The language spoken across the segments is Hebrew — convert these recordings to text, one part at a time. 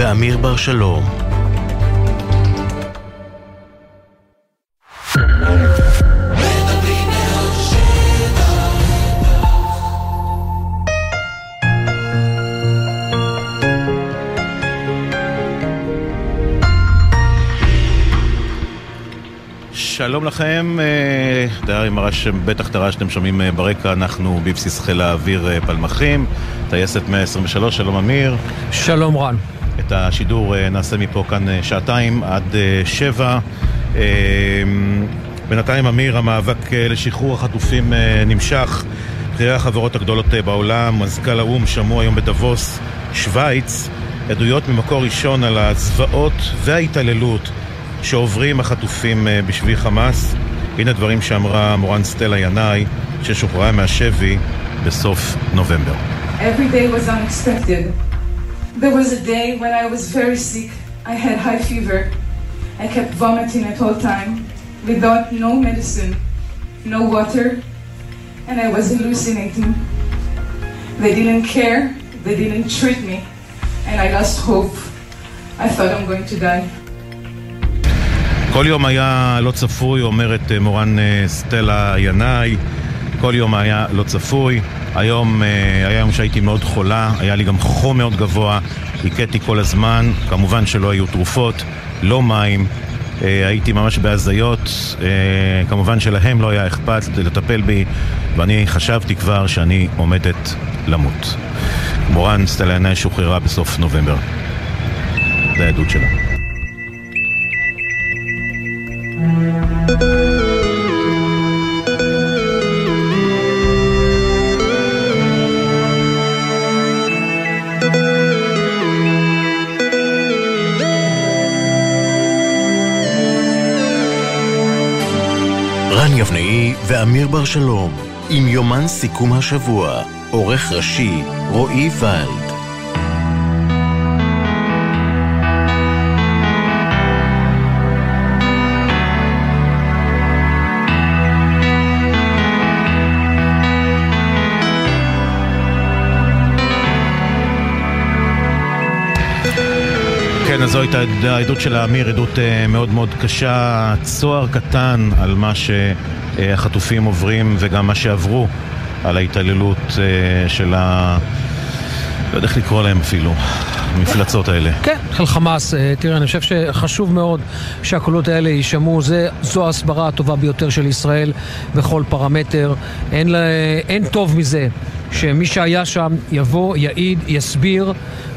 ואמיר בר שלום שלום לכם, דייר עם הרעש, בטח את הרעש שאתם שומעים אה, ברקע, אנחנו בבסיס חיל האוויר אה, פלמחים, טייסת 123, שלום אמיר. שלום רן. את השידור אה, נעשה מפה כאן שעתיים עד שבע. בינתיים אמיר, המאבק לשחרור החטופים נמשך. בכירי החברות הגדולות בעולם, מזכ"ל האו"ם, שמעו היום בדבוס, שווייץ, עדויות ממקור ראשון על הזוועות וההתעללות שעוברים החטופים אה, בשבי חמאס. הנה דברים שאמרה מורן סטלה ינאי, ששוחררה מהשבי בסוף נובמבר. Every day was unexpected. There was a day when I was very sick. I had high fever. I kept vomiting at all time, without no medicine, no water, and I was hallucinating. They didn't care, they didn't treat me, and I lost hope. I thought I'm going to die. כל יום היה לא צפוי, אומרת אה, מורן אה, סטלה ינאי, כל יום היה לא צפוי. היום אה, היה יום שהייתי מאוד חולה, היה לי גם חום מאוד גבוה, הכיתי כל הזמן, כמובן שלא היו תרופות, לא מים, הייתי ממש בהזיות, כמובן שלהם לא היה אכפת לטפל בי, ואני חשבתי כבר שאני עומדת למות. מורן סטלה ינאי שוחררה בסוף נובמבר. זה העדות שלה. רן יבנאי ואמיר בר שלום, עם יומן סיכום השבוע, עורך ראשי רועי ולד. זו הייתה העדות של האמיר, עדות אה, מאוד מאוד קשה, צוהר קטן על מה שהחטופים עוברים וגם מה שעברו על ההתעללות אה, של ה... לא יודע איך לקרוא להם אפילו, המפלצות האלה. כן, של חמאס. אה, תראה, אני חושב שחשוב מאוד שהקולות האלה יישמעו. זו ההסברה הטובה ביותר של ישראל בכל פרמטר. אין, לה, אין טוב מזה שמי שהיה שם יבוא, יעיד, יסביר.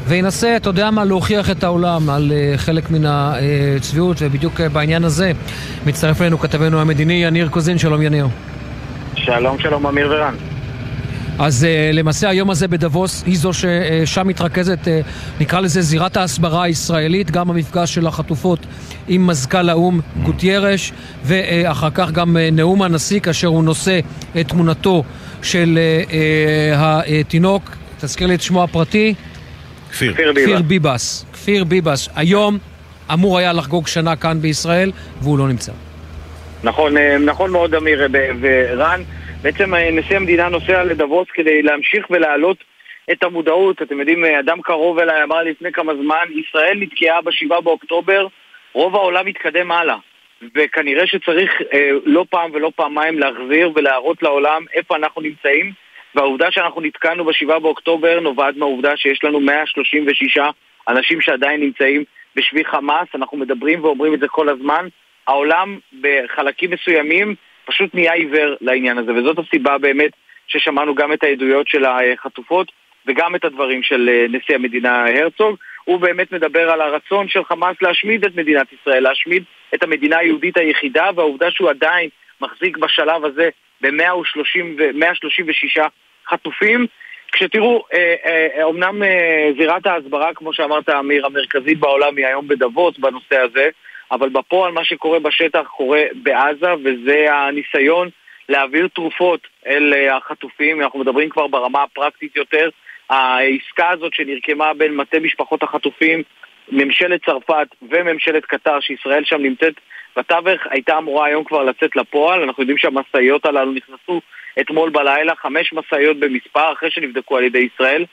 וינסה, אתה יודע מה, להוכיח את העולם על uh, חלק מן הצביעות, ובדיוק uh, בעניין הזה מצטרף אלינו כתבנו המדיני יניר קוזין, שלום יניר. שלום, שלום, אמיר ורן. אז uh, למעשה היום הזה בדבוס היא זו ששם מתרכזת, uh, נקרא לזה זירת ההסברה הישראלית, גם המפגש של החטופות עם מזכ"ל האו"ם גוטיירש, ואחר כך גם נאום הנשיא כאשר הוא נושא את תמונתו של uh, uh, התינוק, תזכיר לי את שמו הפרטי. כפיר. כפיר ביבס. ביבס. כפיר ביבס. היום אמור היה לחגוג שנה כאן בישראל, והוא לא נמצא. נכון, אה, נכון מאוד, אמיר אה, ורן. בעצם אה, נשיא המדינה נוסע לדבוס כדי להמשיך ולהעלות את המודעות. אתם יודעים, אדם קרוב אליי אמר לפני כמה זמן, ישראל נתקעה ב-7 באוקטובר, רוב העולם התקדם הלאה. וכנראה שצריך אה, לא פעם ולא פעמיים להחזיר ולהראות לעולם איפה אנחנו נמצאים. והעובדה שאנחנו נתקענו ב-7 באוקטובר נובעת מהעובדה שיש לנו 136 אנשים שעדיין נמצאים בשבי חמאס, אנחנו מדברים ואומרים את זה כל הזמן. העולם בחלקים מסוימים פשוט נהיה עיוור לעניין הזה, וזאת הסיבה באמת ששמענו גם את העדויות של החטופות וגם את הדברים של אה, נשיא המדינה הרצוג. הוא באמת מדבר על הרצון של חמאס להשמיד את מדינת ישראל, להשמיד את המדינה היהודית היחידה, והעובדה שהוא עדיין מחזיק בשלב הזה ב-136 חטופים. כשתראו, אומנם אה, אה, אה, זירת ההסברה, כמו שאמרת, אמיר, המרכזית בעולם היא היום בדבות בנושא הזה, אבל בפועל מה שקורה בשטח קורה בעזה, וזה הניסיון להעביר תרופות אל החטופים. אנחנו מדברים כבר ברמה הפרקטית יותר. העסקה הזאת שנרקמה בין מטה משפחות החטופים, ממשלת צרפת וממשלת קטר, שישראל שם נמצאת בתווך, הייתה אמורה היום כבר לצאת לפועל. אנחנו יודעים שהמשאיות הללו נכנסו אתמול בלילה, חמש משאיות במספר, אחרי שנבדקו על ידי ישראל.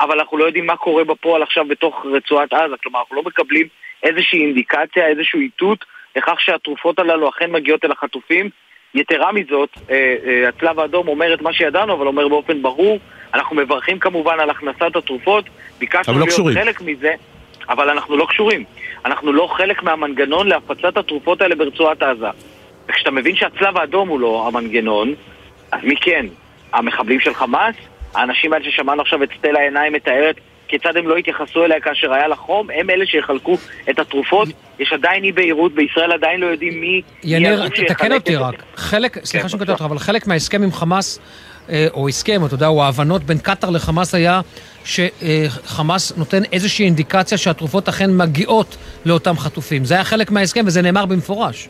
אבל אנחנו לא יודעים מה קורה בפועל עכשיו בתוך רצועת עזה. כלומר, אנחנו לא מקבלים איזושהי אינדיקציה, איזשהו איתות לכך שהתרופות הללו אכן מגיעות אל החטופים. יתרה מזאת, אה, אה, הצלב האדום אומר את מה שידענו, אבל אומר באופן ברור, אנחנו מברכים כמובן על הכנסת התרופות, ביקשנו לא להיות קשורים. חלק מזה, אבל אנחנו לא קשורים. אנחנו לא חלק מהמנגנון להפצת התרופות האלה ברצועת עזה. וכשאתה מבין שהצלב האדום הוא לא המנגנון, אז מי כן? המחבלים של חמאס? האנשים האלה ששמענו עכשיו את סטלה עיניים מתארת כיצד הם לא התייחסו אליה כאשר היה לה חום, הם אלה שיחלקו את התרופות. יש עדיין אי בהירות, בישראל עדיין לא יודעים מי... יניר, שיחלק אותי רק. חלק, סליחה שאני בבקשה. אותך, אבל חלק מההסכם עם חמאס, או הסכם, אתה יודע, או ההבנות בין קטאר לחמאס היה שחמאס נותן איזושהי אינדיקציה שהתרופות אכן מגיעות לאותם חטופים. זה היה חלק מההסכם וזה נאמר במפורש.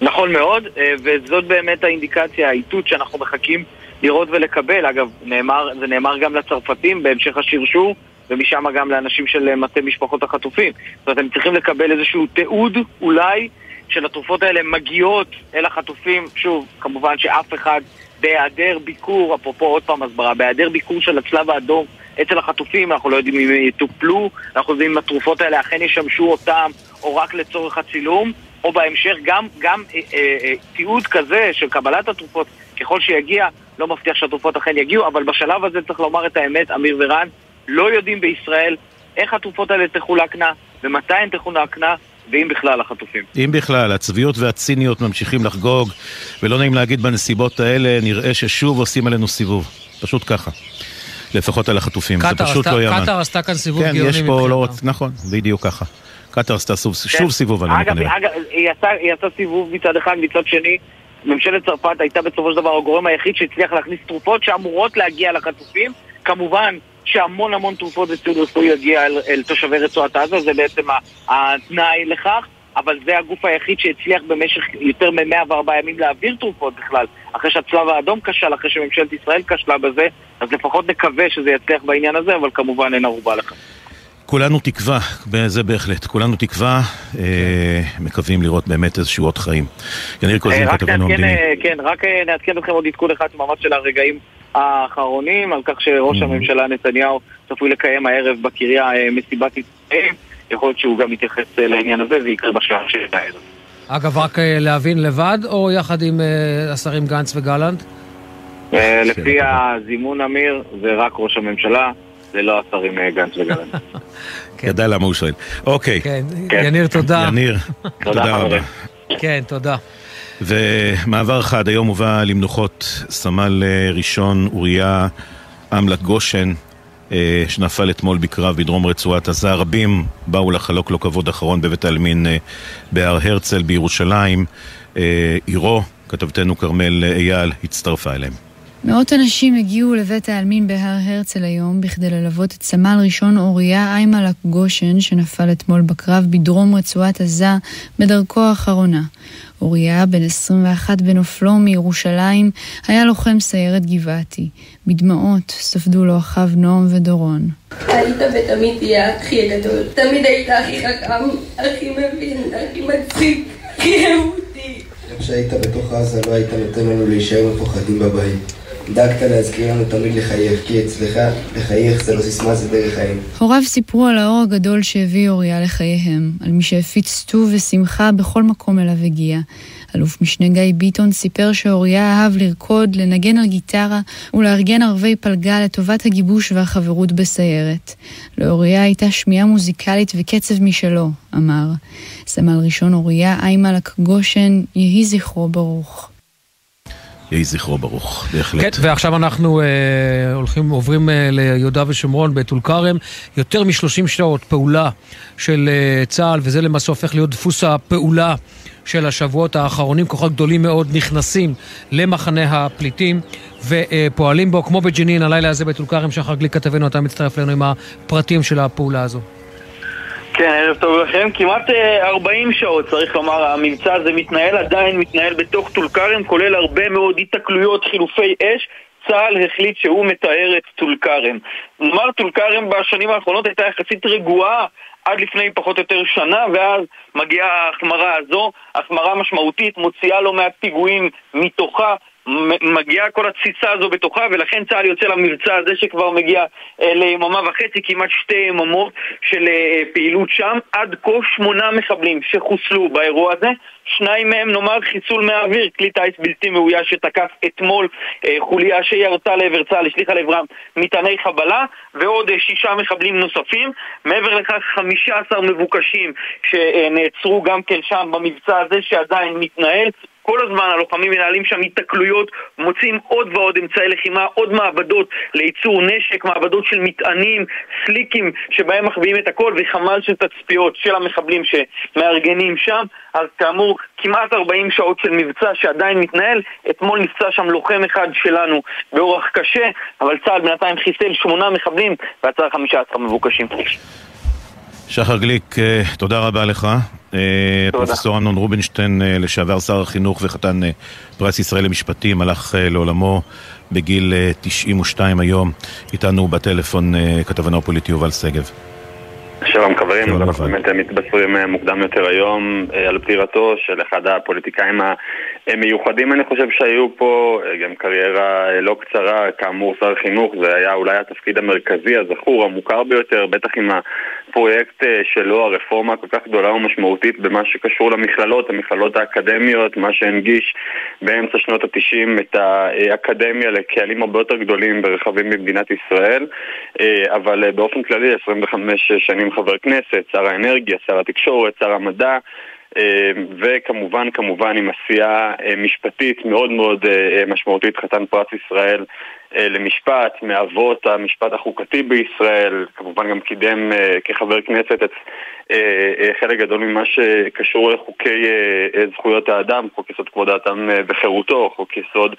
נכון מאוד, אה, וזאת באמת האינדיקציה, האיתות שאנחנו מחכים לראות ולקבל. אגב, נאמר, זה נאמר גם לצרפתים בהמשך השרשור, ומשם גם לאנשים של אה, מטה משפחות החטופים. זאת אומרת, הם צריכים לקבל איזשהו תיעוד, אולי, של התרופות האלה מגיעות אל החטופים. שוב, כמובן שאף אחד, בהיעדר ביקור, אפרופו עוד פעם הסברה, בהיעדר ביקור של הצלב האדום אצל החטופים, אנחנו לא יודעים אם הם יטופלו, אנחנו יודעים אם התרופות האלה אכן ישמשו אותם, או רק לצורך הצילום. או בהמשך גם, גם אה, אה, אה, תיעוד כזה של קבלת התרופות ככל שיגיע, לא מבטיח שהתרופות אכן יגיעו, אבל בשלב הזה צריך לומר את האמת, אמיר ורן, לא יודעים בישראל איך התרופות האלה תחולקנה ומתי הן תחולקנה, ואם בכלל החטופים. אם בכלל, הצביעות והציניות ממשיכים לחגוג, ולא נעים להגיד בנסיבות האלה, נראה ששוב עושים עלינו סיבוב. פשוט ככה. לפחות על החטופים. זה פשוט לא יאמן. קטאר עשתה כאן סיבוב כן, גאוני יש פה לא מבחינתה. נכון, בדיוק ככה. קטאר עשתה כן. שוב סיבוב עלינו כנראה. אגב, היא עשתה סיבוב מצד אחד, מצד שני, ממשלת צרפת הייתה בסופו של דבר הגורם היחיד שהצליח להכניס תרופות שאמורות להגיע לחטופים. כמובן שהמון המון תרופות וציוד רפואי יגיע אל, אל תושבי רצועת עזה, זה בעצם התנאי לכך. אבל זה הגוף היחיד שהצליח במשך יותר מ-104 ימים להעביר תרופות בכלל, אחרי שהצלב האדום כשל, אחרי שממשלת ישראל כשלה בזה, אז לפחות נקווה שזה יצליח בעניין הזה, אבל כמובן אין ערובה לכך. כולנו תקווה, זה בהחלט, כולנו תקווה, אה, מקווים לראות באמת איזשהו עוד חיים. יניר קוזין, אה, רק כתבנו המדיני. אה, כן, רק אה, נעדכן אתכם עוד עדכון אחד ממש של הרגעים האחרונים, על כך שראש Mhm. הממשלה נתניהו צפוי לקיים הערב בקריה אה, מסיבת עיתונאים. יכול להיות שהוא גם יתייחס אה, לעניין הזה ויקרה בשעה של הערב. אגב, רק אה, להבין לבד, או יחד עם השרים גנץ וגלנט? לפי. הזימון, אמיר, זה רק ראש הממשלה, זה לא השרים גנץ וגלנט. כן. ידע למה הוא שואל. אוקיי, כן, כן. יניר, תודה. יניר, תודה רבה. כן, תודה. ומעבר חד, היום הובא למנוחות סמל אה, ראשון אוריה אמלק גושן, אה, שנפל אתמול בקרב בדרום רצועת עזה. רבים באו לחלוק לו כבוד אחרון בבית העלמין אה, בהר הרצל בירושלים. עירו, כתבתנו כרמל אייל, הצטרפה אליהם. מאות אנשים הגיעו לבית העלמין בהר הרצל היום בכדי ללוות את סמל ראשון אוריה איימלק גושן שנפל אתמול בקרב בדרום רצועת עזה בדרכו האחרונה. אוריה, בן 21 בנופלו מירושלים, היה לוחם סיירת גבעתי. בדמעות ספדו לו אחיו נועם ודורון. היית ותמיד תהיה הכי הגדול. תמיד היית הכי חכם, הכי מבין, הכי מצחיק, הכי אהותי. גם כשהיית בתוך עזה לא היית נותן לנו להישאר מפוחדים בבית. דאגת להזכיר לנו תמיד לחייך, כי אצלך לחייך זה לא סיסמה, זה דרך חיים. הוריו סיפרו על האור הגדול שהביא אוריה לחייהם, על מי שהפיץ טוב ושמחה בכל מקום אליו הגיע. אלוף משנה גיא ביטון סיפר שאוריה אהב לרקוד, לנגן על גיטרה ולארגן ערבי פלגה לטובת הגיבוש והחברות בסיירת. לאוריה הייתה שמיעה מוזיקלית וקצב משלו, אמר. סמל ראשון אוריה איימלק גושן, יהי זכרו ברוך. יהי זכרו ברוך, בהחלט. כן, ועכשיו אנחנו אה, הולכים, עוברים אה, ליהודה ושומרון בטול כרם. יותר מ-30 שעות פעולה של אה, צה"ל, וזה למעשה הופך להיות דפוס הפעולה של השבועות האחרונים. כוחות גדולים מאוד נכנסים למחנה הפליטים ופועלים בו, כמו בג'נין, הלילה הזה בטול כרם. שחר גליק כתבנו, אתה מצטרף אלינו עם הפרטים של הפעולה הזו. כן, ערב טוב לכם. כמעט אה, 40 שעות, צריך לומר, המבצע הזה מתנהל, עדיין מתנהל בתוך טול כרם, כולל הרבה מאוד התקלויות, חילופי אש. צה"ל החליט שהוא מתאר את טול כרם. נאמר, טול כרם בשנים האחרונות הייתה יחסית רגועה עד לפני פחות או יותר שנה, ואז מגיעה ההחמרה הזו, החמרה משמעותית, מוציאה לא מעט פיגועים מתוכה. מגיעה כל התסיסה הזו בתוכה, ולכן צה"ל יוצא למבצע הזה שכבר מגיע אה, ליממה וחצי, כמעט שתי יממות של אה, פעילות שם. עד כה שמונה מחבלים שחוסלו באירוע הזה, שניים מהם נאמר חיסול מהאוויר, כלי טיס בלתי מאויש שתקף אתמול אה, חוליה שירתה לעבר צה"ל, השליכה לעברם מטעני חבלה, ועוד אה, שישה מחבלים נוספים. מעבר לכך, חמישה עשר מבוקשים שנעצרו גם כן שם במבצע הזה שעדיין מתנהל. כל הזמן הלוחמים מנהלים שם התקלויות, מוצאים עוד ועוד אמצעי לחימה, עוד מעבדות לייצור נשק, מעבדות של מטענים, סליקים שבהם מחביאים את הכל וחמ"ל של תצפיות של המחבלים שמארגנים שם. אז כאמור, כמעט 40 שעות של מבצע שעדיין מתנהל. אתמול נפצע שם לוחם אחד שלנו באורח קשה, אבל צה"ל בינתיים חיסל שמונה מחבלים ועצר 15 מבוקשים. שחר גליק, אה, תודה רבה לך. אה, פרופסור אמנון רובינשטיין, אה, לשעבר שר החינוך וחתן פרס ישראל למשפטים, הלך לעולמו בגיל 92 היום. איתנו בטלפון כתבנו הפוליטי יובל שגב. שלום חברים, אנחנו באמת מתבשרים מוקדם יותר היום על פטירתו של אחד הפוליטיקאים המיוחדים אני חושב שהיו פה, גם קריירה לא קצרה, כאמור שר חינוך, זה היה אולי התפקיד המרכזי, הזכור, המוכר ביותר, בטח עם הפרויקט אה, שלו, הרפורמה הכל כך גדולה ומשמעותית במה שקשור למכללות, המכללות האקדמיות, מה שהנגיש באמצע שנות התשעים את האקדמיה לקהלים הרבה יותר גדולים ורחבים במדינת ישראל, אה, אבל אה, באופן כללי 25 שנים חבר כנסת, שר האנרגיה, שר התקשורת, שר המדע וכמובן, כמובן עם עשייה משפטית מאוד מאוד משמעותית, חתן פרס ישראל אה, למשפט, מאבות המשפט החוקתי בישראל, כמובן גם קידם אה, כחבר כנסת את אה, חלק גדול ממה שקשור לחוקי זכויות האדם, חוק יסוד כבוד האדם וחירותו, חוק יסוד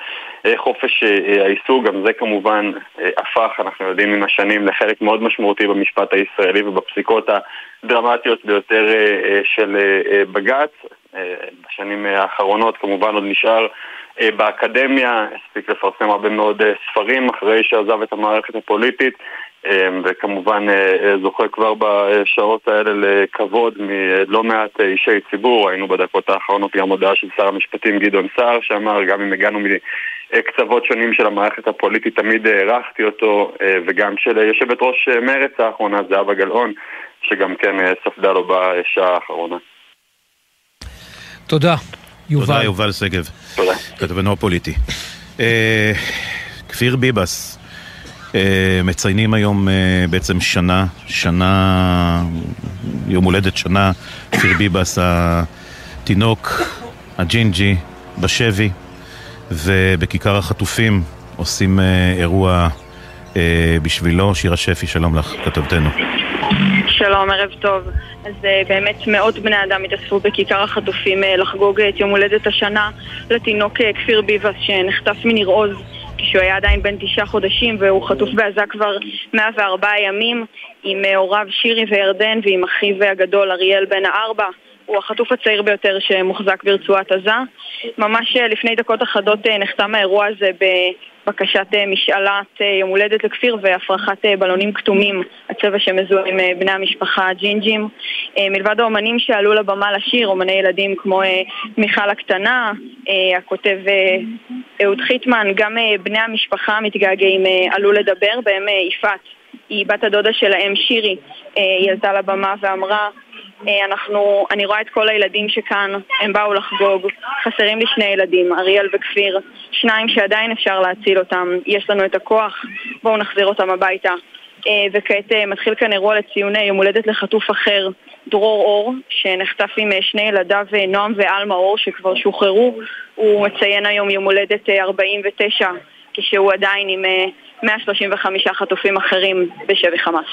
חופש העיסוק, גם זה כמובן הפך, אנחנו יודעים עם השנים, לחלק מאוד משמעותי במשפט הישראלי ובפסיקות הדרמטיות ביותר של בג"ץ. בשנים האחרונות כמובן עוד נשאר אה, באקדמיה, הספיק לפרסם הרבה מאוד אה, ספרים אחרי שעזב את המערכת הפוליטית אה, וכמובן זוכה כבר בשעות האלה לכבוד מלא מעט אישי ציבור, היינו בדקות האחרונות גם הודעה של שר המשפטים גדעון סער שאמר גם אם הגענו מקצוות שונים של המערכת הפוליטית תמיד הערכתי אותו וגם של יושבת ראש מרצ האחרונה זהבה גלאון שגם כן ספדה לו בשעה האחרונה. תודה. יובל. תודה, יובל שגב. תודה. כתבנו הפוליטי. אה, כפיר ביבס, אה, מציינים היום אה, בעצם שנה, שנה, יום הולדת שנה, כפיר ביבס, התינוק, הג'ינג'י, בשבי, ובכיכר החטופים עושים אירוע בשבילו. שירה שפי, שלום לך, כתבתנו. שלום, ערב טוב. אז uh, באמת מאות בני אדם התאספו בכיכר החטופים uh, לחגוג את יום הולדת השנה לתינוק כפיר ביבס שנחטף מניר עוז כשהוא היה עדיין בן תשעה חודשים והוא חטוף בעזה כבר 104 ימים עם הוריו שירי וירדן ועם אחיו הגדול אריאל בן הארבע הוא החטוף הצעיר ביותר שמוחזק ברצועת עזה. ממש לפני דקות אחדות נחתם האירוע הזה בקשת אה, משאלת אה, יום הולדת לכפיר והפרחת אה, בלונים כתומים, הצבע שמזוהה עם בני המשפחה הג'ינג'ים. מלבד האומנים שעלו לבמה לשיר, אומני ילדים כמו מיכל הקטנה, הכותב אהוד חיטמן, גם בני המשפחה המתגעגעים עלו לדבר, בהם יפעת, היא בת הדודה של האם שירי, היא עלתה לבמה ואמרה אה, אנחנו, אני רואה את כל הילדים שכאן, הם באו לחגוג. חסרים לי שני ילדים, אריאל וכפיר. שניים שעדיין אפשר להציל אותם. יש לנו את הכוח, בואו נחזיר אותם הביתה. אה, וכעת אה, מתחיל כאן אירוע לציון יום הולדת לחטוף אחר, דרור אור, שנחטף עם שני ילדיו נועם ואלמה אור, שכבר שוחררו. הוא מציין היום יום הולדת 49, כשהוא עדיין עם 135 חטופים אחרים בשבי חמאס.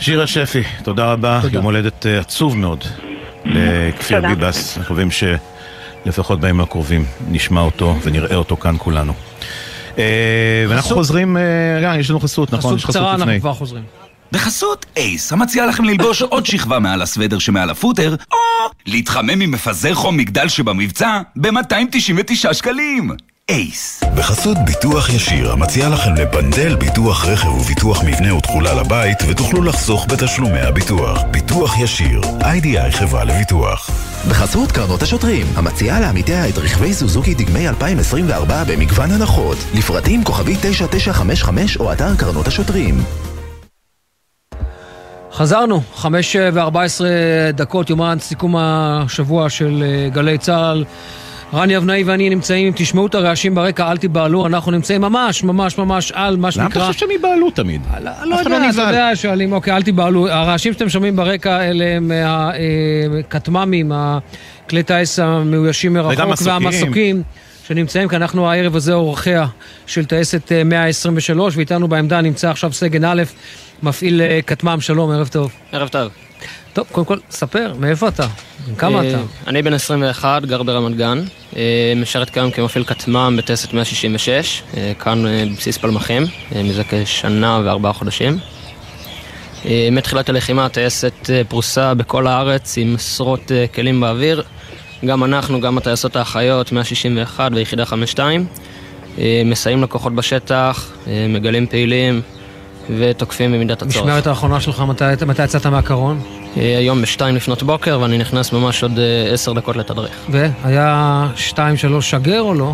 שירה שפי, תודה רבה. תודה. יום הולדת אה, עצוב מאוד לכפיר ביבס. אנחנו חושבים שלפחות בימים הקרובים נשמע אותו ונראה אותו כאן כולנו. אה, ואנחנו חוזרים, אה, יש לנו חסות, נכון? חסות קצרה, אנחנו כבר חוזרים. בחסות אייס, המציע לכם ללבוש עוד שכבה מעל הסוודר שמעל הפוטר, או להתחמם ממפזר חום מגדל שבמבצע ב-299 שקלים. אייס. בחסות ביטוח ישיר, המציע לכם לפנדל ביטוח רכב וביטוח מבנה ותכולה לבית, ותוכלו לחסוך בתשלומי הביטוח. ביטוח ישיר, איי-די-איי חברה לביטוח. בחסות קרנות השוטרים, המציעה לעמיתיה את רכבי סוזוקי דגמי 2024 במגוון הנחות. לפרטים כוכבי 9955 או אתר קרנות השוטרים. חזרנו, חמש וארבע עשרה דקות, יומן סיכום השבוע של אה, גלי צה"ל. רני אבנאי ואני נמצאים, תשמעו את הרעשים ברקע, אל תיבהלו, אנחנו נמצאים ממש, ממש, ממש על מה שנקרא... למה אתה חושב שהם ייבהלו תמיד? לא, לא יודע, אתה יודע, שואלים, אוקיי, אל תיבהלו. הרעשים שאתם שומעים ברקע אלה הם הכטמ"מים, אה, כלי טיס המאוישים מרחוק והמסוקים. שנמצאים כאן, אנחנו הערב הזה אורחיה של טייסת 123, אה, ואיתנו בעמדה נמצא עכשיו סגן א', מפעיל אה, כטמ"ם, שלום, ערב טוב. ערב טוב. טוב, קודם כל, ספר, מאיפה אתה? כמה אתה? אני בן 21, גר ברמת גן, משרת כיום כמפעיל כטמ"ם בטייסת 166, כאן בבסיס פלמחים, מזה כשנה וארבעה חודשים. מתחילת הלחימה הטייסת פרוסה בכל הארץ עם עשרות כלים באוויר. גם אנחנו, גם הטייסות האחיות, 161 ויחידה 52, מסייעים לקוחות בשטח, מגלים פעילים ותוקפים במידת הצורך. משמרת האחרונה שלך, מתי, מתי יצאת מהקרון? היום בשתיים לפנות בוקר, ואני נכנס ממש עוד עשר דקות לתדריך. והיה שתיים, שלוש שגר או לא?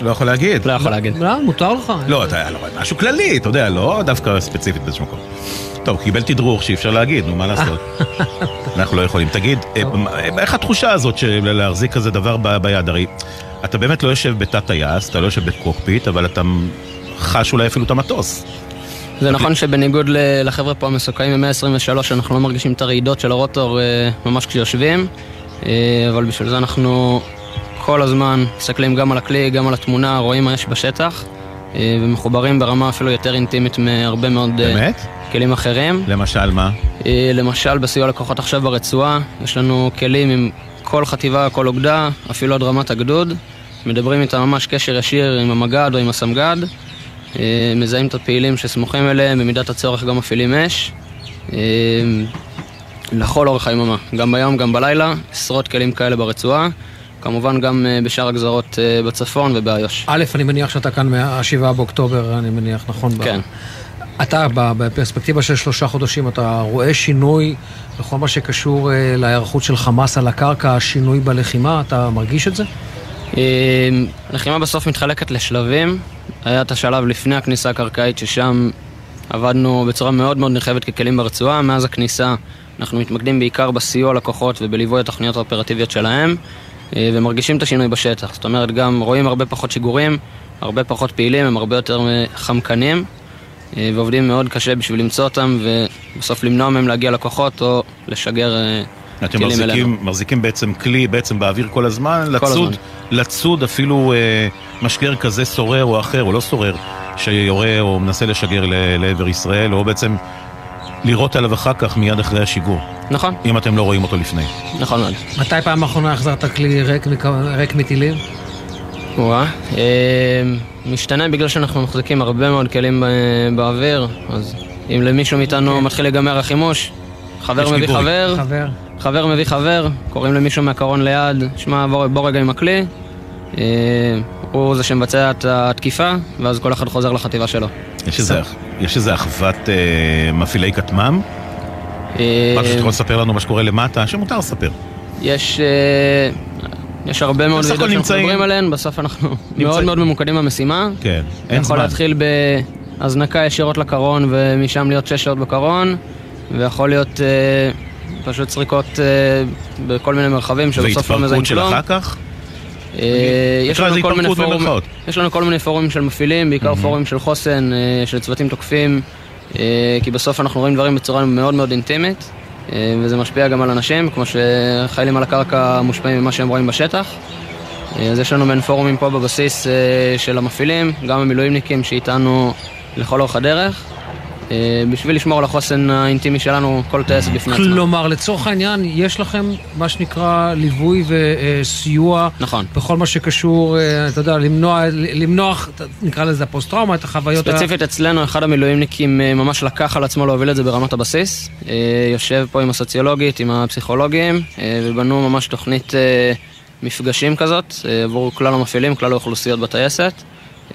לא יכול להגיד. לא יכול להגיד. לא, מותר לך. לא, אתה, לא, משהו כללי, אתה יודע, לא דווקא ספציפית באיזשהו מקום. טוב, קיבל תדרוך שאי אפשר להגיד, נו, מה לעשות? אנחנו לא יכולים. תגיד, איך התחושה הזאת של להחזיק כזה דבר ביד? הרי אתה באמת לא יושב בתת טייס, אתה לא יושב בקוקפיט, אבל אתה חש אולי אפילו את המטוס. זה נכון שבניגוד לחבר'ה פה המסוקאים מ-123, אנחנו לא מרגישים את הרעידות של הרוטור ממש כשיושבים, אבל בשביל זה אנחנו כל הזמן מסתכלים גם על הכלי, גם על התמונה, רואים מה יש בשטח, ומחוברים ברמה אפילו יותר אינטימית מהרבה מאוד באמת? כלים אחרים. למשל מה? למשל בסיוע לקוחות עכשיו ברצועה, יש לנו כלים עם כל חטיבה, כל אוגדה, אפילו עד רמת הגדוד. מדברים איתם ממש קשר ישיר עם המג"ד או עם הסמג"ד. מזהים את הפעילים שסמוכים אליהם, במידת הצורך גם מפעילים אש. לכל אורך היממה, גם ביום, גם בלילה, עשרות כלים כאלה ברצועה. כמובן גם בשאר הגזרות בצפון ובאיו"ש. א', אני מניח שאתה כאן מה-7 באוקטובר, אני מניח, נכון? כן. אתה, בפרספקטיבה של שלושה חודשים, אתה רואה שינוי בכל מה שקשור להיערכות של חמאס על הקרקע, שינוי בלחימה, אתה מרגיש את זה? לחימה בסוף מתחלקת לשלבים. היה את השלב לפני הכניסה הקרקעית, ששם עבדנו בצורה מאוד מאוד נרחבת ככלים ברצועה. מאז הכניסה אנחנו מתמקדים בעיקר בסיוע לכוחות ובליווי התוכניות האופרטיביות שלהם, ומרגישים את השינוי בשטח. זאת אומרת, גם רואים הרבה פחות שיגורים, הרבה פחות פעילים, הם הרבה יותר חמקנים, ועובדים מאוד קשה בשביל למצוא אותם, ובסוף למנוע מהם להגיע לכוחות או לשגר אתם מחזיקים, מחזיקים בעצם כלי בעצם באוויר כל הזמן, כל לצוד, הזמן. לצוד אפילו אה, משגר כזה סורר או אחר, או לא סורר, שיורה או מנסה לשגר ל- לעבר ישראל, או בעצם לירות עליו אחר כך מיד אחרי השיגור. נכון. אם אתם לא רואים אותו לפני. נכון מאוד. מתי פעם אחרונה החזרת כלי ריק, ריק מטילים? וואה, אה, משתנה בגלל שאנחנו מחזיקים הרבה מאוד כלים ב- באוויר, אז אם למישהו מאיתנו מתחיל להיגמר החימוש, חבר מביא. חבר, חבר. חבר מביא חבר, קוראים למישהו מהקרון ליד, שמע, בוא, בוא רגע עם הכלי, אה, הוא זה שמבצע את התקיפה, ואז כל אחד חוזר לחטיבה שלו. יש איזה, יש איזה אחוות אה, מפעילי כטמ"ם? אה, משהו שאתה יכול לספר לנו מה שקורה למטה, שמותר לספר. יש, אה, יש הרבה מאוד וידאות שאנחנו נמצאים- מדברים עליהן, בסוף אנחנו מאוד מאוד ממוקדים במשימה. כן, אין יכול זמן. להתחיל בהזנקה ישירות לקרון ומשם להיות שש שעות בקרון, ויכול להיות אה, פשוט סריקות אה, בכל מיני מרחבים שבסוף לא מזהים והתפרקות של כלום. אחר כך? אה, יש לנו כל מיני במרכאות. יש לנו כל מיני פורומים של מפעילים, בעיקר פורומים של חוסן, אה, של צוותים תוקפים, כי בסוף אנחנו רואים דברים בצורה מאוד מאוד אינטימית, וזה משפיע גם על אנשים, כמו שחיילים על הקרקע מושפעים ממה שהם רואים בשטח. אז יש לנו מעין פורומים פה בבסיס של המפעילים, גם המילואימניקים שאיתנו לכל אורך הדרך, בשביל לשמור על החוסן האינטימי שלנו, כל טייסת בפני עצמה. כלומר, לצורך העניין, יש לכם מה שנקרא ליווי וסיוע. נכון. בכל מה שקשור, אה, אתה יודע, למנוע, למנוע, נקרא לזה הפוסט-טראומה, את החוויות ה... ספציפית אצלנו, אחד המילואימניקים אה, ממש לקח על עצמו להוביל את זה ברמת הבסיס. אה, יושב פה עם הסוציולוגית, עם הפסיכולוגים, אה, ובנו ממש תוכנית אה, מפגשים כזאת אה, עבור כלל המפעילים, כלל האוכלוסיות בטייסת.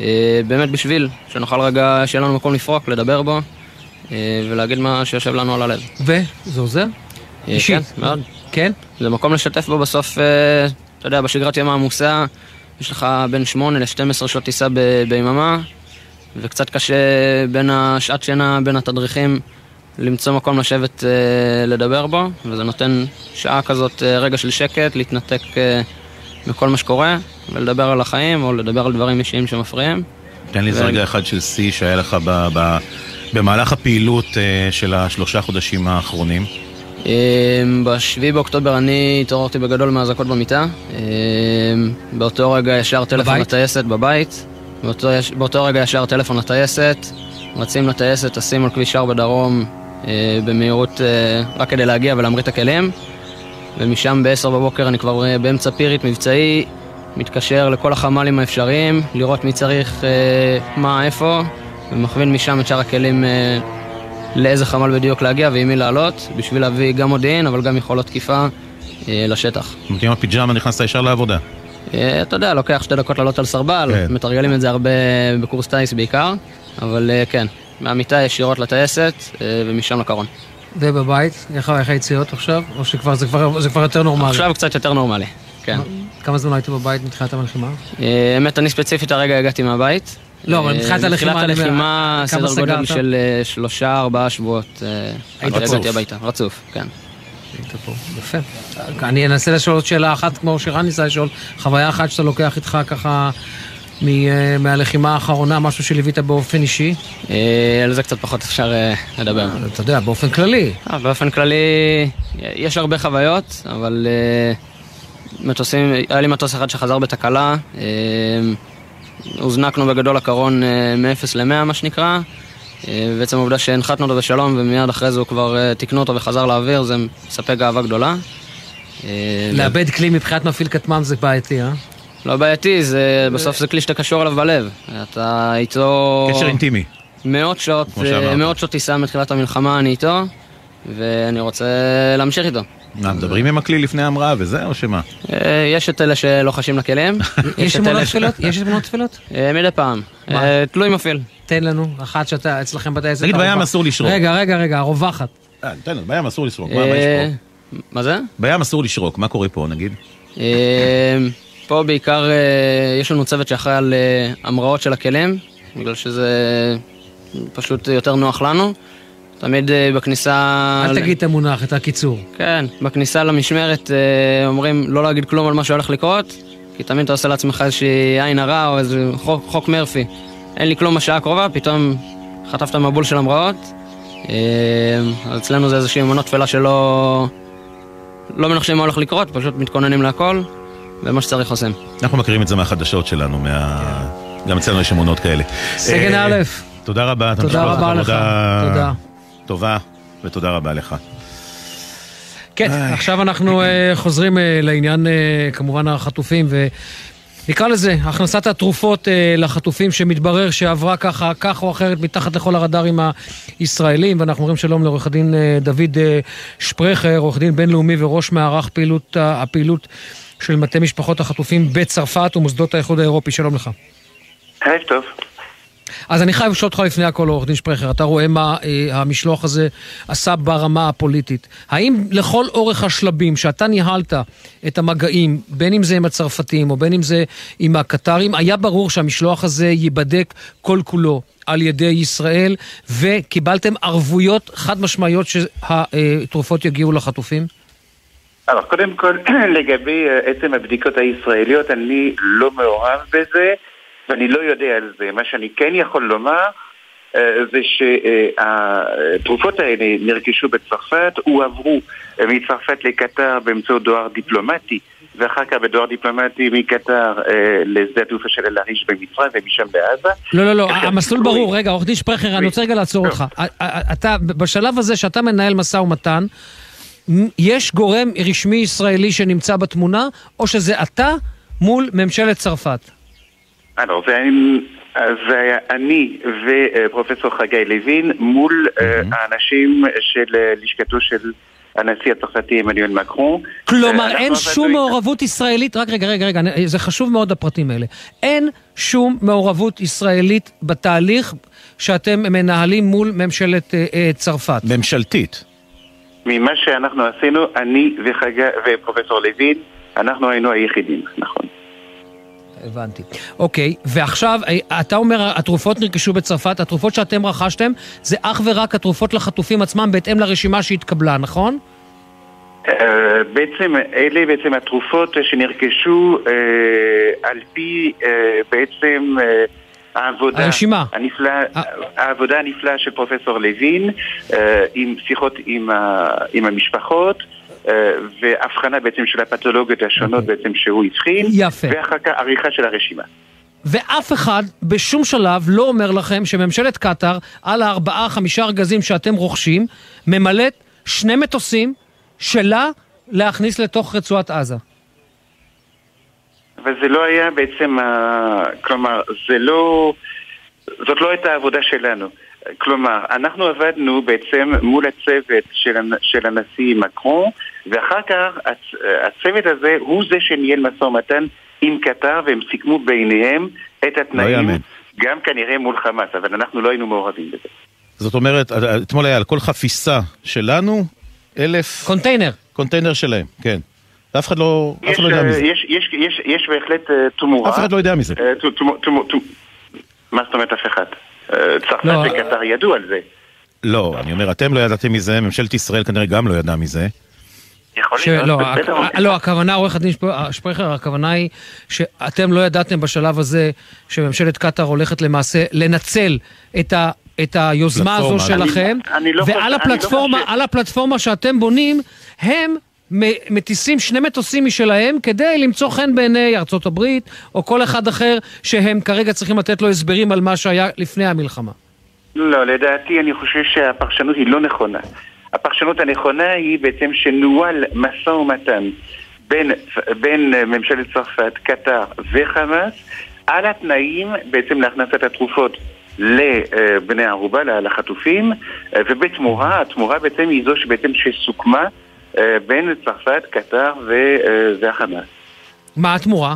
אה, באמת בשביל שנוכל רגע, שיהיה לנו מקום לפרוק, לדבר בו, אה, ולהגיד מה שיושב לנו על הלב. וזה עוזר? אה, אישית. כן, מאוד. כן? זה מקום לשתף בו בסוף, אה, אתה יודע, בשגרת ימה עמוסה, יש לך בין 8 ל-12 שעות טיסה ב- ביממה, וקצת קשה בין השעת שינה, בין התדריכים, למצוא מקום לשבת אה, לדבר בו, וזה נותן שעה כזאת, אה, רגע של שקט, להתנתק אה, מכל מה שקורה, ולדבר על החיים, או לדבר על דברים אישיים שמפריעים. תן לי איזה ו- רגע אחד של שיא שהיה לך ב- ב- במהלך הפעילות אה, של השלושה חודשים האחרונים. אמ, בשביעי באוקטובר אני התעוררתי בגדול מהאזעקות במיטה. אמ, באותו רגע ישר טלפון בבית? לטייסת בבית. באותו, יש- באותו רגע ישר טלפון לטייסת. רצים לטייסת, טסים על כביש 4 דרום אה, במהירות אה, רק כדי להגיע ולהמריא את הכלים. ומשם ב-10 בבוקר אני כבר אה, באמצע פירית מבצעי, מתקשר לכל החמ"לים האפשריים, לראות מי צריך אה, מה, איפה, ומכווין משם את שאר הכלים אה, לאיזה חמ"ל בדיוק להגיע ועם מי לעלות, בשביל להביא גם מודיעין, אבל גם יכולות תקיפה אה, לשטח. עם הפיג'מה נכנסת ישר לעבודה. אה, אתה יודע, לוקח שתי דקות לעלות על סרבל, כן. מתרגלים את זה הרבה בקורס טיס בעיקר, אבל כן, מהמיטה ישירות לטייסת ומשם לקרון. ובבית, איך איך היציאות עכשיו? או שכבר זה כבר זה כבר יותר נורמלי? עכשיו קצת יותר נורמלי, כן. כמה זמן היית בבית מתחילת הלחימה? אה, האמת, אני ספציפית הרגע הגעתי מהבית. לא, אבל אה, מתחילת הלחימה, אומר, הלחימה, סדר גודל? של אה, שלושה, ארבעה שבועות. אה, היית רצוף. רצוף, כן. היית פה, יפה. אני אנסה לשאול עוד שאלה אחת, כמו שרן ניסה לשאול, חוויה אחת שאתה לוקח איתך ככה מ- מהלחימה האחרונה, משהו שליווית באופן אישי? על זה קצת פחות אפשר לדבר. אתה יודע, באופן כללי. באופן כללי, יש הרבה חוויות, אבל מטוסים, היה לי מטוס אחד שחזר בתקלה, הוזנקנו בגדול הקרון אה, מ-0 ל-100 מה שנקרא, אה, בעצם העובדה שהנחתנו אותו בשלום ומיד אחרי זה הוא כבר אה, תיקנו אותו וחזר לאוויר, זה מספק גאווה גדולה. לאבד כלי מבחינת מפעיל כטמ"ם זה בעייתי, אה? לא בעייתי, זה, בסוף זה כלי שאתה קשור אליו בלב. אתה איתו... קשר אינטימי. מאות שעות, מאות שעות טיסה מתחילת המלחמה אני איתו, ואני רוצה להמשיך איתו. מה, מדברים עם הכלי לפני ההמראה וזה, או שמה? אה, יש את אלה שלא חשים לכלים. יש את אמונות תפילות? יש אמונות תפילות? אה, מדי פעם. מה? אה, תלוי מפעיל. תן לנו, אחת שאתה אצלכם בטייסת. נגיד, בים הרווח- אסור לשרוק. רגע, רגע, רגע, הרווחת. תן לנו, בים אסור לשרוק, מה יש פה? מה זה? בים אסור לשרוק, מה קורה פה נגיד? פה בעיקר יש לנו צוות שאחראי על המראות של הכלים, בגלל שזה פשוט יותר נוח לנו. תמיד אה, בכניסה... אל תגיד את המונח, את הקיצור. כן, בכניסה למשמרת אה, אומרים לא להגיד כלום על מה שהולך לקרות, כי תמיד אתה עושה לעצמך איזושהי עין הרע או איזה חוק, חוק מרפי. אין לי כלום בשעה הקרובה, פתאום חטפת מבול של המראות. אה, אז אצלנו זה איזושהי אמונות תפלה שלא לא מנחשים מה הולך לקרות, פשוט מתכוננים להכל, ומה שצריך עושים. אנחנו מכירים את זה מהחדשות שלנו, מה... גם אצלנו יש אמונות כאלה. סגן א', תודה רבה. תודה רבה לך. תודה. טובה, ותודה רבה לך. כן, עכשיו אנחנו אה, חוזרים אה, לעניין, אה, כמובן, החטופים, ונקרא לזה, הכנסת התרופות אה, לחטופים, שמתברר שעברה ככה, כך או אחרת, מתחת לכל הרדארים הישראלים, ואנחנו אומרים שלום לעורך הדין אה, דוד אה, שפרכר, עורך דין בינלאומי וראש מערך פעילות, ה- הפעילות של מטה משפחות החטופים בצרפת ומוסדות האיחוד האירופי. שלום לך. ערב טוב. אז אני חייב לשאול אותך לפני הכל, עורך דין שפרכר, אתה רואה מה אה, המשלוח הזה עשה ברמה הפוליטית. האם לכל אורך השלבים שאתה ניהלת את המגעים, בין אם זה עם הצרפתים או בין אם זה עם הקטרים, היה ברור שהמשלוח הזה ייבדק כל כולו על ידי ישראל, וקיבלתם ערבויות חד משמעיות שהתרופות יגיעו לחטופים? קודם כל, לגבי אה, עצם הבדיקות הישראליות, אני לא מעורב בזה, ואני לא יודע על זה. מה שאני כן יכול לומר, אה, זה שהתרופות האלה נרכשו בצרפת, הועברו אה, מצרפת לקטר באמצעות דואר דיפלומטי, ואחר כך בדואר דיפלומטי מקטר אה, לשדה התעופה של אל-עריש במצרים ומשם לעזה. לא, לא, לא, המסלול ברור. רגע, עורך דין שפרכר, אני רוצה רגע לעצור אותך. אתה, בשלב הזה שאתה מנהל משא ומתן, יש גורם רשמי ישראלי שנמצא בתמונה, או שזה אתה מול ממשלת צרפת? Alors, זה היה- זה היה אני ופרופסור חגי לוין מול אה, האנשים של אה, לשכתו של הנשיא הצרפתי עמנואל מקרון. כלומר, אה, אין שום. מעורבות ישראלית, רק רגע, רגע, רגע, זה חשוב מאוד הפרטים האלה. אין שום מעורבות ישראלית בתהליך שאתם מנהלים מול ממשלת אה, אה, צרפת. ממשלתית. ממה שאנחנו עשינו, אני ופרופסור לוין, אנחנו היינו היחידים, נכון. הבנתי. אוקיי, ועכשיו, אה, אתה אומר, התרופות נרכשו בצרפת, התרופות שאתם רכשתם, זה אך ורק התרופות לחטופים עצמם בהתאם לרשימה שהתקבלה, נכון? אה, בעצם, אלה בעצם התרופות שנרכשו אה, על פי בעצם העבודה הרשימה. הנפלאה, העבודה הנפלאה של פרופסור לוין, עם שיחות עם, עם המשפחות. והבחנה בעצם של הפתולוגיות השונות okay. בעצם שהוא התחיל, יפה. ואחר כך עריכה של הרשימה. ואף אחד בשום שלב לא אומר לכם שממשלת קטאר, על הארבעה, חמישה ארגזים שאתם רוכשים, ממלאת שני מטוסים שלה להכניס לתוך רצועת עזה. אבל זה לא היה בעצם, כלומר, זה לא, זאת לא הייתה העבודה שלנו. כלומר, אנחנו עבדנו בעצם מול הצוות של, של הנשיא מקרון, ואחר כך הצ, הצוות הזה הוא זה שניהל משא ומתן עם קטר, והם סיכמו ביניהם את התנאים, לא גם כנראה מול חמאס, אבל אנחנו לא היינו מעורבים בזה. זאת אומרת, אתמול היה על כל חפיסה שלנו, אלף... קונטיינר. קונטיינר שלהם, כן. אחד לא, יש, אחד לא יודע אה, מזה. יש, יש, יש, יש בהחלט uh, תמורה. אף אחד לא יודע מזה. מה זאת אומרת אף אחד? צרפת לא, וקטר ידעו על זה. לא, אני אומר, אתם לא ידעתם מזה, ממשלת ישראל כנראה גם לא ידעה מזה. יכול להיות. לא, לא, הכוונה, עורך הדין שפרכר, הכוונה היא שאתם לא ידעתם בשלב הזה שממשלת קטאר הולכת למעשה לנצל את ה... את היוזמה הזו שלכם, אני, לא ועל הפלטפורמה, לא על הפלטפורמה שאתם בונים, הם מטיסים שני מטוסים משלהם כדי למצוא חן בעיני ארצות הברית, או כל אחד אחר שהם כרגע צריכים לתת לו הסברים על מה שהיה לפני המלחמה. לא, לדעתי אני חושב שהפרשנות היא לא נכונה. הפרשנות הנכונה היא בעצם שנוהל משא ומתן בין, בין ממשלת צרפת, קטר וחמאס על התנאים בעצם להכנסת התרופות לבני ערובה, לחטופים, ובתמורה, התמורה בעצם היא זו שבעצם שסוכמה בין צרפת, קטר והחמאס. מה התמורה?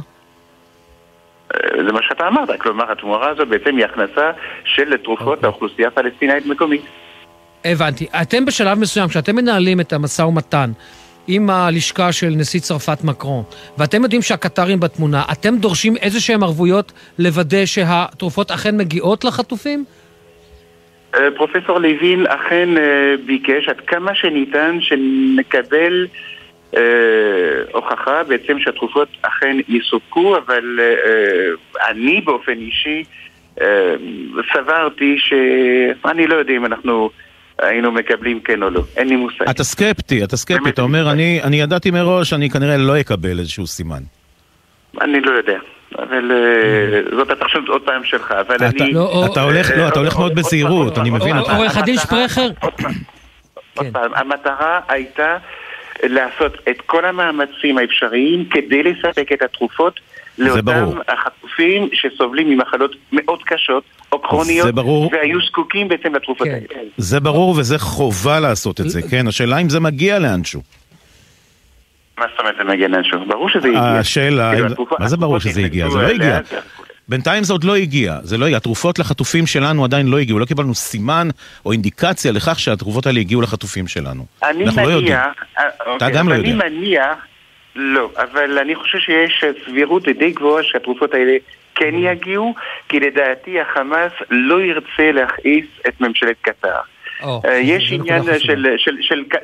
זה מה שאתה אמרת, כלומר התמורה הזו בעצם היא הכנסה של תרופות אוקיי. לאוכלוסייה הפלסטינאית מקומית. הבנתי. אתם בשלב מסוים, כשאתם מנהלים את המשא ומתן עם הלשכה של נשיא צרפת מקרון, ואתם יודעים שהקטרים בתמונה, אתם דורשים איזה שהם ערבויות לוודא שהתרופות אכן מגיעות לחטופים? אה, פרופסור לוין אכן אה, ביקש עד כמה שניתן שנקבל אה, הוכחה בעצם שהתרופות אכן יסופקו, אבל אני באופן אישי סברתי שאני לא יודע אם אנחנו... היינו מקבלים כן או לא, אין לי מושג. אתה סקפטי, אתה סקפטי, אתה אומר, אני, אני ידעתי מראש, אני כנראה לא אקבל איזשהו סימן. אני לא יודע. אבל אה, זאת הפרשנות עוד פעם שלך, אבל אני... לא, אתה הולך, לא, אתה הולך מאוד בזהירות, אני מבין. עורך הדין שפרכר. עוד פעם, המטרה הייתה לעשות את כל המאמצים האפשריים כדי לספק את התרופות לאותם החטופים שסובלים ממחלות מאוד קשות או כרוניות, והיו זקוקים בעצם לתרופות כן. האלה. זה ברור וזה חובה לעשות את זה, כן? השאלה אם זה מגיע לאנשהו. מה זאת אומרת זה מגיע לאנשהו? ברור שזה הגיע. השאלה, מה זה ברור שזה הגיע? זה לא הגיע. בינתיים זה עוד לא הגיע, זה לא הגיע. התרופות לחטופים שלנו עדיין לא הגיעו, לא קיבלנו סימן או אינדיקציה לכך שהתרופות האלה הגיעו לחטופים שלנו. אני מניח, לא יודעים. אה, אתה אוקיי, גם לא יודע. אני מניח, לא, אבל אני חושב שיש סבירות די גבוהה שהתרופות האלה כן יגיעו, כי לדעתי החמאס לא ירצה להכעיס את ממשלת קטר. אה, יש עניין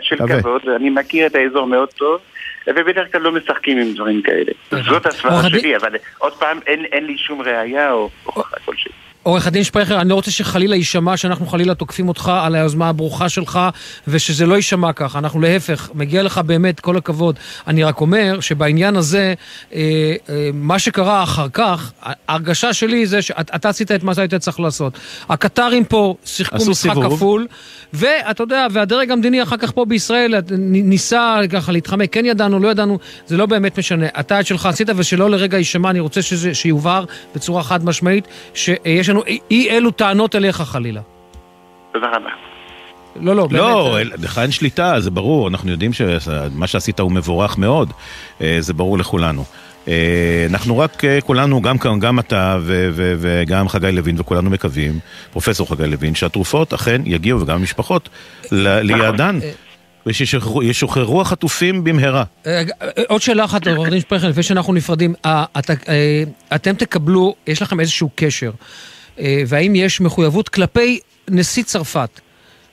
של כבוד, אני מכיר את האזור מאוד טוב. ובדרך כלל לא משחקים עם דברים כאלה. זאת הסברה שלי, אבל עוד פעם, אין לי שום ראייה או הוכחה כלשהי. עורך הדין שפרכר, אני לא רוצה שחלילה יישמע שאנחנו חלילה תוקפים אותך על היוזמה הברוכה שלך, ושזה לא יישמע ככה. אנחנו להפך, מגיע לך באמת כל הכבוד. אני רק אומר שבעניין הזה, אה, אה, מה שקרה אחר כך, ההרגשה שלי זה שאתה עשית את מה שהיית צריך לעשות. הקטרים פה שיחקו משחק סיבוב. כפול, ואתה יודע, והדרג המדיני אחר כך פה בישראל ניסה ככה להתחמק, כן ידענו, לא ידענו, זה לא באמת משנה. אתה את שלך עשית, ושלא לרגע יישמע, אני רוצה שזה, שיובהר בצורה חד משמעית, שיש לנו אי אלו טענות אליך חלילה. תודה רבה. לא, לא, באמת. לא, לך אין שליטה, זה ברור, אנחנו יודעים שמה שעשית הוא מבורך מאוד, אה, זה ברור לכולנו. אה, אנחנו רק כולנו, גם, גם אתה ו, ו, וגם חגי לוין וכולנו מקווים, פרופסור חגי לוין, שהתרופות אכן יגיעו וגם המשפחות ליעדן. ושישוחררו החטופים במהרה. עוד שאלה אחת, עורך דין שפרכר, לפני שאנחנו נפרדים. אתם תקבלו, יש לכם איזשהו קשר, והאם יש מחויבות כלפי נשיא צרפת?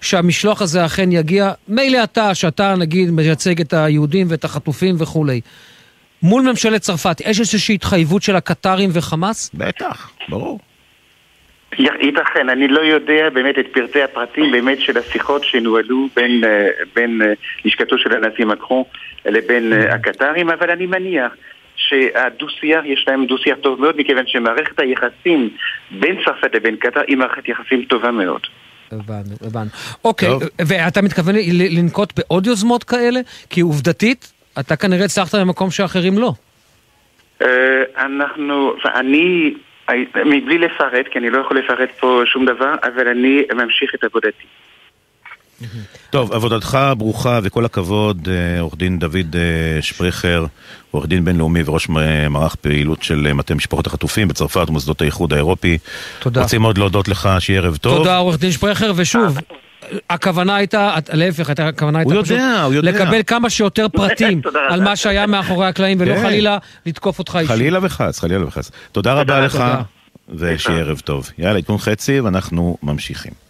שהמשלוח הזה אכן יגיע, מילא אתה, שאתה נגיד מייצג את היהודים ואת החטופים וכולי. מול ממשלת צרפת, יש איזושהי התחייבות של הקטרים וחמאס? בטח, ברור. ייתכן, אני לא יודע באמת את פרטי הפרטים באמת של השיחות שנוהלו בין, אה, בין אה, לשכתו של הנשיא מקרון לבין אה, הקטרים, אבל אני מניח שהדו-שיח, יש להם דו-שיח טוב מאוד, מכיוון שמערכת היחסים בין צרפת לבין קטר היא מערכת יחסים טובה מאוד. הבנו, הבנו. אוקיי, ואתה מתכוון לנקוט בעוד יוזמות כאלה? כי עובדתית, אתה כנראה הצלחת במקום שאחרים לא. אנחנו, אני מבלי לפרט, כי אני לא יכול לפרט פה שום דבר, אבל אני ממשיך את עבודתי. טוב, עבודתך ברוכה וכל הכבוד, אה, עורך דין דוד אה, שפריכר, עורך דין בינלאומי וראש מערך פעילות של מטה משפחות החטופים בצרפת ומוסדות האיחוד האירופי. תודה. רוצים מאוד להודות לך, שיהיה ערב טוב. תודה, עורך דין שפריכר, ושוב, הכוונה הייתה, להפך, הכוונה הייתה פשוט לקבל כמה שיותר פרטים על מה שהיה מאחורי הקלעים, ולא כן. חלילה לתקוף אותך אישית. חלילה וחס, חלילה וחס. תודה רבה לך, ושיהיה ערב טוב. יאללה, עדכון חצי, ואנחנו ממשיכים.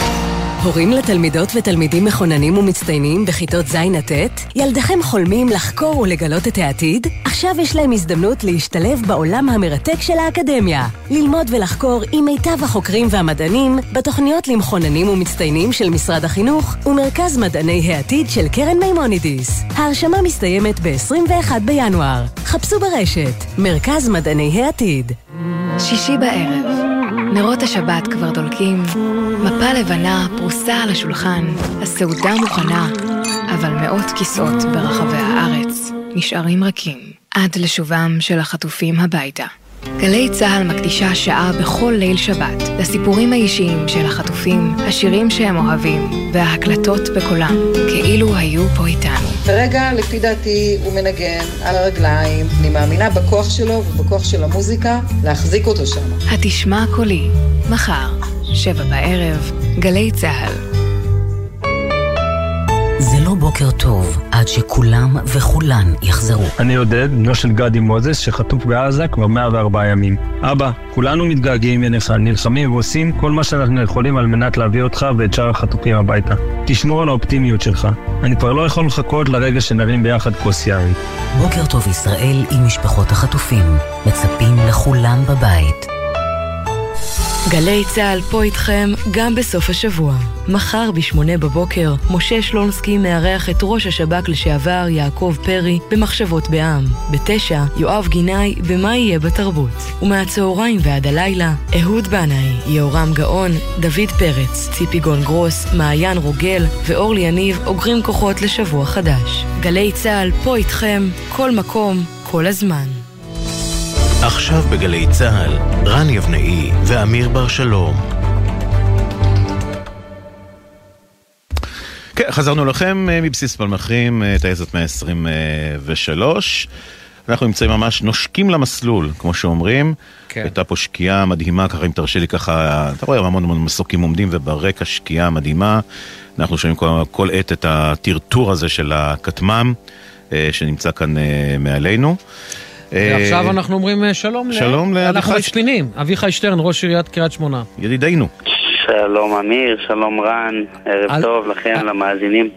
הורים לתלמידות ותלמידים מחוננים ומצטיינים בכיתות ז' עד ט'? ילדיכם חולמים לחקור ולגלות את העתיד? עכשיו יש להם הזדמנות להשתלב בעולם המרתק של האקדמיה. ללמוד ולחקור עם מיטב החוקרים והמדענים בתוכניות למחוננים ומצטיינים של משרד החינוך ומרכז מדעני העתיד של קרן מימונידיס. ההרשמה מסתיימת ב-21 בינואר. חפשו ברשת, מרכז מדעני העתיד. שישי בערב, נרות השבת כבר דולקים, מפה לבנה פרוסה על השולחן, הסעודה מוכנה, אבל מאות כיסאות ברחבי הארץ נשארים רכים עד לשובם של החטופים הביתה. גלי צה"ל מקדישה שעה בכל ליל שבת לסיפורים האישיים של החטופים, השירים שהם אוהבים וההקלטות בקולם, כאילו היו פה איתנו. כרגע, לפי דעתי, הוא מנגן על הרגליים. אני מאמינה בכוח שלו ובכוח של המוזיקה להחזיק אותו שם. התשמע קולי, מחר, שבע בערב, גלי צה"ל. זה לא בוקר טוב עד שכולם וכולן יחזרו. אני עודד, בנו של גדי מוזס, שחטוף בעזה כבר 104 ימים. אבא, כולנו מתגעגעים אליך, נלחמים ועושים כל מה שאנחנו יכולים על מנת להביא אותך ואת שאר החטופים הביתה. תשמור על האופטימיות שלך. אני כבר לא יכול לחכות לרגע שנרים ביחד כוס יין. בוקר טוב ישראל עם משפחות החטופים. מצפים לכולם בבית. גלי צה"ל פה איתכם גם בסוף השבוע. מחר ב-8 בבוקר, משה שלונסקי מארח את ראש השב"כ לשעבר יעקב פרי במחשבות בעם. ב-9, יואב גינאי במה יהיה בתרבות. ומהצהריים ועד הלילה, אהוד בנאי, יהורם גאון, דוד פרץ, ציפי גון גרוס, מעיין רוגל ואורלי יניב אוגרים כוחות לשבוע חדש. גלי צה"ל פה איתכם, כל מקום, כל הזמן. עכשיו בגלי צה"ל, רן יבנאי ואמיר בר שלום. כן, חזרנו לכם אה, מבסיס פלמחים, אה, טייסת 123. אנחנו נמצאים ממש נושקים למסלול, כמו שאומרים. כן. הייתה פה שקיעה מדהימה, ככה אם תרשה לי ככה, אתה רואה המון המון מסוקים עומדים וברקע שקיעה מדהימה. אנחנו שומעים כל, כל עת את הטרטור הזה של הכטמ"ם, אה, שנמצא כאן מעלינו. ועכשיו אנחנו אומרים שלום, שלום לאביחי... אנחנו מצפינים, אביחי שטרן, ראש עיריית קריית שמונה. ידידינו. שלום אמיר, שלום רן, ערב על... טוב לכם, למאזינים.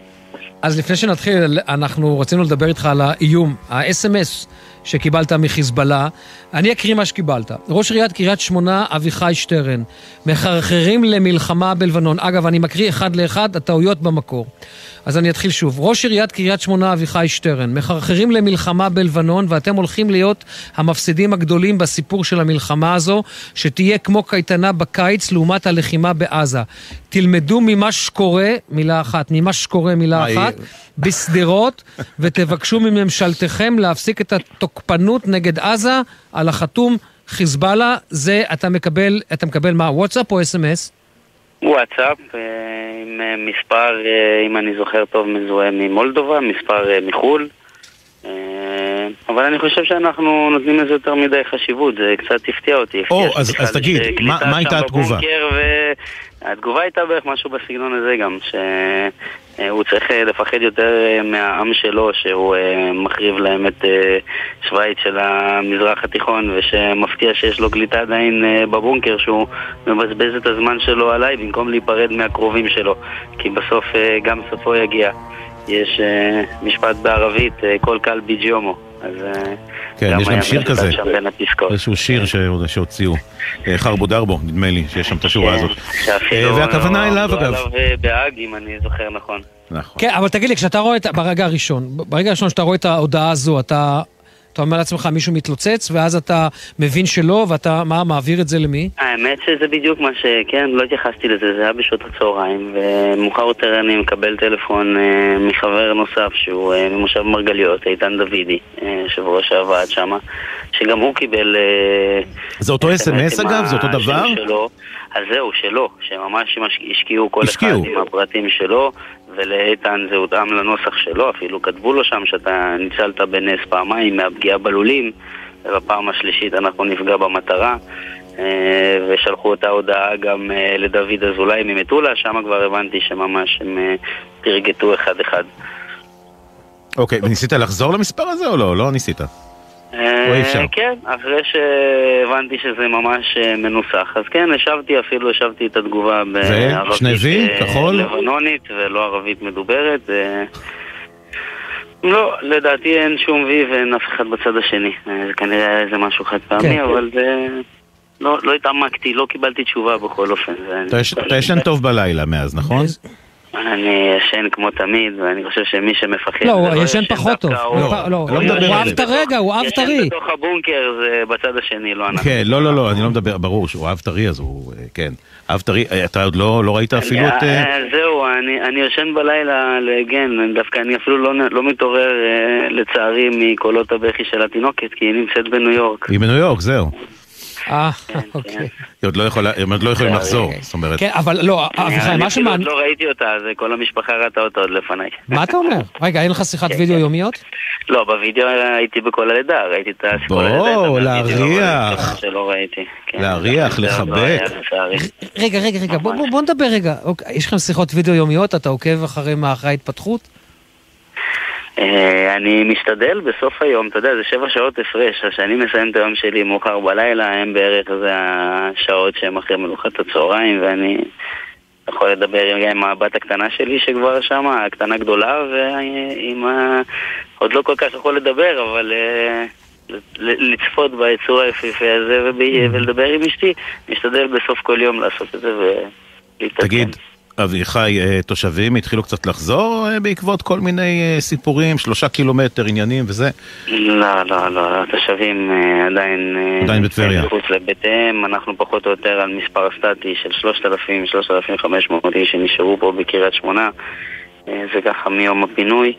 אז לפני שנתחיל, אנחנו רצינו לדבר איתך על האיום, ה-SMS שקיבלת מחיזבאללה. אני אקריא מה שקיבלת. ראש עיריית קריית שמונה, אביחי שטרן, מחרחרים למלחמה בלבנון. אגב, אני מקריא אחד לאחד, הטעויות במקור. אז אני אתחיל שוב. ראש עיריית קריית שמונה אביחי שטרן, מחרחרים למלחמה בלבנון ואתם הולכים להיות המפסידים הגדולים בסיפור של המלחמה הזו, שתהיה כמו קייטנה בקיץ לעומת הלחימה בעזה. תלמדו ממה שקורה, מילה אחת, ממה שקורה מילה אחת, בשדרות, ותבקשו מממשלתכם להפסיק את התוקפנות נגד עזה על החתום חיזבאללה. זה אתה מקבל, אתה מקבל מה, וואטסאפ או אס.אם.אס? וואטסאפ עם מספר, אם אני זוכר טוב, מזוהה ממולדובה, מספר מחו"ל. אבל אני חושב שאנחנו נותנים לזה יותר מדי חשיבות, זה קצת הפתיע אותי. או, אז, אז תגיד, מה, מה הייתה התגובה? התגובה הייתה בערך משהו בסגנון הזה גם, שהוא צריך לפחד יותר מהעם שלו, שהוא מחריב להם את שווייץ של המזרח התיכון, ושמפתיע שיש לו גליטה עדיין בבונקר, שהוא מבזבז את הזמן שלו עליי במקום להיפרד מהקרובים שלו, כי בסוף גם סופו יגיע. יש משפט בערבית, כל קל ביג'יומו. אז כן, יש גם שיר כזה, איזשהו שיר שהוציאו, חרבו דרבו, נדמה לי, שיש שם את השורה הזאת. והכוונה אליו אגב. עליו בהאג, אם אני זוכר נכון. נכון. כן, אבל תגיד לי, כשאתה רואה את, ברגע הראשון, ברגע הראשון שאתה רואה את ההודעה הזו, אתה... אתה אומר לעצמך מישהו מתלוצץ, ואז אתה מבין שלא, ואתה, מה, מעביר את זה למי? האמת שזה בדיוק מה ש... כן, לא התייחסתי לזה, זה היה בשעות הצהריים, ומאוחר יותר אני מקבל טלפון אה, מחבר נוסף שהוא אה, ממושב מרגליות, איתן דוידי, אה, יושב ראש הוועד שם, שגם הוא קיבל... אה, זה אותו אס.אם.אס אגב? זה אותו דבר? שלו. אז זהו, שלו, שממש השקיעו כל השקיעו. אחד עם הפרטים שלו, ולאיתן זה הותאם לנוסח שלו, אפילו כתבו לו שם שאתה ניצלת בנס פעמיים מהפגיעה בלולים, ובפעם השלישית אנחנו נפגע במטרה. ושלחו את ההודעה גם לדוד אזולאי ממטולה, שם כבר הבנתי שממש הם תרגטו אחד-אחד. אוקיי, וניסית לחזור למספר הזה או לא? לא ניסית. או אי אפשר? כן, אחרי שהבנתי שזה ממש מנוסח. אז כן, השבתי, אפילו השבתי את התגובה בערבית? כחול? לבנונית ולא ערבית מדוברת. לא, לדעתי אין שום וי ואין אף אחד בצד השני. זה כנראה איזה משהו חד פעמי, אבל זה... לא, לא התעמקתי, לא קיבלתי תשובה בכל אופן. אתה ישן טוב בלילה מאז, נכון? אני ישן כמו תמיד, ואני חושב שמי שמפחד... לא, הוא ישן פחות טוב. לא, לא מדבר על זה. הוא אהב את הרגע, הוא אהב טרי. ישן בתוך הבונקר זה בצד השני, לא אנחנו. כן, לא, לא, לא, אני לא מדבר, ברור שהוא אהב טרי, אז הוא, כן. אהב טרי, אתה עוד לא ראית אפילו את... זהו, אני ישן בלילה, כן, דווקא אני אפילו לא מתעורר, לצערי, מקולות הבכי של התינוקת, כי היא נמצאת בניו יורק. היא בניו יורק, זהו. אה, אוקיי. הם עוד לא יכולים לחזור, זאת אומרת. כן, אבל לא, אביחי, מה שמעניין... אני עוד לא ראיתי אותה, אז כל המשפחה ראתה אותה עוד לפניי. מה אתה אומר? רגע, אין לך שיחת וידאו יומיות? לא, בווידאו הייתי בכל הלידה, ראיתי את הסיפור הלידה. בוא, להריח. שלא ראיתי. להריח, לחבק. רגע, רגע, רגע, בוא נדבר רגע. יש לכם שיחות וידאו יומיות? אתה עוקב אחרי מאחרי ההתפתחות? אני משתדל בסוף היום, אתה יודע, זה שבע שעות הפרש, אז כשאני מסיים את היום שלי מאוחר בלילה, הם בערך זה השעות שהם אחרי מלוכת הצהריים, ואני יכול לדבר עם הבת הקטנה שלי שכבר שמה, הקטנה גדולה, ועם ה... עוד לא כל כך יכול לדבר, אבל לצפות ביצור היפהפה הזה ולדבר עם אשתי, משתדל בסוף כל יום לעשות את זה ולהתעדכן. תגיד, אביחי, תושבים התחילו קצת לחזור בעקבות כל מיני סיפורים, שלושה קילומטר עניינים וזה? לא, לא, לא, התושבים עדיין... עדיין בטבריה. מחוץ לביתיהם, אנחנו פחות או יותר על מספר סטטי של 3,000-3,500 איש שנשארו פה בקריית שמונה, זה ככה מיום הפינוי.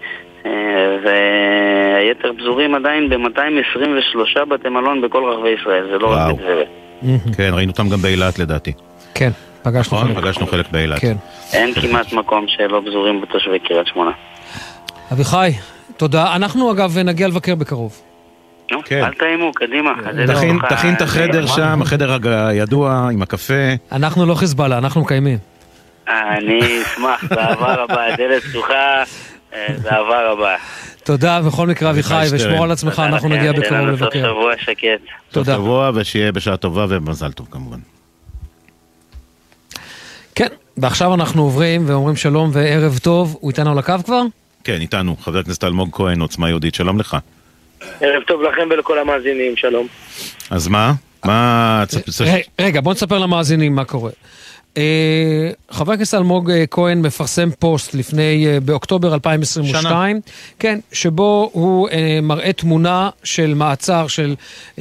והיתר פזורים עדיין ב-223 בתי מלון בכל רחבי ישראל, זה לא רק בטבריה. כן, ראינו אותם גם באילת לדעתי. כן. פגשנו חלק. פגשנו חלק באילת. כן. אין כמעט מקום שלא פזורים בתושבי קריית שמונה. אביחי, תודה. אנחנו אגב נגיע לבקר בקרוב. כן. אל תאיימו, קדימה. תכין את החדר שם, החדר הידוע עם הקפה. אנחנו לא חיזבאללה, אנחנו מקיימים. אני אשמח, באהבה רבה, הדלת פתוחה, באהבה רבה. תודה, בכל מקרה אביחי, ושמור על עצמך, אנחנו נגיע בקרוב לבקר. שבוע שקט. תודה. שבוע, ושיהיה בשעה טובה ומזל טוב כמובן. ועכשיו אנחנו עוברים ואומרים שלום וערב טוב. הוא איתנו על הקו כבר? כן, איתנו. חבר הכנסת אלמוג כהן, עוצמה יהודית, שלום לך. ערב טוב לכם ולכל המאזינים, שלום. אז מה? מה... רגע, בוא נספר למאזינים מה קורה. חבר הכנסת אלמוג כהן מפרסם פוסט לפני, באוקטובר 2022, שנה. כן, שבו הוא מראה תמונה של מעצר של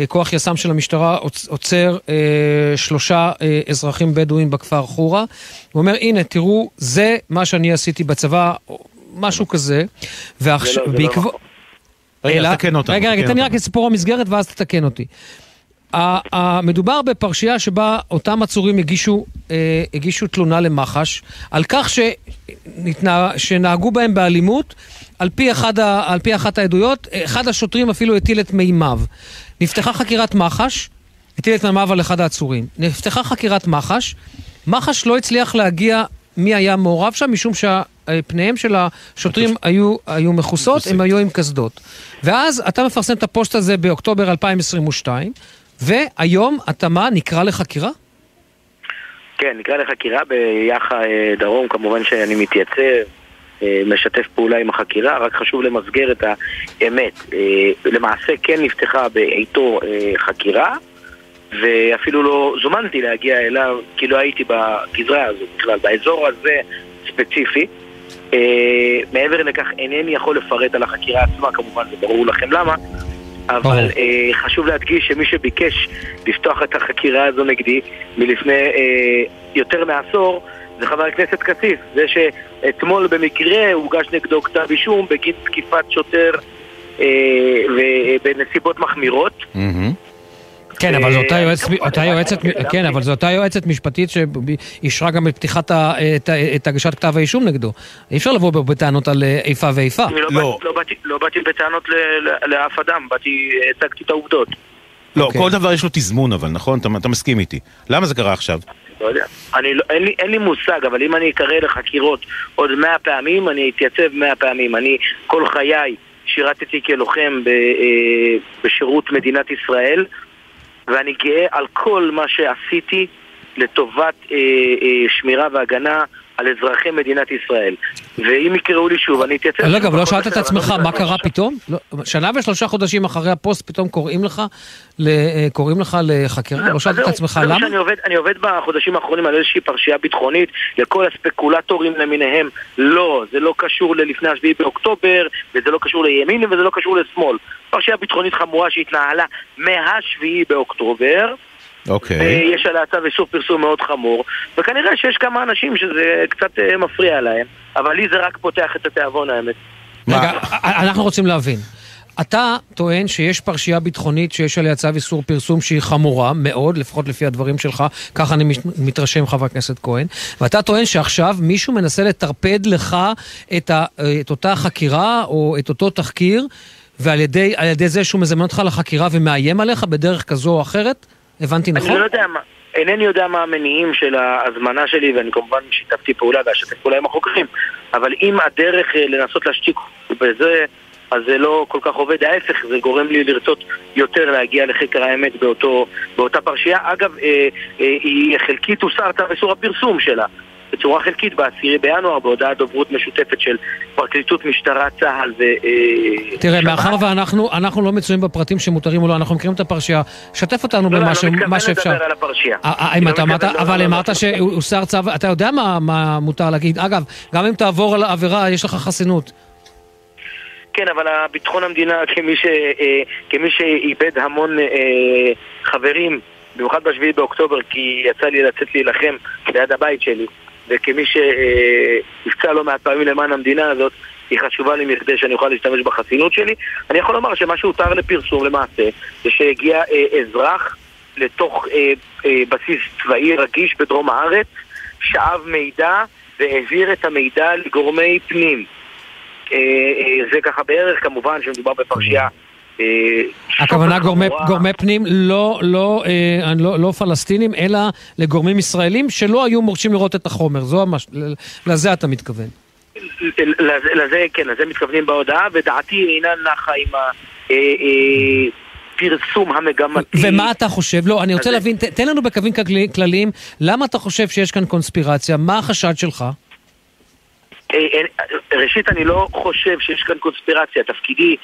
כוח יס"מ של המשטרה, עוצר שלושה אזרחים בדואים בכפר חורה. הוא אומר, הנה, תראו, זה מה שאני עשיתי בצבא, משהו כזה, ועכשיו, בעקבות... רגע, תתקן אותנו. רגע, רגע, תן לי רק את סיפור המסגרת ואז תתקן אותי. מדובר בפרשייה שבה אותם עצורים הגישו, אה, הגישו תלונה למח"ש על כך שנתנה, שנהגו בהם באלימות, על פי, אחד ה, על פי אחת העדויות, אחד השוטרים אפילו הטיל את מימיו. נפתחה חקירת מח"ש, הטיל את מימיו על אחד העצורים. נפתחה חקירת מח"ש, מח"ש לא הצליח להגיע מי היה מעורב שם, משום שפניהם של השוטרים היו, היו מכוסות, הם היו עם קסדות. ואז אתה מפרסם את הפוסט הזה באוקטובר 2022, והיום אתה מה, נקרא לחקירה? כן, נקרא לחקירה ביח"א אה, דרום, כמובן שאני מתייצב, אה, משתף פעולה עם החקירה, רק חשוב למסגר את האמת. אה, למעשה כן נפתחה בעיתו חקירה, ואפילו לא זומנתי להגיע אליו, כי לא הייתי בגזרה הזו בכלל, באזור הזה ספציפי. מעבר לכך אינני יכול לפרט על החקירה עצמה, כמובן זה ברור לכם למה, אבל אה, חשוב להדגיש שמי שביקש לפתוח את החקירה הזו נגדי מלפני אה, יותר מעשור זה חבר הכנסת כסיף, זה שאתמול במקרה הוגש נגדו כתב אישום בגין תקיפת שוטר אה, ובנסיבות מחמירות. Mm-hmm. כן, אבל זו אותה יועצת, אותה יועצת, כן, אבל זו אותה יועצת משפטית שאישרה גם את פתיחת, את הגשת כתב האישום נגדו. אי אפשר לבוא בטענות על אה, איפה ואיפה. לא. לא באתי בטענות לאף אדם, באתי, הצגתי את העובדות. לא, אוקיי. כל דבר יש לו תזמון אבל, נכון? אתה מסכים איתי. למה זה קרה עכשיו? לא יודע. אני, לא, אין, לי, אין לי מושג, אבל אם אני אקרא לחקירות עוד מאה פעמים, אני אתייצב מאה פעמים. אני כל חיי שירתתי כלוחם ב, אה, בשירות מדינת ישראל. ואני גאה על כל מה שעשיתי לטובת אה, אה, שמירה והגנה על אזרחי מדינת ישראל. ואם יקראו לי שוב, אני אתייצב... רגע, אבל לא שאלת את עצמך מה קרה פתאום? לא, שנה ושלושה חודשים אחרי הפוסט פתאום קוראים לך, אה, קוראים לך לחקירה? לא שאלת את עצמך למה? אני עובד בחודשים האחרונים על איזושהי פרשייה ביטחונית לכל הספקולטורים למיניהם. לא, זה לא קשור ללפני השביעי באוקטובר, וזה לא קשור לימין וזה לא קשור לשמאל. פרשייה ביטחונית חמורה שהתנהלה מהשביעי באוקטובר. אוקיי. Okay. יש עליה צו איסור פרסום מאוד חמור, וכנראה שיש כמה אנשים שזה קצת אה, מפריע להם, אבל לי זה רק פותח את התיאבון האמת. רגע, אנחנו רוצים להבין. אתה טוען שיש פרשייה ביטחונית שיש עליה צו איסור פרסום שהיא חמורה מאוד, לפחות לפי הדברים שלך, ככה אני מתרשם חבר הכנסת כהן, ואתה טוען שעכשיו מישהו מנסה לטרפד לך את, ה, את אותה חקירה או את אותו תחקיר, ועל ידי, ידי זה שהוא מזמן אותך לחקירה ומאיים עליך בדרך כזו או אחרת? הבנתי נכון? אני לא יודע מה. אינני יודע מה המניעים של ההזמנה שלי, ואני כמובן שיתפתי פעולה ואשתף פעולה עם החוקרים, אבל אם הדרך אה, לנסות להשתיק בזה, אז זה לא כל כך עובד, ההפך, זה גורם לי לרצות יותר להגיע לחקר האמת באותו, באותה פרשייה. אגב, אה, אה, היא חלקית הוסר צו איסור הפרסום שלה. בצורה חלקית ב-10 בינואר בהודעת דוברות משותפת של פרקליטות משטרה צה"ל ו... אה, תראה, מאחר ואנחנו לא מצויים בפרטים שמותרים או לא, אנחנו מכירים את הפרשייה, שתף אותנו לא, במה לא, שאפשר. לא, אני לא מתכוון לדבר על הפרשייה. אה, אבל אמרת שהוסר צו, אתה יודע מה מותר להגיד. אגב, גם אם תעבור על עבירה, יש לך חסינות. כן, אבל ביטחון המדינה, כמי, ש, אה, כמי שאיבד המון חברים, במיוחד בשביעי באוקטובר, כי יצא לי לצאת להילחם ליד הבית שלי, וכמי שנפצע לא מעט פעמים למען המדינה הזאת, היא חשובה לי מכדי שאני אוכל להשתמש בחסינות שלי. אני יכול לומר שמה שהותר לפרסום למעשה זה שהגיע אה, אזרח לתוך אה, אה, בסיס צבאי רגיש בדרום הארץ, שאב מידע והעביר את המידע לגורמי פנים. אה, אה, זה ככה בערך, כמובן שמדובר בפרשייה אה, הכוונה גורמי, גורמי פנים לא, לא, אה, לא, לא פלסטינים, אלא לגורמים ישראלים שלא היו מורשים לראות את החומר. זו המש... לזה אתה מתכוון. לזה, כן, לזה מתכוונים בהודעה, ודעתי אינה נחה עם הפרסום אה, המגמתי. ומה אתה חושב? לא, אני רוצה להבין, תן לנו בקווים כלליים, למה אתה חושב שיש כאן קונספירציה? מה החשד שלך? ראשית, אני לא חושב שיש כאן קונספירציה. תפקידי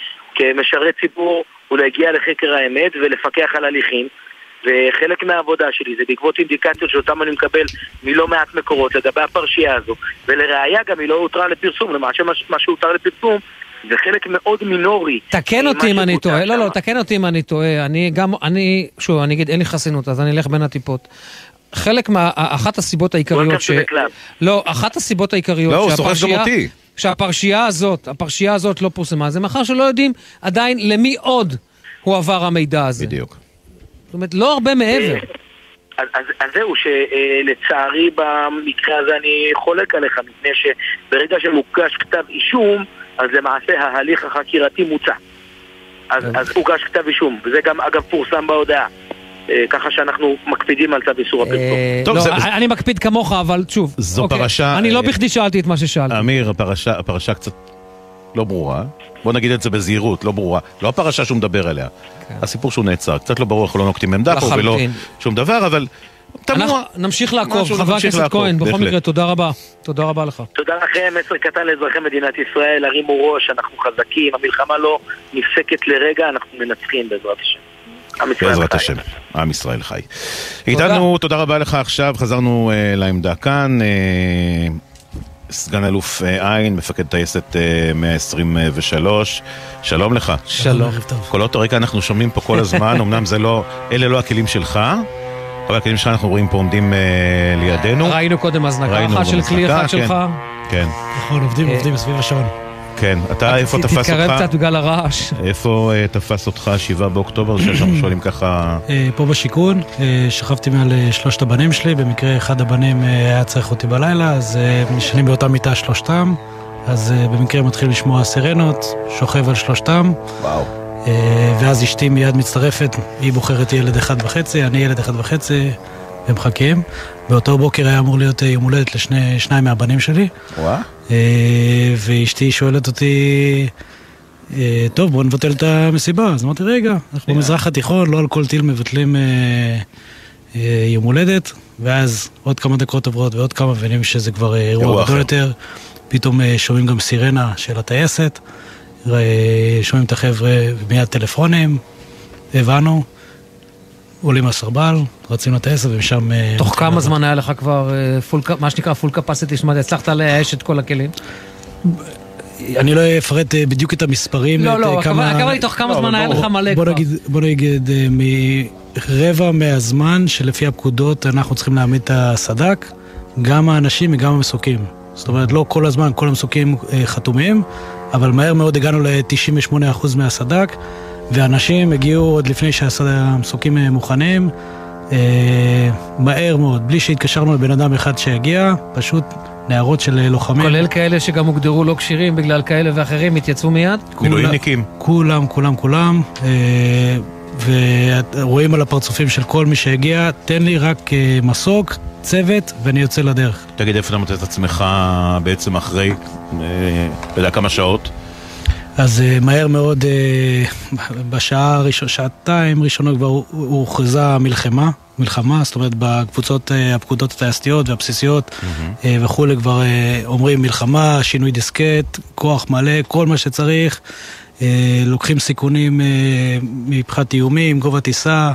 כמשרת ציבור הוא להגיע לחקר האמת ולפקח על הליכים. וחלק מהעבודה שלי זה בעקבות אינדיקציות שאותם אני מקבל מלא מעט מקורות לגבי הפרשייה הזו ולראיה גם היא לא הותרה לפרסום, למעשה מה שהותר לפרסום זה חלק מאוד מינורי. תקן אותי אם אני טועה, לא, לא, תקן אותי אם אני טועה, אני גם, אני, שוב, אני אגיד, אין לי חסינות, אז אני אלך בין הטיפות. חלק מה... אחת הסיבות העיקריות ש... לא, אחת הסיבות העיקריות לא, הוא שוחק גם אותי. שהפרשייה הזאת, הפרשייה הזאת לא פורסמה, זה מאחר שלא יודעים עדיין למי עוד הועבר המידע הזה. בדיוק. זאת אומרת, לא הרבה מעבר. אז, אז, אז זהו, שלצערי במקרה הזה אני חולק עליך, מפני שברגע שמוגש כתב אישום, אז למעשה ההליך החקירתי מוצע. אז, כן. אז הוגש כתב אישום, וזה גם אגב פורסם בהודעה. אה, ככה שאנחנו מקפידים על צו איסור הפרסום. טוב, לא, זה... אני מקפיד כמוך, אבל שוב. זו אוקיי. פרשה... אני לא בכדי שאלתי את מה ששאלתי. אמיר, הפרשה, הפרשה קצת לא ברורה. בוא נגיד את זה בזהירות, לא ברורה. לא הפרשה שהוא מדבר עליה. כן. הסיפור שהוא נעצר. קצת לא ברור איך לא נוקטים עמדה פה ולא שום דבר, אבל... אנחנו נמשיך לעקוב, חבר הכנסת כהן, בכל מקרה, תודה רבה. תודה רבה לך. תודה לכם, מסר קטן לאזרחי מדינת ישראל, הרימו ראש, אנחנו חזקים, המלחמה לא נפסקת לרגע, אנחנו מנצחים בעזרת השם. בעזרת השם, עם ישראל חי. איתנו, תודה רבה לך עכשיו, חזרנו uh, לעמדה כאן. Uh, סגן אלוף אה, עין, מפקד טייסת 123, שלום לך. שלום. קולות הרקע אנחנו שומעים פה כל הזמן, אמנם זה לא, אלה לא הכלים שלך, אבל הכלים שלך אנחנו רואים פה עומדים לידינו. ראינו קודם הזנקה אחת של כלי אחד כן, שלך. כן. נכון, עובדים, עובדים סביב השעון. כן, אתה איפה תפס אותך? תתקרב קצת בגלל הרעש. איפה uh, תפס אותך 7 באוקטובר, שאנחנו שואלים ככה... Uh, פה בשיכון, uh, שכבתי מעל שלושת הבנים שלי, במקרה אחד הבנים uh, היה צריך אותי בלילה, אז uh, נשענים באותה מיטה שלושתם, אז uh, במקרה מתחיל לשמוע סירנות, שוכב על שלושתם. וואו. Uh, ואז אשתי מיד מצטרפת, היא בוחרת ילד אחד וחצי, אני ילד אחד וחצי, ומחכים. באותו בוקר היה אמור להיות יום הולדת לשניים מהבנים שלי. וואו. אה, ואשתי שואלת אותי, אה, טוב, בוא נבטל את המסיבה. אז אמרתי, רגע, אנחנו במזרח התיכון, לא על כל טיל מבטלים אה, יום הולדת. ואז עוד כמה דקות עוברות ועוד כמה מבינים שזה כבר אירוע גדול יותר. פתאום שומעים גם סירנה של הטייסת, שומעים את החבר'ה מיד טלפונים, הבנו. עולים מהסרבל, רצים לטייסת ומשם... אה, תוך כמה זמן היה לך כבר פול, אה, מה שנקרא פול קפסיטי, זאת אומרת, הצלחת לאייש את כל הכלים? אני לא אפרט אה, בדיוק את המספרים. לא, לא, הכוונה היא תוך כמה לא, זמן היה לך מלא כבר. בוא נגיד, מרבע מהזמן שלפי הפקודות אנחנו צריכים להעמיד את הסד"כ, גם האנשים וגם המסוקים. זאת אומרת, לא כל הזמן כל המסוקים חתומים, אבל מהר מאוד הגענו ל-98% מהסד"כ. ואנשים הגיעו עוד לפני שהמסוקים אה, מוכנים, אה, מהר מאוד, בלי שהתקשרנו לבן אדם אחד שהגיע, פשוט נערות של אה, לוחמים. כולל כאלה שגם הוגדרו לא כשירים בגלל כאלה ואחרים, התייצבו מיד? מילואימניקים. כולם, כולם, כולם. אה, ורואים על הפרצופים של כל מי שהגיע, תן לי רק אה, מסוק, צוות, ואני יוצא לדרך. תגיד, איפה אתה מוצא את עצמך בעצם אחרי, אה, אתה יודע כמה שעות? אז uh, מהר מאוד, uh, בשעה הראשונה, שעתיים ראשונות כבר הוכרזה מלחמה, מלחמה, זאת אומרת בקבוצות, uh, הפקודות הטייסתיות והבסיסיות mm-hmm. וכולי כבר אומרים מלחמה, שינוי דיסקט, כוח מלא, כל מה שצריך, לוקחים סיכונים מבחינת איומים, גובה טיסה.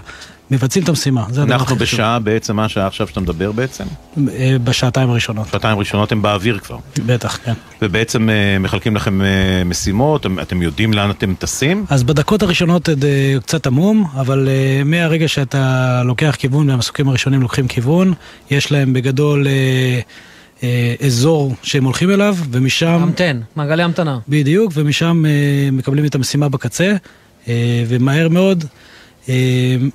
מבצעים את המשימה. אנחנו בשעה בעצם, מה השעה עכשיו שאתה מדבר בעצם? אה, בשעתיים הראשונות. שעתיים ראשונות הם באוויר כבר. בטח, כן. ובעצם אה, מחלקים לכם אה, משימות, אתם יודעים לאן אתם טסים? אז בדקות הראשונות זה קצת עמום, אבל מהרגע שאתה לוקח כיוון, והמסוקים הראשונים לוקחים כיוון, יש להם בגדול... אזור שהם הולכים אליו, ומשם... המתן, מעגלי המתנה. בדיוק, ומשם מקבלים את המשימה בקצה, ומהר מאוד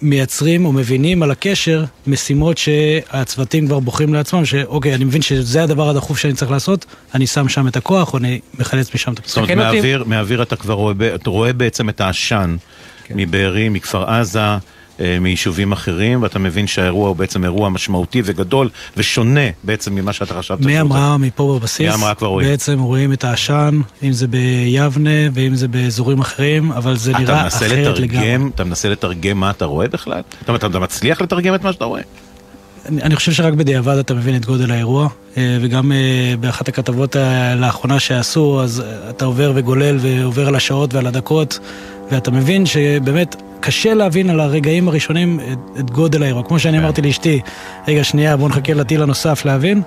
מייצרים או מבינים על הקשר משימות שהצוותים כבר בוחרים לעצמם, שאוקיי, אני מבין שזה הדבר הדחוף שאני צריך לעשות, אני שם שם את הכוח או אני מחלץ משם את הפסוק. זאת אומרת, מהאוויר אתה כבר רואה, אתה רואה בעצם את העשן כן. מבארי, מכפר עזה. אה, מיישובים אחרים, ואתה מבין שהאירוע הוא בעצם אירוע משמעותי וגדול ושונה בעצם ממה שאתה חשבת. מהמראה מפה בבסיס, מהמראה כבר רואים. בעצם רואים את העשן, אם זה ביבנה ואם זה באזורים אחרים, אבל זה נראה אחרת לתרגם, לגמרי. אתה מנסה לתרגם מה אתה רואה בכלל? אתה, אתה מצליח לתרגם את מה שאתה רואה? אני, אני חושב שרק בדיעבד אתה מבין את גודל האירוע, אה, וגם אה, באחת הכתבות לאחרונה שעשו, אז אתה עובר וגולל ועובר על השעות ועל הדקות, ואתה מבין שבאמת קשה להבין על הרגעים הראשונים את, את גודל האירוע. כמו שאני כן. אמרתי לאשתי, רגע, שנייה, בוא נחכה לטיל הנוסף להבין.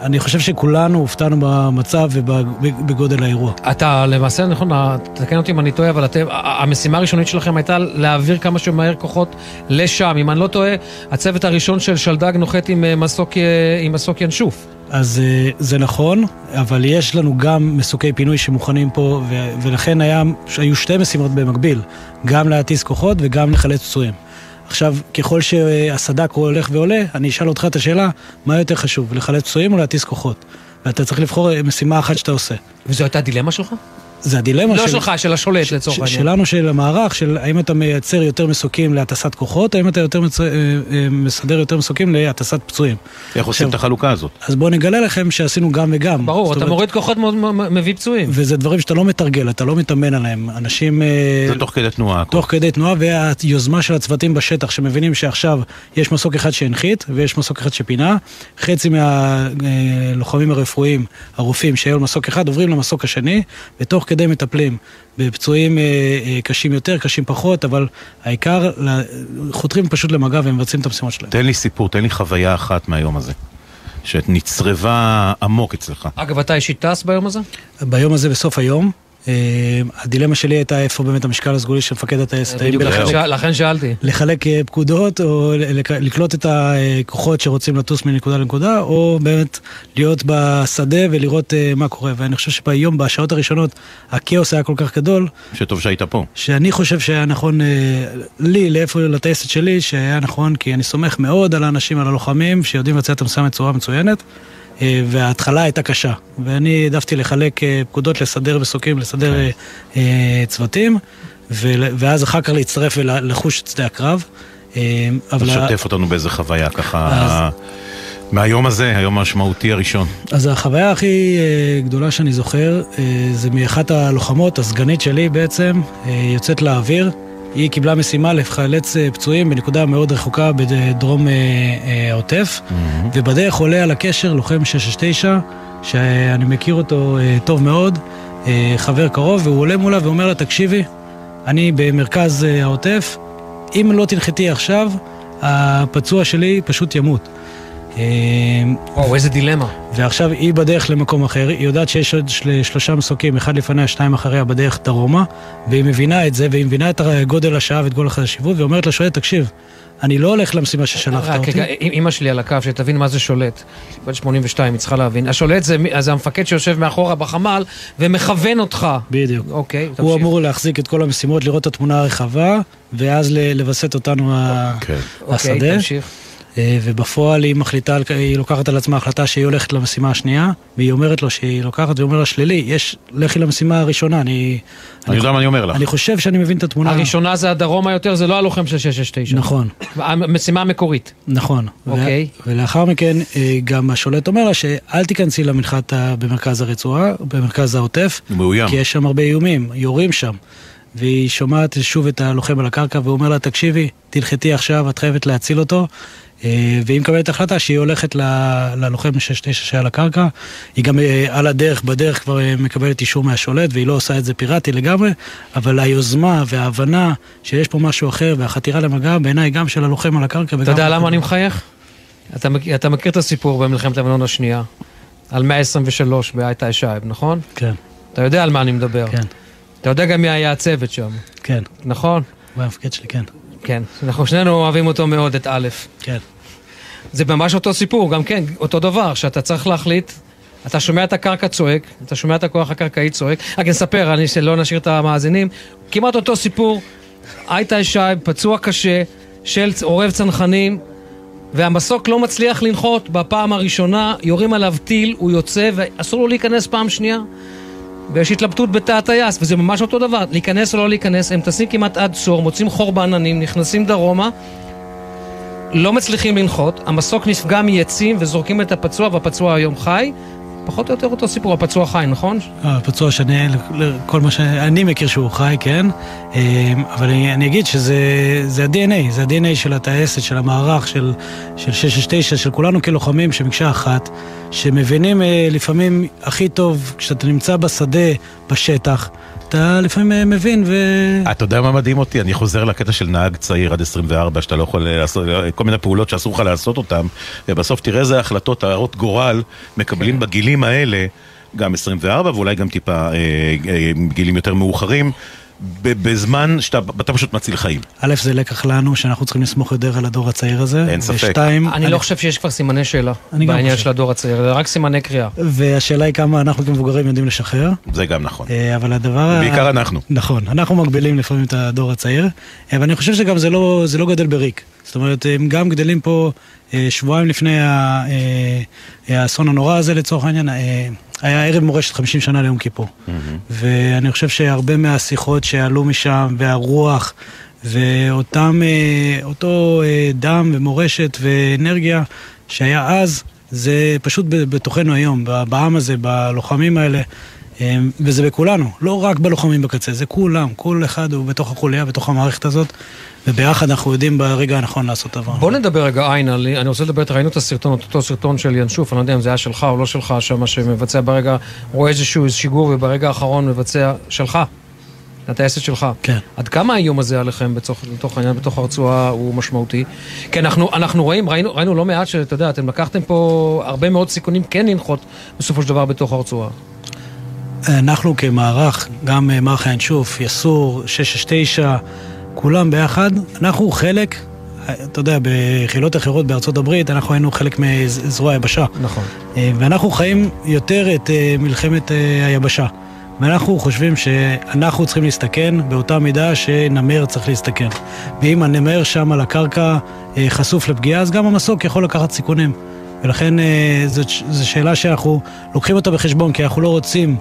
אני חושב שכולנו הופתענו במצב ובגודל האירוע. אתה למעשה, נכון, תקן אותי אם אני טועה, אבל אתם, המשימה הראשונית שלכם הייתה להעביר כמה שמהר כוחות לשם. אם אני לא טועה, הצוות הראשון של שלדג נוחת עם אה, מסוק, אה, עם מסוק ינשוף. אז אה, זה נכון, אבל יש לנו גם מסוקי פינוי שמוכנים פה, ולכן היה, היו שתי משימות במקביל, גם להטיס כוחות וגם לחלץ פצועים. עכשיו, ככל שהסד"כ הולך ועולה, אני אשאל אותך את השאלה, מה יותר חשוב, לחלץ פצועים או להטיס כוחות? ואתה צריך לבחור משימה אחת שאתה עושה. וזו הייתה הדילמה שלך? זה הדילמה לא של... שלך, של השולט לצורך ש- העניין. שלנו, של המערך, של האם אתה מייצר יותר מסוקים להטסת כוחות, האם אתה יותר מצ... אה, אה, מסדר יותר מסוקים להטסת פצועים. איך עושים את החלוקה הזאת? אז בואו נגלה לכם שעשינו גם וגם. ברור, אתה אומרת, מוריד כוחות, מביא פצועים. וזה דברים שאתה לא מתרגל, אתה לא מתאמן עליהם. אנשים... אה, זה תוך כדי תנועה. תוך כדי תנועה, והיוזמה של הצוותים בשטח, שמבינים שעכשיו יש מסוק אחד שהנחית, ויש מסוק אחד שפינה. חצי מהלוחמים הרפואיים, הרופאים שהיו על מסוק אחד, עוברים למסוק השני, ותוך כדי מטפלים בפצועים אה, אה, קשים יותר, קשים פחות, אבל העיקר, חותרים פשוט למגע ומבצעים את המשימות שלהם. תן לי סיפור, תן לי חוויה אחת מהיום הזה. שנצרבה עמוק אצלך. אגב, אתה אישית טס ביום הזה? ביום הזה, בסוף היום, הדילמה שלי הייתה איפה באמת המשקל הסגולי של מפקד הטייסת. בדיוק לכן שאלתי. לחלק אה, פקודות, או לק- לקלוט את הכוחות שרוצים לטוס מנקודה לנקודה, או באמת להיות בשדה ולראות אה, מה קורה. ואני חושב שביום, בשעות הראשונות, הכאוס היה כל כך גדול, שטוב שהיית פה. שאני חושב שהיה נכון אה, לי, לאיפה, לטייסת שלי, שהיה נכון, כי אני סומך מאוד על האנשים, על הלוחמים, שיודעים לבצע את המשימה בצורה מצוינת. אה, וההתחלה הייתה קשה, ואני העדפתי לחלק אה, פקודות, לסדר מסוקים, לסדר אה, אה, צוותים, ואז אחר כך להצטרף ולחוש את שדה הקרב. אז אבל ה- שתף אותנו באיזה חוויה ככה, מהיום הזה, היום המשמעותי הראשון. אז החוויה הכי גדולה שאני זוכר, זה מאחת הלוחמות, הסגנית שלי בעצם, יוצאת לאוויר. היא קיבלה משימה לחלץ אה, פצועים בנקודה מאוד רחוקה בדרום אה, אה, העוטף, ובדרך עולה על הקשר לוחם 669, שאני מכיר אותו אה, טוב מאוד, אה, חבר קרוב, והוא עולה מולה ואומר לה, תקשיבי, אני במרכז אה, העוטף, אם לא תנחתי עכשיו, הפצוע שלי פשוט ימות. וואו, איזה דילמה. ועכשיו היא בדרך למקום אחר, היא יודעת שיש עוד של... שלושה מסוקים, אחד לפניה, שניים אחריה, בדרך דרומה, והיא מבינה את זה, והיא מבינה את גודל השעה ואת גודל החשיבות, ואומרת לשואלת, תקשיב, אני לא הולך למשימה ששלחת רק אותי. רגע, אימא שלי על הקו, שתבין מה זה שולט. בת 82, היא צריכה להבין. השולט זה זה המפקד שיושב מאחורה בחמ"ל ומכוון אותך. בדיוק. אוקיי, הוא תמשיך. אמור להחזיק את כל המשימות, לראות את התמונה הרחבה, ואז לווסת אותנו ה- אוקיי, השדה. תמשיך. אה, ובפועל היא מחליטה, היא לוקחת על עצמה החלטה שהיא הולכת למשימה השנייה, והיא אומרת לו שהיא לוקחת, והיא אומרת לה שלילי, יש, לכי למשימה הראשונה, אני... אני יודע מה אני אומר לך. אני חושב שאני מבין את התמונה. הראשונה זה הדרומה יותר, זה לא הלוחם של 669. נכון. המשימה המקורית. נכון. אוקיי. ולאחר מכן, אה, גם השולט אומר לה שאל תיכנסי למנחת במרכז הרצועה, במרכז העוטף. מאוים. כי יש שם הרבה איומים, יורים שם. והיא שומעת שוב את הלוחם על הקרקע, והוא אומר לה, תקשיבי, תלחתי עכשיו, את חייבת להציל אותו. אה, והיא מקבלת החלטה שהיא הולכת ללוחם 6-9 שהיה על הקרקע. היא גם אה, על הדרך, בדרך כבר אה, מקבלת אישור מהשולט, והיא לא עושה את זה פיראטי לגמרי, אבל היוזמה וההבנה שיש פה משהו אחר, והחתירה למגע, בעיניי גם של הלוחם על הקרקע. אתה יודע למה אני מחייך? אתה אתה מכיר את הסיפור במלחמת לבנון השנייה, על 123 באייטה שייב, נכון? כן. אתה יודע על מה אני מדבר. כן. אתה יודע גם מי היה הצוות שם. כן. נכון? הוא היה המפקד שלי, כן. כן. אנחנו שנינו אוהבים אותו מאוד, את א'. כן. זה ממש אותו סיפור, גם כן, אותו דבר, שאתה צריך להחליט, אתה שומע את הקרקע צועק, אתה שומע את הכוח הקרקעי צועק, רק נספר, אני שלא נשאיר את המאזינים, כמעט אותו סיפור, הייטה שי, פצוע קשה, של עורב צנחנים, והמסוק לא מצליח לנחות בפעם הראשונה, יורים עליו טיל, הוא יוצא, ואסור לו להיכנס פעם שנייה. ויש התלבטות בתא הטייס, וזה ממש אותו דבר, להיכנס או לא להיכנס, הם טסים כמעט עד צור, מוצאים חור בעננים, נכנסים דרומה, לא מצליחים לנחות, המסוק נפגע מעצים וזורקים את הפצוע, והפצוע היום חי. פחות או יותר אותו סיפור, הפצוע חי, נכון? אה, פצוע שאני, כל מה שאני מכיר שהוא חי, כן. אה, אבל אני, אני אגיד שזה זה ה-DNA, זה ה-DNA של הטייסת, של המערך, של, של 669, של כולנו כלוחמים שמקשה אחת, שמבינים אה, לפעמים הכי טוב כשאתה נמצא בשדה, בשטח, אתה לפעמים אה, מבין ו... אתה יודע מה מדהים אותי? אני חוזר לקטע של נהג צעיר עד 24, שאתה לא יכול לעשות, כל מיני פעולות שאסור לך לעשות אותן, ובסוף תראה איזה החלטות הרות גורל מקבלים בגילים האלה, גם 24 ואולי גם טיפה אה, אה, גילים יותר מאוחרים, בזמן שאתה אתה פשוט מציל חיים. א', זה לקח לנו, שאנחנו צריכים לסמוך יותר על הדור הצעיר הזה. אין ספק. ושתיים, אני לא חושב שיש כבר סימני שאלה אני בעניין חושב. של הדור הצעיר, זה רק סימני קריאה. והשאלה היא כמה אנחנו כמבוגרים יודעים לשחרר. זה גם נכון. אה, אבל הדבר... בעיקר אנחנו. נכון, אנחנו מגבילים לפעמים את הדור הצעיר, אה, ואני חושב שגם זה לא, זה לא גדל בריק. זאת אומרת, הם גם גדלים פה אה, שבועיים לפני האסון הנורא הזה לצורך העניין, היה ערב מורשת 50 שנה ליום כיפור. ואני חושב שהרבה מהשיחות שעלו משם, והרוח, ואותם, אה, אותו אה, דם ומורשת ואנרגיה שהיה אז, זה פשוט בתוכנו היום, בעם הזה, בלוחמים האלה. אה, וזה בכולנו, לא רק בלוחמים בקצה, זה כולם, כל אחד הוא בתוך החוליה, בתוך המערכת הזאת, וביחד אנחנו יודעים ברגע הנכון לעשות דבר. בוא נדבר רגע, עין, אני רוצה לדבר, ראינו את הסרטון, אותו סרטון של ינשוף, אני לא יודע אם זה היה שלך או לא שלך, שם שמבצע ברגע, רואה איזשהו שיגור וברגע האחרון מבצע שלך. הטייסת שלך. כן. עד כמה האיום הזה עליכם בתוך, בתוך העניין, בתוך הרצועה הוא משמעותי? כי אנחנו, אנחנו רואים, ראינו, ראינו לא מעט שאתה יודע, אתם לקחתם פה הרבה מאוד סיכונים כן לנחות בסופו של דבר בתוך הרצועה. אנחנו כמערך, גם מערך הינשוף, יסור, 669, כולם ביחד, אנחנו חלק, אתה יודע, בחילות אחרות בארצות הברית, אנחנו היינו חלק מזרוע היבשה. נכון. ואנחנו חיים יותר את מלחמת היבשה. ואנחנו חושבים שאנחנו צריכים להסתכן באותה מידה שנמר צריך להסתכן. ואם הנמר שם על הקרקע חשוף לפגיעה, אז גם המסוק יכול לקחת סיכונים. ולכן זו שאלה שאנחנו לוקחים אותה בחשבון, כי אנחנו לא רוצים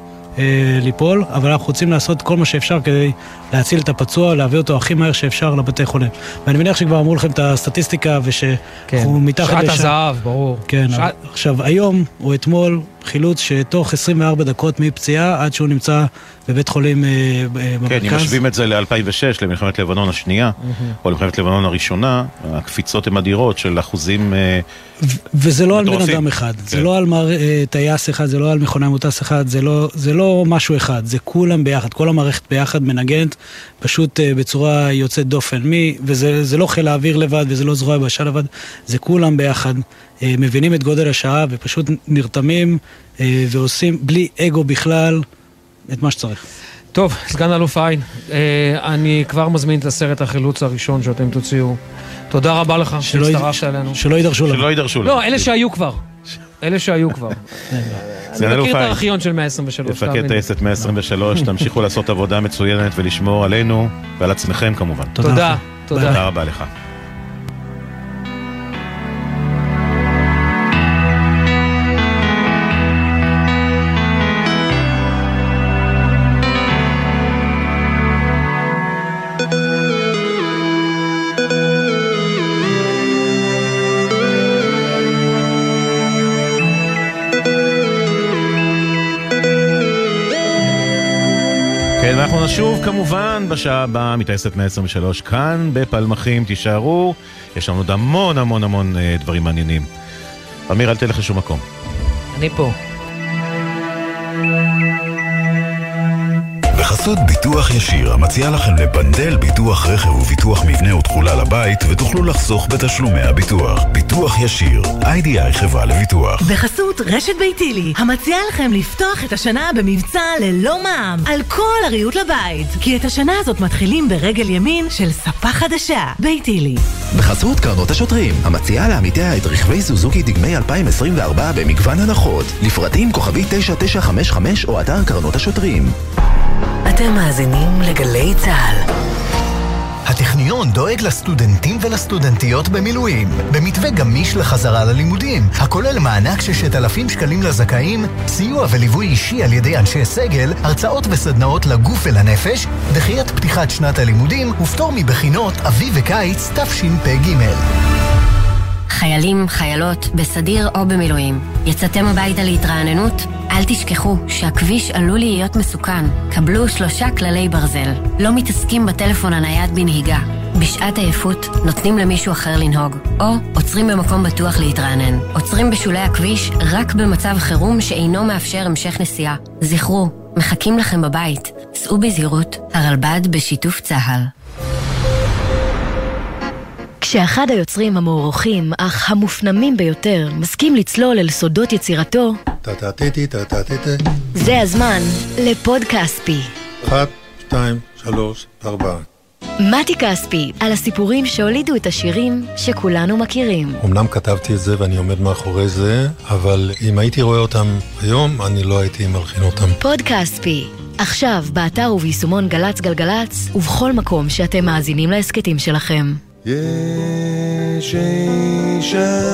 ליפול, אבל אנחנו רוצים לעשות כל מה שאפשר כדי להציל את הפצוע, להביא אותו הכי מהר שאפשר לבתי חולים. ואני מניח שכבר אמרו לכם את הסטטיסטיקה ושאנחנו כן. מתחת לשעה. שעת הזהב, ברור. כן, שעת... עכשיו היום או אתמול חילוץ שתוך 24 דקות מפציעה עד שהוא נמצא בבית חולים אה, במרכז. כן, אם משווים את זה ל-2006, למלחמת לבנון השנייה, או למלחמת לבנון הראשונה, הקפיצות הן אדירות של אחוזים אה, וזה לא על בן אדם אחד, זה לא על טייס אחד, זה לא על מכונאי מוטס אחד, זה לא משהו אחד, זה כולם ביחד, כל המערכת ביחד מנגנת פשוט בצורה יוצאת דופן. מי, וזה לא חיל האוויר לבד וזה לא זרוע היבשה לבד, זה כולם ביחד. מבינים את גודל השעה ופשוט נרתמים ועושים בלי אגו בכלל את מה שצריך. טוב, סגן אלוף עין, אני כבר מזמין את הסרט החילוץ הראשון שאתם תוציאו. תודה רבה לך שהצטרפת אלינו. שלא יידרשו לנו. שלא יידרשו לנו. לא, אלה שהיו כבר. אלה שהיו כבר. אני מכיר את הארכיון של 123. מפקד טייסת 123, תמשיכו לעשות עבודה מצוינת ולשמור עלינו ועל עצמכם כמובן. תודה. תודה רבה לך. ואנחנו נשוב כמובן בשעה הבאה מטייסת 123 כאן בפלמחים, תישארו, יש לנו עוד המון המון המון אה, דברים מעניינים. אמיר, אל תלך לשום מקום. אני פה. בחסות ביטוח ישיר, המציע לכם לבנדל ביטוח רכב וביטוח מבנה ותכולה לבית, ותוכלו לחסוך בתשלומי הביטוח. ביטוח ישיר, איי-די-איי חברה לביטוח. בחסות רשת ביתילי, המציעה לכם לפתוח את השנה במבצע ללא מע"מ, על כל הריהוט לבית. כי את השנה הזאת מתחילים ברגל ימין של ספה חדשה. ביתילי. בחסות קרנות השוטרים, המציעה לעמיתיה את רכבי סוזוקי דגמי 2024 במגוון הנחות. לפרטים כוכבי 9955 או אתר קרנות השוטרים. אתם מאזינים לגלי צה"ל. הטכניון דואג לסטודנטים ולסטודנטיות במילואים, במתווה גמיש לחזרה ללימודים, הכולל מענק ששת אלפים שקלים לזכאים, סיוע וליווי אישי על ידי אנשי סגל, הרצאות וסדנאות לגוף ולנפש, דחיית פתיחת שנת הלימודים ופטור מבחינות אביב וקיץ תשפ"ג. חיילים, חיילות, בסדיר או במילואים. יצאתם הביתה להתרעננות? אל תשכחו שהכביש עלול להיות מסוכן. קבלו שלושה כללי ברזל. לא מתעסקים בטלפון הנייד בנהיגה. בשעת עייפות נותנים למישהו אחר לנהוג, או עוצרים במקום בטוח להתרענן. עוצרים בשולי הכביש רק במצב חירום שאינו מאפשר המשך נסיעה. זכרו, מחכים לכם בבית. סעו בזהירות, הרלב"ד בשיתוף צה"ל. כשאחד היוצרים המוערוכים, אך המופנמים ביותר, מסכים לצלול אל סודות יצירתו, זה הזמן לפוד כספי. אחת, שתיים, שלוש, ארבע. מתי כספי, על הסיפורים שהולידו את השירים שכולנו מכירים. אמנם כתבתי את זה ואני עומד מאחורי זה, אבל אם הייתי רואה אותם היום, אני לא הייתי מלחין אותם. פוד כספי, עכשיו באתר וביישומון גל"צ גלגלצ, ובכל מקום שאתם מאזינים להסכתים שלכם. יש אישה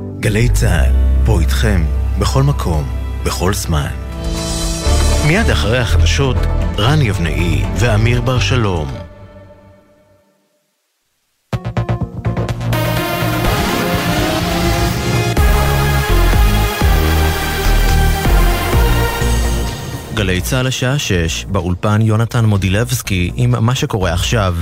גלי צה"ל, פה איתכם, בכל מקום, בכל זמן. מיד אחרי החדשות, רן יבנאי ואמיר בר שלום. גלי צה"ל השעה 6, באולפן יונתן מודילבסקי עם מה שקורה עכשיו.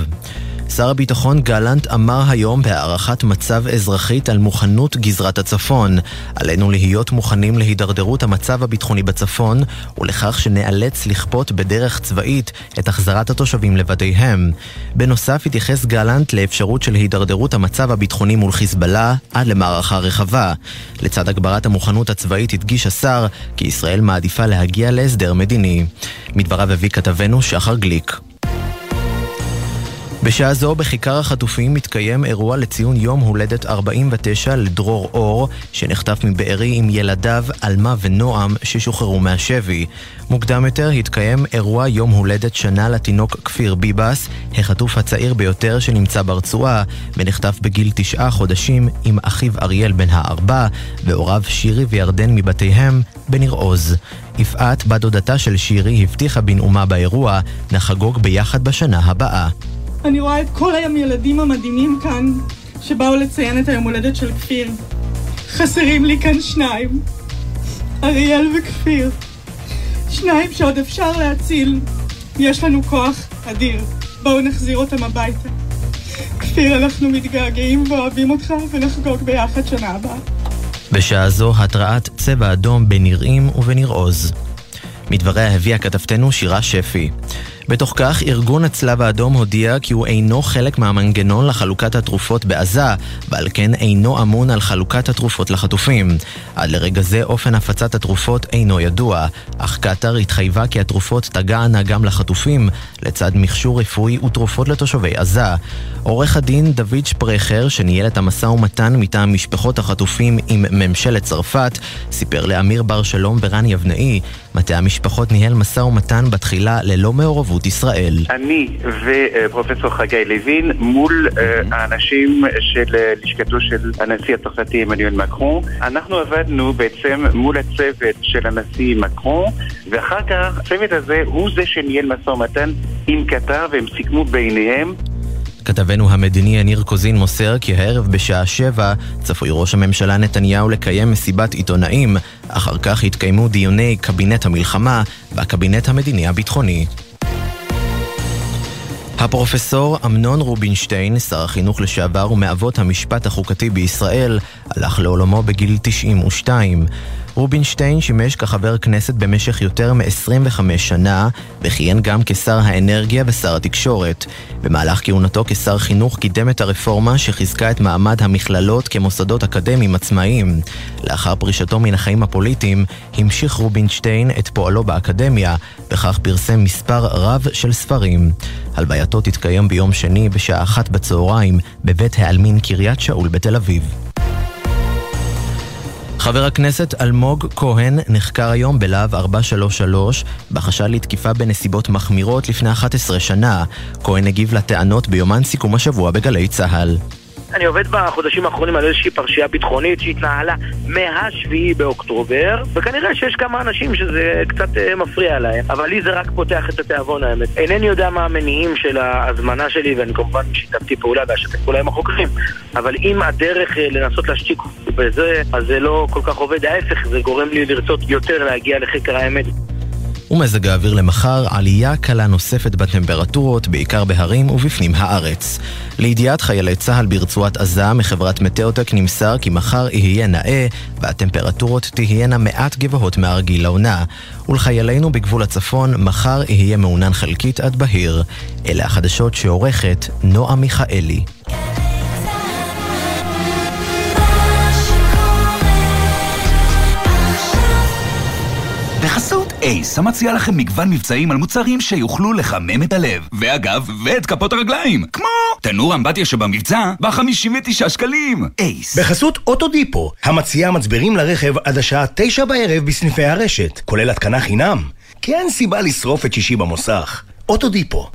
שר הביטחון גלנט אמר היום בהערכת מצב אזרחית על מוכנות גזרת הצפון. עלינו להיות מוכנים להידרדרות המצב הביטחוני בצפון ולכך שנאלץ לכפות בדרך צבאית את החזרת התושבים לבתיהם. בנוסף התייחס גלנט לאפשרות של הידרדרות המצב הביטחוני מול חיזבאללה עד למערכה רחבה. לצד הגברת המוכנות הצבאית הדגיש השר כי ישראל מעדיפה להגיע להסדר מדיני. מדבריו הביא כתבנו שחר גליק. בשעה זו בכיכר החטופים מתקיים אירוע לציון יום הולדת 49 לדרור אור, שנחטף מבארי עם ילדיו עלמה ונועם ששוחררו מהשבי. מוקדם יותר התקיים אירוע יום הולדת שנה לתינוק כפיר ביבס, החטוף הצעיר ביותר שנמצא ברצועה, ונחטף בגיל תשעה חודשים עם אחיו אריאל בן הארבע, והוריו שירי וירדן מבתיהם בניר עוז. יפעת, בת דודתה של שירי, הבטיחה בנאומה באירוע, נחגוג ביחד בשנה הבאה. אני רואה את כל הילדים המדהימים כאן, שבאו לציין את היום הולדת של כפיר. חסרים לי כאן שניים, אריאל וכפיר. שניים שעוד אפשר להציל. יש לנו כוח אדיר. בואו נחזיר אותם הביתה. כפיר, אנחנו מתגעגעים ואוהבים אותך, ונחגוג ביחד שנה הבאה. בשעה זו התרעת צבע אדום בנרעים ובניר עוז. מדבריה הביאה כתבתנו שירה שפי. בתוך כך, ארגון הצלב האדום הודיע כי הוא אינו חלק מהמנגנון לחלוקת התרופות בעזה, ועל כן אינו אמון על חלוקת התרופות לחטופים. עד לרגע זה אופן הפצת התרופות אינו ידוע, אך קטאר התחייבה כי התרופות תגענה גם לחטופים, לצד מכשור רפואי ותרופות לתושבי עזה. עורך הדין דוד שפרכר, שניהל את המשא ומתן מטעם משפחות החטופים עם ממשלת צרפת, סיפר לאמיר בר שלום ורן יבנאי, מטה המשפחות ניהל משא ומתן בתחילה ללא מעורבות ישראל. אני ופרופסור חגי לוין מול אה, האנשים של אה, לשכתו של הנשיא הצרפתי עמנואל מקרון. אנחנו עבדנו בעצם מול הצוות של הנשיא מקרון, ואחר כך הצוות הזה הוא זה שניהל משא ומתן עם קטר והם סיכמו ביניהם כתבנו המדיני יניר קוזין מוסר כי הערב בשעה שבע צפוי ראש הממשלה נתניהו לקיים מסיבת עיתונאים, אחר כך יתקיימו דיוני קבינט המלחמה והקבינט המדיני הביטחוני. הפרופסור אמנון רובינשטיין, שר החינוך לשעבר ומאבות המשפט החוקתי בישראל, הלך לעולמו בגיל 92. רובינשטיין שימש כחבר כנסת במשך יותר מ-25 שנה, וכיהן גם כשר האנרגיה ושר התקשורת. במהלך כהונתו כשר חינוך קידם את הרפורמה שחיזקה את מעמד המכללות כמוסדות אקדמיים עצמאיים. לאחר פרישתו מן החיים הפוליטיים, המשיך רובינשטיין את פועלו באקדמיה, וכך פרסם מספר רב של ספרים. הלווייתו תתקיים ביום שני בשעה אחת בצהריים בבית העלמין קריית שאול בתל אביב. חבר הכנסת אלמוג כהן נחקר היום בלהב 433 בחשד לתקיפה בנסיבות מחמירות לפני 11 שנה. כהן הגיב לטענות ביומן סיכום השבוע בגלי צה"ל. אני עובד בחודשים האחרונים על איזושהי פרשייה ביטחונית שהתנהלה מה-7 באוקטובר, וכנראה שיש כמה אנשים שזה קצת uh, מפריע להם, אבל לי זה רק פותח את התיאבון האמת. אינני יודע מה המניעים של ההזמנה שלי, ואני כמובן שיתפתי פעולה ואשתף פעולה עם החוקרים, אבל אם הדרך uh, לנסות להשתיק בזה, אז זה לא כל כך עובד, ההפך, זה גורם לי לרצות יותר להגיע לחקר האמת. ומזג האוויר למחר, עלייה קלה נוספת בטמפרטורות, בעיקר בהרים ובפנים הארץ. לידיעת חיילי צה"ל ברצועת עזה, מחברת מטאוטק נמסר כי מחר יהיה נאה, והטמפרטורות תהיינה מעט גבוהות מהרגיל לעונה. ולחיילינו בגבול הצפון, מחר יהיה מעונן חלקית עד בהיר. אלה החדשות שעורכת נועה מיכאלי. בחסות אייס, המציע לכם מגוון מבצעים על מוצרים שיוכלו לחמם את הלב. ואגב, ואת כפות הרגליים. כמו תנור אמבטיה שבמבצע, ב-59 שקלים. אייס. בחסות אוטודיפו, המציעה מצברים לרכב עד השעה תשע בערב בסניפי הרשת, כולל התקנה חינם. כי אין סיבה לשרוף את שישי במוסך. אוטודיפו.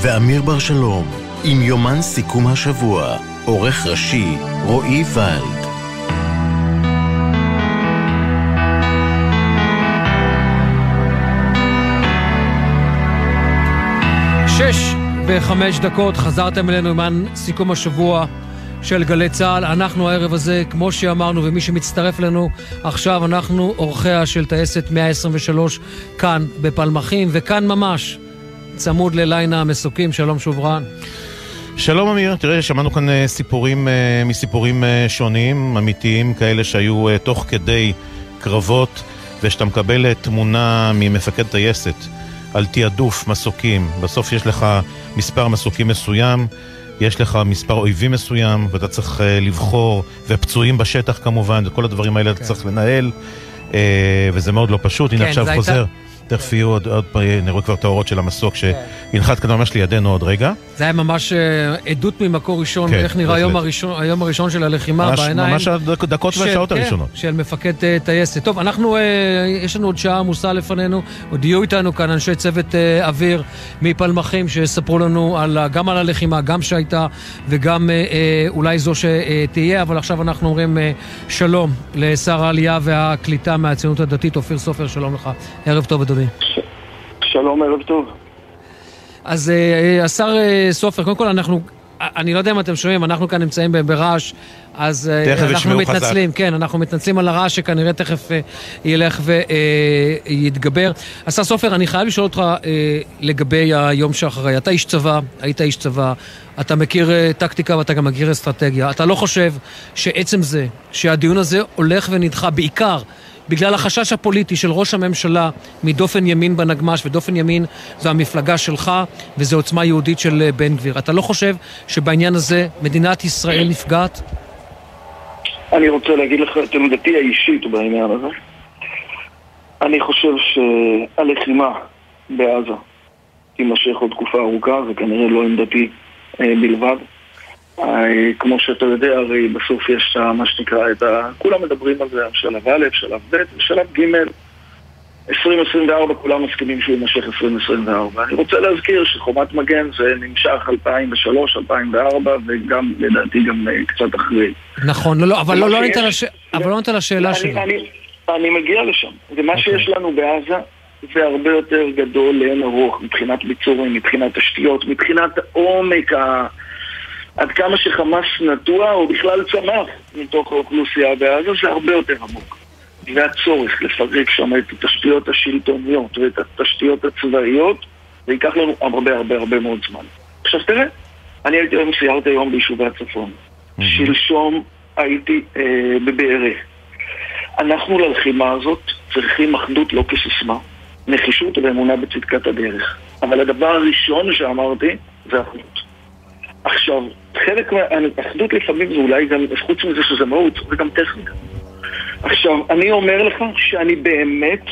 ואמיר בר שלום, עם יומן סיכום השבוע, עורך ראשי רועי ולד. שש וחמש דקות, חזרתם אלינו עם סיכום השבוע של גלי צה"ל. אנחנו הערב הזה, כמו שאמרנו, ומי שמצטרף אלינו עכשיו, אנחנו אורחיה של טייסת 123 כאן בפלמחים, וכאן ממש, צמוד לליין המסוקים. שלום שוב רן. שלום אמיר, תראה, שמענו כאן אה, סיפורים אה, מסיפורים אה, שונים, אמיתיים, כאלה שהיו תוך כדי קרבות, ושאתה מקבל תמונה ממפקד טייסת על תעדוף מסוקים. בסוף יש לך מספר מסוקים מסוים, יש לך מספר אויבים מסוים, ואתה צריך לבחור, ופצועים בשטח כמובן, וכל הדברים האלה אתה צריך לנהל, וזה מאוד לא פשוט. הנה כן, עכשיו זה חוזר. הייתה- תכף יהיו עוד, עוד אני רואה כבר את האורות של המסוק שינחת כאן ממש לידינו עוד רגע. זה היה ממש אה, עדות ממקור ראשון, כן, איך נראה. היום הראשון, היום הראשון של הלחימה ממש- בעיניים. ממש הדקות של- והשעות כן, הראשונות. של מפקד אה, טייסת. טוב, אנחנו, אה, יש לנו עוד שעה עמוסה לפנינו, עוד יהיו איתנו כאן אנשי צוות אה, אוויר מפלמחים שיספרו לנו על, גם על הלחימה, גם שהייתה וגם אה, אה, אולי זו שתהיה, אבל עכשיו אנחנו אומרים אה, שלום לשר העלייה והקליטה מהציונות הדתית, אופיר סופר, שלום לך. ערב טוב, אדוני. שלום, ערב טוב. אז אה, אה, השר אה, סופר, קודם כל אנחנו, אני לא יודע אם אתם שומעים, אנחנו כאן נמצאים ברעש, אז אנחנו ישמעו חזק. מתנצלים, כן, אנחנו מתנצלים על הרעש שכנראה תכף ילך ויתגבר. השר סופר, אני חייב לשאול אותך לגבי היום שאחרי. אתה איש צבא, היית איש צבא, אתה מכיר טקטיקה ואתה גם מכיר אסטרטגיה. אתה לא חושב שעצם זה שהדיון הזה הולך ונדחה, בעיקר בגלל החשש הפוליטי של ראש הממשלה מדופן ימין בנגמ"ש, ודופן ימין זו המפלגה שלך וזו עוצמה יהודית של אה, בן גביר. אתה לא חושב שבעניין הזה מדינת ישראל נפגעת? אני רוצה להגיד לך את עמדתי האישית בעניין הזה. אני חושב שהלחימה בעזה תימשך עוד תקופה ארוכה, זה כנראה לא עמדתי אה, בלבד. כמו שאתה יודע, הרי בסוף יש אה, מה שנקרא את ה... כולם מדברים על זה, שלב א', שלב ב', ושלב ג'. 2024 כולם מסכימים שהוא יימשך 2024. אני רוצה להזכיר שחומת מגן זה נמשך 2003, 2004 וגם לדעתי גם אה, קצת אחרי. נכון, לא, לא, אבל לא, לא שיש- ענית על הש- אבל לא ענית על השאלה אני- שלי. אני, אני מגיע לשם. ומה אוקיי. שיש לנו בעזה זה הרבה יותר גדול לאין ארוך מבחינת ביצורים, מבחינת תשתיות, מבחינת עומק ה... עד כמה שחמאס נטוע או בכלל צמח מתוך האוכלוסייה בעזה זה הרבה יותר עמוק. והצורך לפרק שם את התשתיות השלטוניות ואת התשתיות הצבאיות זה ייקח לנו הרבה הרבה הרבה מאוד זמן. עכשיו תראה, אני הייתי היום, סיירתי היום ביישובי הצפון. שלשום הייתי אה, בבארי. אנחנו ללחימה הזאת צריכים אחדות לא כסיסמה, נחישות ואמונה בצדקת הדרך. אבל הדבר הראשון שאמרתי זה אחדות. עכשיו, חלק מהאחדות לפעמים זה אולי גם, חוץ מזה שזה מהות, זה גם טכניקה. עכשיו, אני אומר לך שאני באמת,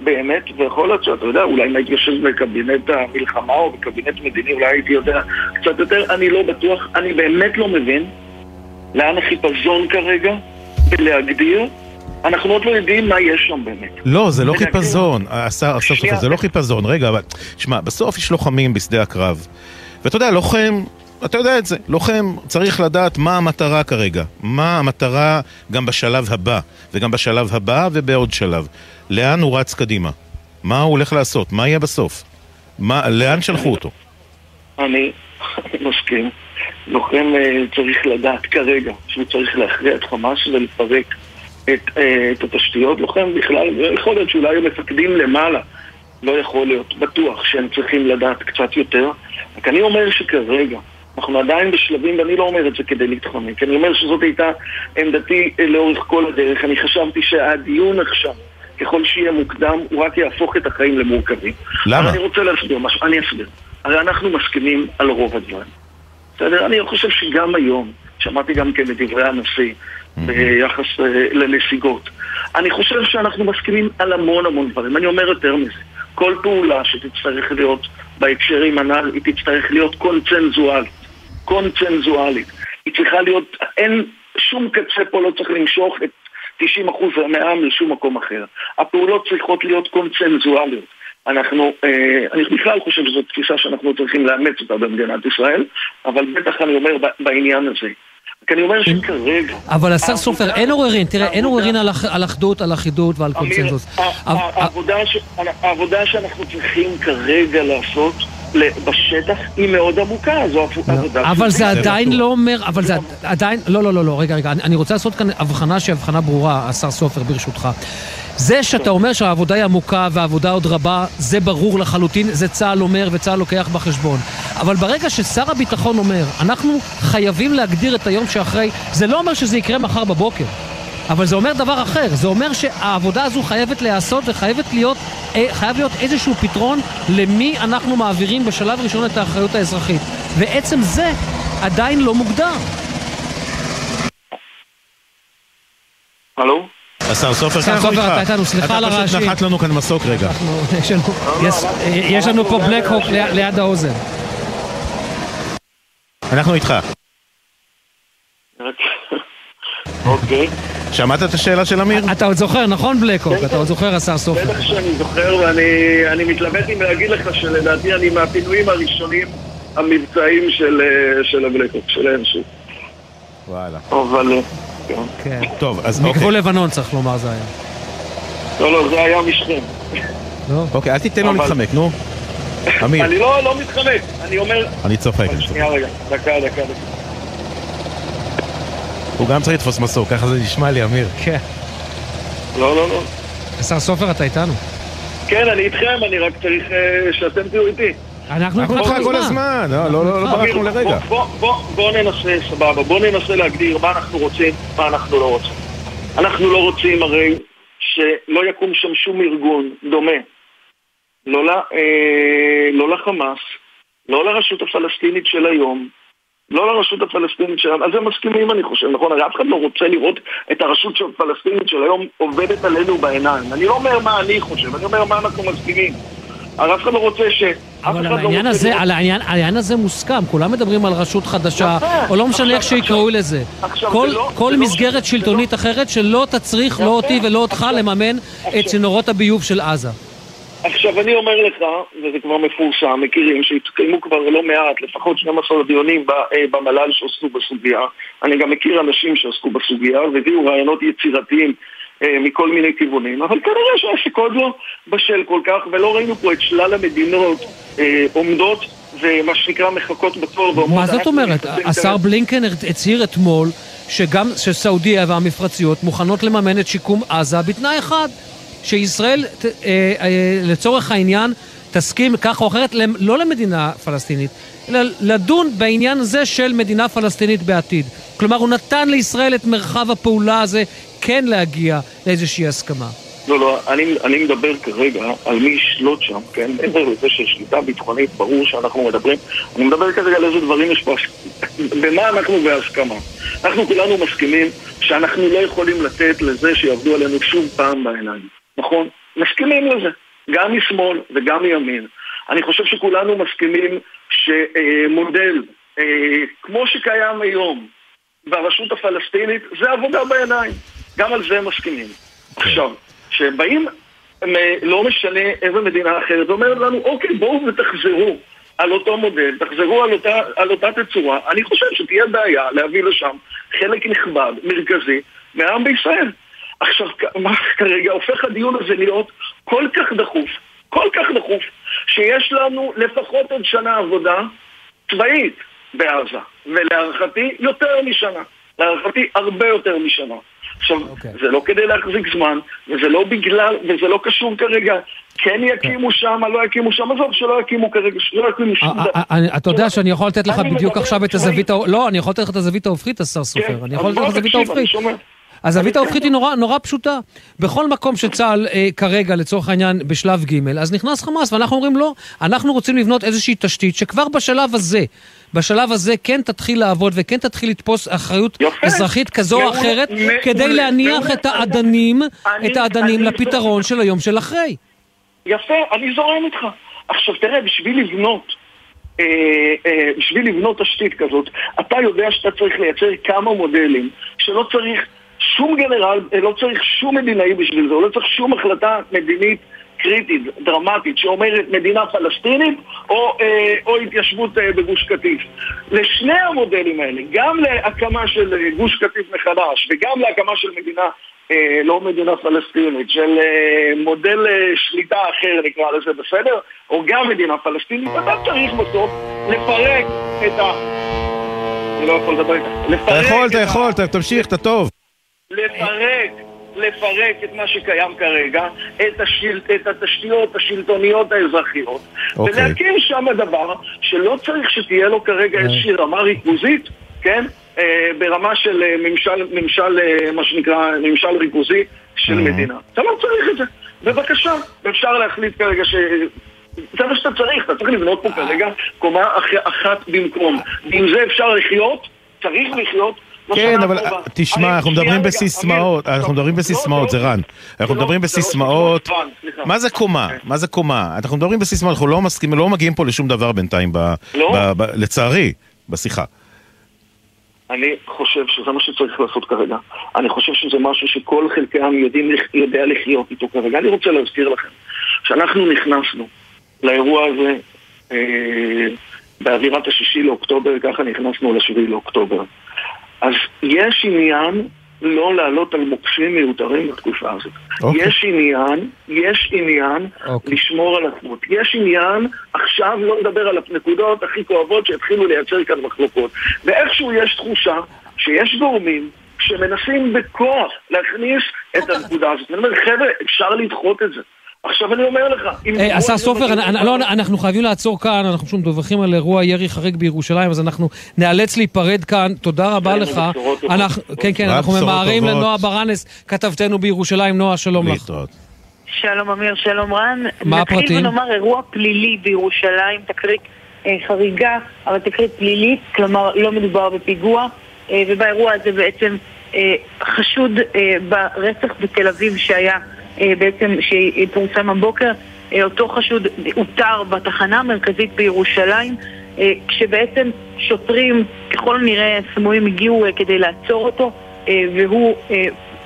באמת, ויכול להיות שאתה יודע, אולי אם הייתי יושב בקבינט המלחמה או בקבינט מדיני, אולי הייתי יודע קצת יותר, אני לא בטוח, אני באמת לא מבין לאן החיפזון כרגע בלהגדיר, אנחנו עוד לא יודעים מה יש שם באמת. לא, זה לא חיפזון, השר השר שנייה, סופר, זה לא חיפזון. רגע, אבל, שמע, בסוף יש לוחמים בשדה הקרב. ואתה יודע, לוחם, אתה יודע את זה, לוחם צריך לדעת מה המטרה כרגע. מה המטרה גם בשלב הבא, וגם בשלב הבא ובעוד שלב. לאן הוא רץ קדימה? מה הוא הולך לעשות? מה יהיה בסוף? מה, לאן שלחו אותו? אני מסכים. לוחם אה, צריך לדעת כרגע שהוא צריך להכריע את חמאס ולפרק את, אה, את התשתיות. לוחם בכלל, יכול להיות שאולי המפקדים למעלה לא יכול להיות, בטוח שהם צריכים לדעת קצת יותר. רק אני אומר שכרגע, אנחנו עדיין בשלבים, ואני לא אומר את זה כדי להתחמק, אני אומר שזאת הייתה עמדתי אה, לאורך כל הדרך. אני חשבתי שהדיון עכשיו, ככל שיהיה מוקדם, הוא רק יהפוך את החיים למורכבים. למה? אני רוצה להסביר משהו, אני אסביר. הרי אנחנו מסכימים על רוב הדברים. בסדר? אני חושב שגם היום, שמעתי גם כן את דברי הנשיא ביחס אה, לנסיגות. אני חושב שאנחנו מסכימים על המון המון דברים. אני אומר יותר מזה, כל פעולה שתצטרך להיות בהקשרים הנ"ל, היא תצטרך להיות קונצנזואלית. קונצנזואלית. היא צריכה להיות, אין שום קצה פה לא צריך למשוך את 90% מהעם לשום מקום אחר. הפעולות צריכות להיות קונצנזואליות. אנחנו, אה, אני בכלל חושב שזו תפיסה שאנחנו צריכים לאמץ אותה במדינת ישראל, אבל בטח אני אומר בעניין הזה. כי אני אומר שכרגע... אבל השר סופר, אין עוררין, תראה, אין עוררין על אח- על אחדות, על אחידות ועל קונצנזוס. העבודה שאנחנו צריכים כרגע לעשות בשטח היא מאוד עמוקה, זו עבודה... אבל זה פיזית. עדיין לא אומר, אבל זה עדיין, לא, לא, לא, לא, רגע, רגע, אני- אני רוצה לעשות כאן הבחנה שהיא הבחנה ברורה, השר סופר, ברשותך. זה שאתה אומר שהעבודה היא עמוקה והעבודה עוד רבה, זה ברור לחלוטין, זה צה"ל אומר וצה"ל לוקח בחשבון. אבל ברגע ששר הביטחון אומר, אנחנו חייבים להגדיר את היום שאחרי, זה לא אומר שזה יקרה מחר בבוקר. אבל זה אומר דבר אחר, זה אומר שהעבודה הזו חייבת להיעשות וחייבת להיות, אה, חייב להיות איזשהו פתרון למי אנחנו מעבירים בשלב ראשון את האחריות האזרחית. ועצם זה עדיין לא מוגדר. הלו? השר סופר, השר סופר. אתה איתנו, סליחה על אתה הרעשים. פשוט נחת לנו כאן מסוק רגע. יש לנו- יש- אה, יש לנו פה בלק הוק ליד- ליד האוזן. אנחנו איתך. אוקיי. שמעת את השאלה של אמיר? אתה עוד זוכר, נכון בלק הוק? אתה עוד זוכר, השר סופר. בטח שאני זוכר, ואני אני מתלבט אם להגיד לך שלדעתי אני מהפינויים הראשונים המבצעיים של, אה, של הבלקוק, של האנושות. וואלה. אבל... אה, כן. כן. טוב, אז מגבול אוקיי. לבנון צריך לומר זה היה. לא, לא, זה היה משכם. אוקיי, אל תיתן לו להתחמק, נו. אמיר, אני לא, לא מתחמק, אני אומר... אני צוחק. שנייה רגע, דקה, דקה, דקה. הוא גם צריך לתפוס מסוק, ככה זה נשמע לי, אמיר. כן. לא, לא, לא. השר סופר, אתה איתנו. כן, אני איתכם, אני רק צריך אה, שאתם תהיו איתי. אנחנו אנחנו איתך כל הזמן, לא, לא, לא, לא ברחנו לרגע. בוא, בוא, בוא, בוא ננסה, סבבה, בוא ננסה להגדיר מה אנחנו רוצים, מה אנחנו לא רוצים. אנחנו לא רוצים הרי שלא יקום שם שום ארגון דומה. לא, אה, לא לחמאס, לא לרשות הפלסטינית של היום, לא לרשות הפלסטינית של היום. על זה מסכימים אני חושב, נכון? הרי אף אחד לא רוצה לראות את הרשות הפלסטינית של היום עובדת עלינו בעיניים. אני לא אומר מה אני חושב, אני אומר מה אנחנו מסכימים. הרי אף אחד לא רוצה ש... אבל אחד על לא העניין רוצה הזה, על העניין, העניין הזה מוסכם, כולם מדברים על רשות חדשה, יפה. או לא משנה איך עכשיו- שיקראו לזה. עכשיו, כל, זה לא- כל זה לא- מסגרת שלטונית אחרת שלא תצריך לא אותי ולא אותך לממן את צינורות הביוב של עזה. עכשיו אני אומר לך, וזה כבר מפורסם, מכירים שהתקיימו כבר לא מעט, לפחות 12 דיונים אה, במל"ל שעסקו בסוגיה. אני גם מכיר אנשים שעסקו בסוגיה והביאו רעיונות יצירתיים אה, מכל מיני כיוונים, אבל כנראה שהעסק עוד לא בשל כל כך, ולא ראינו פה את שלל המדינות אה, עומדות ומה שנקרא מחכות בתור. מה זאת "אנחנו אומרת? השר אינטרס". בלינקן הצהיר אתמול שגם שסעודיה והמפרציות מוכנות לממן את שיקום עזה בתנאי אחד, שישראל אה, אה, לצורך העניין תסכים כך או אחרת, לא למדינה פלסטינית, אלא לדון בעניין הזה של מדינה פלסטינית בעתיד. כלומר, הוא נתן לישראל את מרחב הפעולה הזה כן להגיע לאיזושהי הסכמה. לא, לא, אני, אני מדבר כרגע על מי ישלוט שם, כן? מעבר לזה של שליטה ביטחונית, ברור שאנחנו מדברים. אני מדבר כרגע על איזה דברים יש פה, במה אנחנו בהסכמה. אנחנו כולנו מסכימים שאנחנו לא יכולים לתת לזה שיעבדו עלינו שוב פעם בעיניים, נכון? מסכימים לזה, גם משמאל וגם מימין. אני חושב שכולנו מסכימים שמודל, אה, כמו שקיים היום ברשות הפלסטינית, זה עבודה בעיניים. גם על זה מסכימים. עכשיו, כשבאים, אה, לא משנה איזה מדינה אחרת, אומרת לנו, אוקיי, בואו ותחזרו על אותו מודל, תחזרו על אותה, על אותה תצורה, אני חושב שתהיה בעיה להביא לשם חלק נכבד, מרכזי, מהעם בישראל. עכשיו, מה כרגע הופך הדיון הזה להיות כל כך דחוף, כל כך דחוף, שיש לנו לפחות עוד שנה עבודה צבאית בעזה, ולהערכתי יותר משנה, להערכתי הרבה יותר משנה. עכשיו, okay. זה לא כדי להחזיק זמן, וזה לא בגלל, וזה לא קשור כרגע. כן יקימו שם, לא יקימו שם, עזוב, שלא יקימו כרגע, שלא יקימו שום דבר. אתה יודע שאני יכול לתת לך בדיוק עכשיו את הזווית, לא, אני יכול לתת לך את הזווית ההופכית, השר סופר. אני יכול לתת לך את הזווית ההופכית. הזווית ההופכית היא נורא, נורא פשוטה. בכל מקום שצה"ל אה, כרגע, לצורך העניין, בשלב ג', אז נכנס חמאס, ואנחנו אומרים לא, אנחנו רוצים לבנות איזושהי תשתית שכבר בשלב הזה, בשלב הזה כן תתחיל לעבוד וכן תתחיל לתפוס אחריות יופי. אזרחית כזו או אחרת, מ- כדי מ- להניח מ- את האדנים, את האדנים לפתרון של היום של אחרי. יפה, אני זורם איתך. עכשיו תראה, בשביל לבנות, אה, אה, בשביל לבנות תשתית כזאת, אתה יודע שאתה צריך לייצר כמה מודלים, שלא צריך שום גנרל, אה, לא צריך שום מדינאי בשביל זה, לא צריך שום החלטה מדינית קריטית, דרמטית, שאומרת מדינה פלסטינית או, אה, או התיישבות אה, בגוש קטיף. לשני המודלים האלה, גם להקמה של אה, גוש קטיף מחדש וגם להקמה של מדינה אה, לא מדינה פלסטינית, של אה, מודל אה, שליטה אחר נקרא לזה בסדר, או גם מדינה פלסטינית, אתה צריך בסוף לפרק את ה... אני לא יכול לדבר איתך. אתה יכול, אתה יכול, תמשיך, אתה טוב. לפרק, לפרק את מה שקיים כרגע, את, השיל, את התשתיות השלטוניות האזרחיות, okay. אוקיי. ולהקים שם דבר שלא צריך שתהיה לו כרגע איזושהי רמה ריכוזית, כן? אה, ברמה של אה, ממשל, ממשל, אה, מה שנקרא, ממשל ריכוזי של מדינה. אתה לא צריך את זה. בבקשה, אפשר להחליט כרגע ש... זה מה שאתה צריך, אתה צריך לבנות פה כרגע קומה אחת במקום. ועם זה אפשר לחיות, צריך לחיות, כן, אבל תשמע, אנחנו מדברים בסיסמאות, אנחנו מדברים בסיסמאות, זה רן. אנחנו מדברים בסיסמאות. מה זה קומה? מה זה קומה? אנחנו מדברים בסיסמאות, אנחנו לא מסכימים, לא מגיעים פה לשום דבר בינתיים, לצערי, בשיחה. אני חושב שזה מה שצריך לעשות כרגע. אני חושב שזה משהו שכל חלקי העם יודעים, יודע לחיות איתו כרגע. אני רוצה להזכיר לכם שאנחנו נכנסנו לאירוע הזה אה, באווירת השישי לאוקטובר, ככה נכנסנו לשביעי לאוקטובר. אז יש עניין לא לעלות על מוקשים מיותרים בתקופה הזאת. Okay. אוקיי. יש עניין, יש עניין okay. אוקיי. לשמור על עצמות. יש עניין עכשיו לא לדבר על הנקודות הכי כואבות שהתחילו לייצר כאן מחלוקות. ואיכשהו יש תחושה שיש גורמים שמנסים בכוח להכניס את הנקודה הזאת. אני אומר, חבר'ה, אפשר לדחות את זה. עכשיו אני אומר לך, אה, השר סופר, לא, אנחנו חייבים לעצור כאן, אנחנו פשוט מדווחים על אירוע ירי חריג בירושלים, אז אנחנו נאלץ להיפרד כאן. תודה רבה לך. כן, כן, אנחנו ממהרים לנועה ברנס, כתבתנו בירושלים. נועה, שלום לך. שלום אמיר, שלום רן. מה הפרטים? נתחיל ונאמר אירוע פלילי בירושלים, תקרית אה, חריגה, אבל תקרית פלילית, כלומר לא מדובר בפיגוע, אה, ובאירוע הזה בעצם חשוד ברצח בתל אביב שהיה אה, בעצם שפורסם הבוקר, אה, אותו חשוד אותר בתחנה המרכזית בירושלים, אה, כשבעצם שוטרים ככל הנראה סמויים הגיעו כדי לעצור אותו, והוא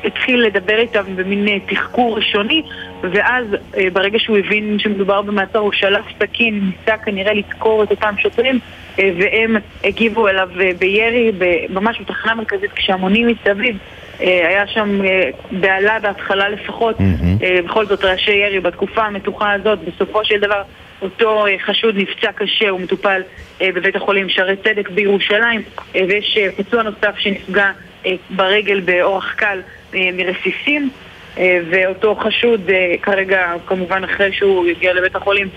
התחיל לדבר איתם במין תחקור ראשוני, ואז ברגע שהוא הבין שמדובר במעצר הוא שלף סכין, ניסה כנראה לדקור את אותם שוטרים, והם הגיבו אליו בירי, ממש בתחנה המרכזית כשהמונים מסביב. אה, היה שם אה, בהלה בהתחלה לפחות, mm-hmm. בכל זאת ראשי ירי בתקופה המתוחה הזאת, בסופו של דבר אותו חשוד נפצע קשה, הוא מטופל בבית החולים שערי צדק בירושלים, ויש פצוע נוסף שנפגע ברגל באורח קל מרסיסים. ואותו חשוד כרגע, כמובן אחרי שהוא הגיע לבית החולים,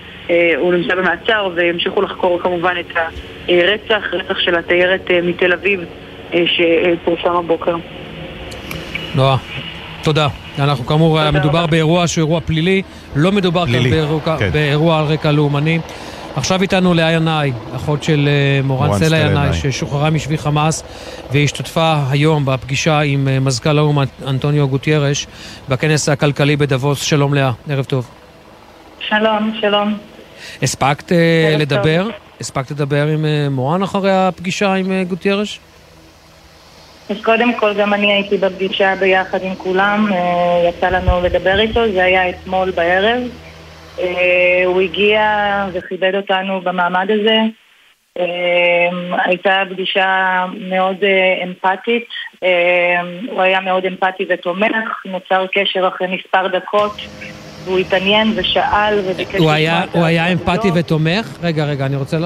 הוא נמצא במעצר והמשיכו לחקור כמובן את הרצח, רצח של התיירת מתל אביב שפורסם הבוקר. נועה, תודה. אנחנו כאמור, מדובר באירוע שהוא אירוע פלילי, לא מדובר כאן באירוע, כן. באירוע על רקע לאומני. עכשיו איתנו לאה ינאי, אחות של אה, מורן סלע ינאי, ששוחררה משבי חמאס והשתתפה היום בפגישה עם אה, מזכ"ל האו"ם אנטוניו גוטיירש בכנס הכלכלי בדבוס. שלום לאה, ערב טוב. שלום, שלום. הספקת אה, לדבר? הספקת לדבר עם מורן אחרי הפגישה עם גוטיירש? אז קודם כל גם אני הייתי בפגישה ביחד עם כולם, אה, יצא לנו לדבר איתו, זה היה אתמול בערב. אה, הוא הגיע וכיבד אותנו במעמד הזה. אה, הייתה פגישה מאוד אמפתית, הוא היה מאוד אמפתי ותומך, נוצר קשר אחרי מספר דקות. והוא התעניין ושאל וביקש... הוא היה, הוא היה אמפתי ותומך? רגע, רגע, אני רוצה...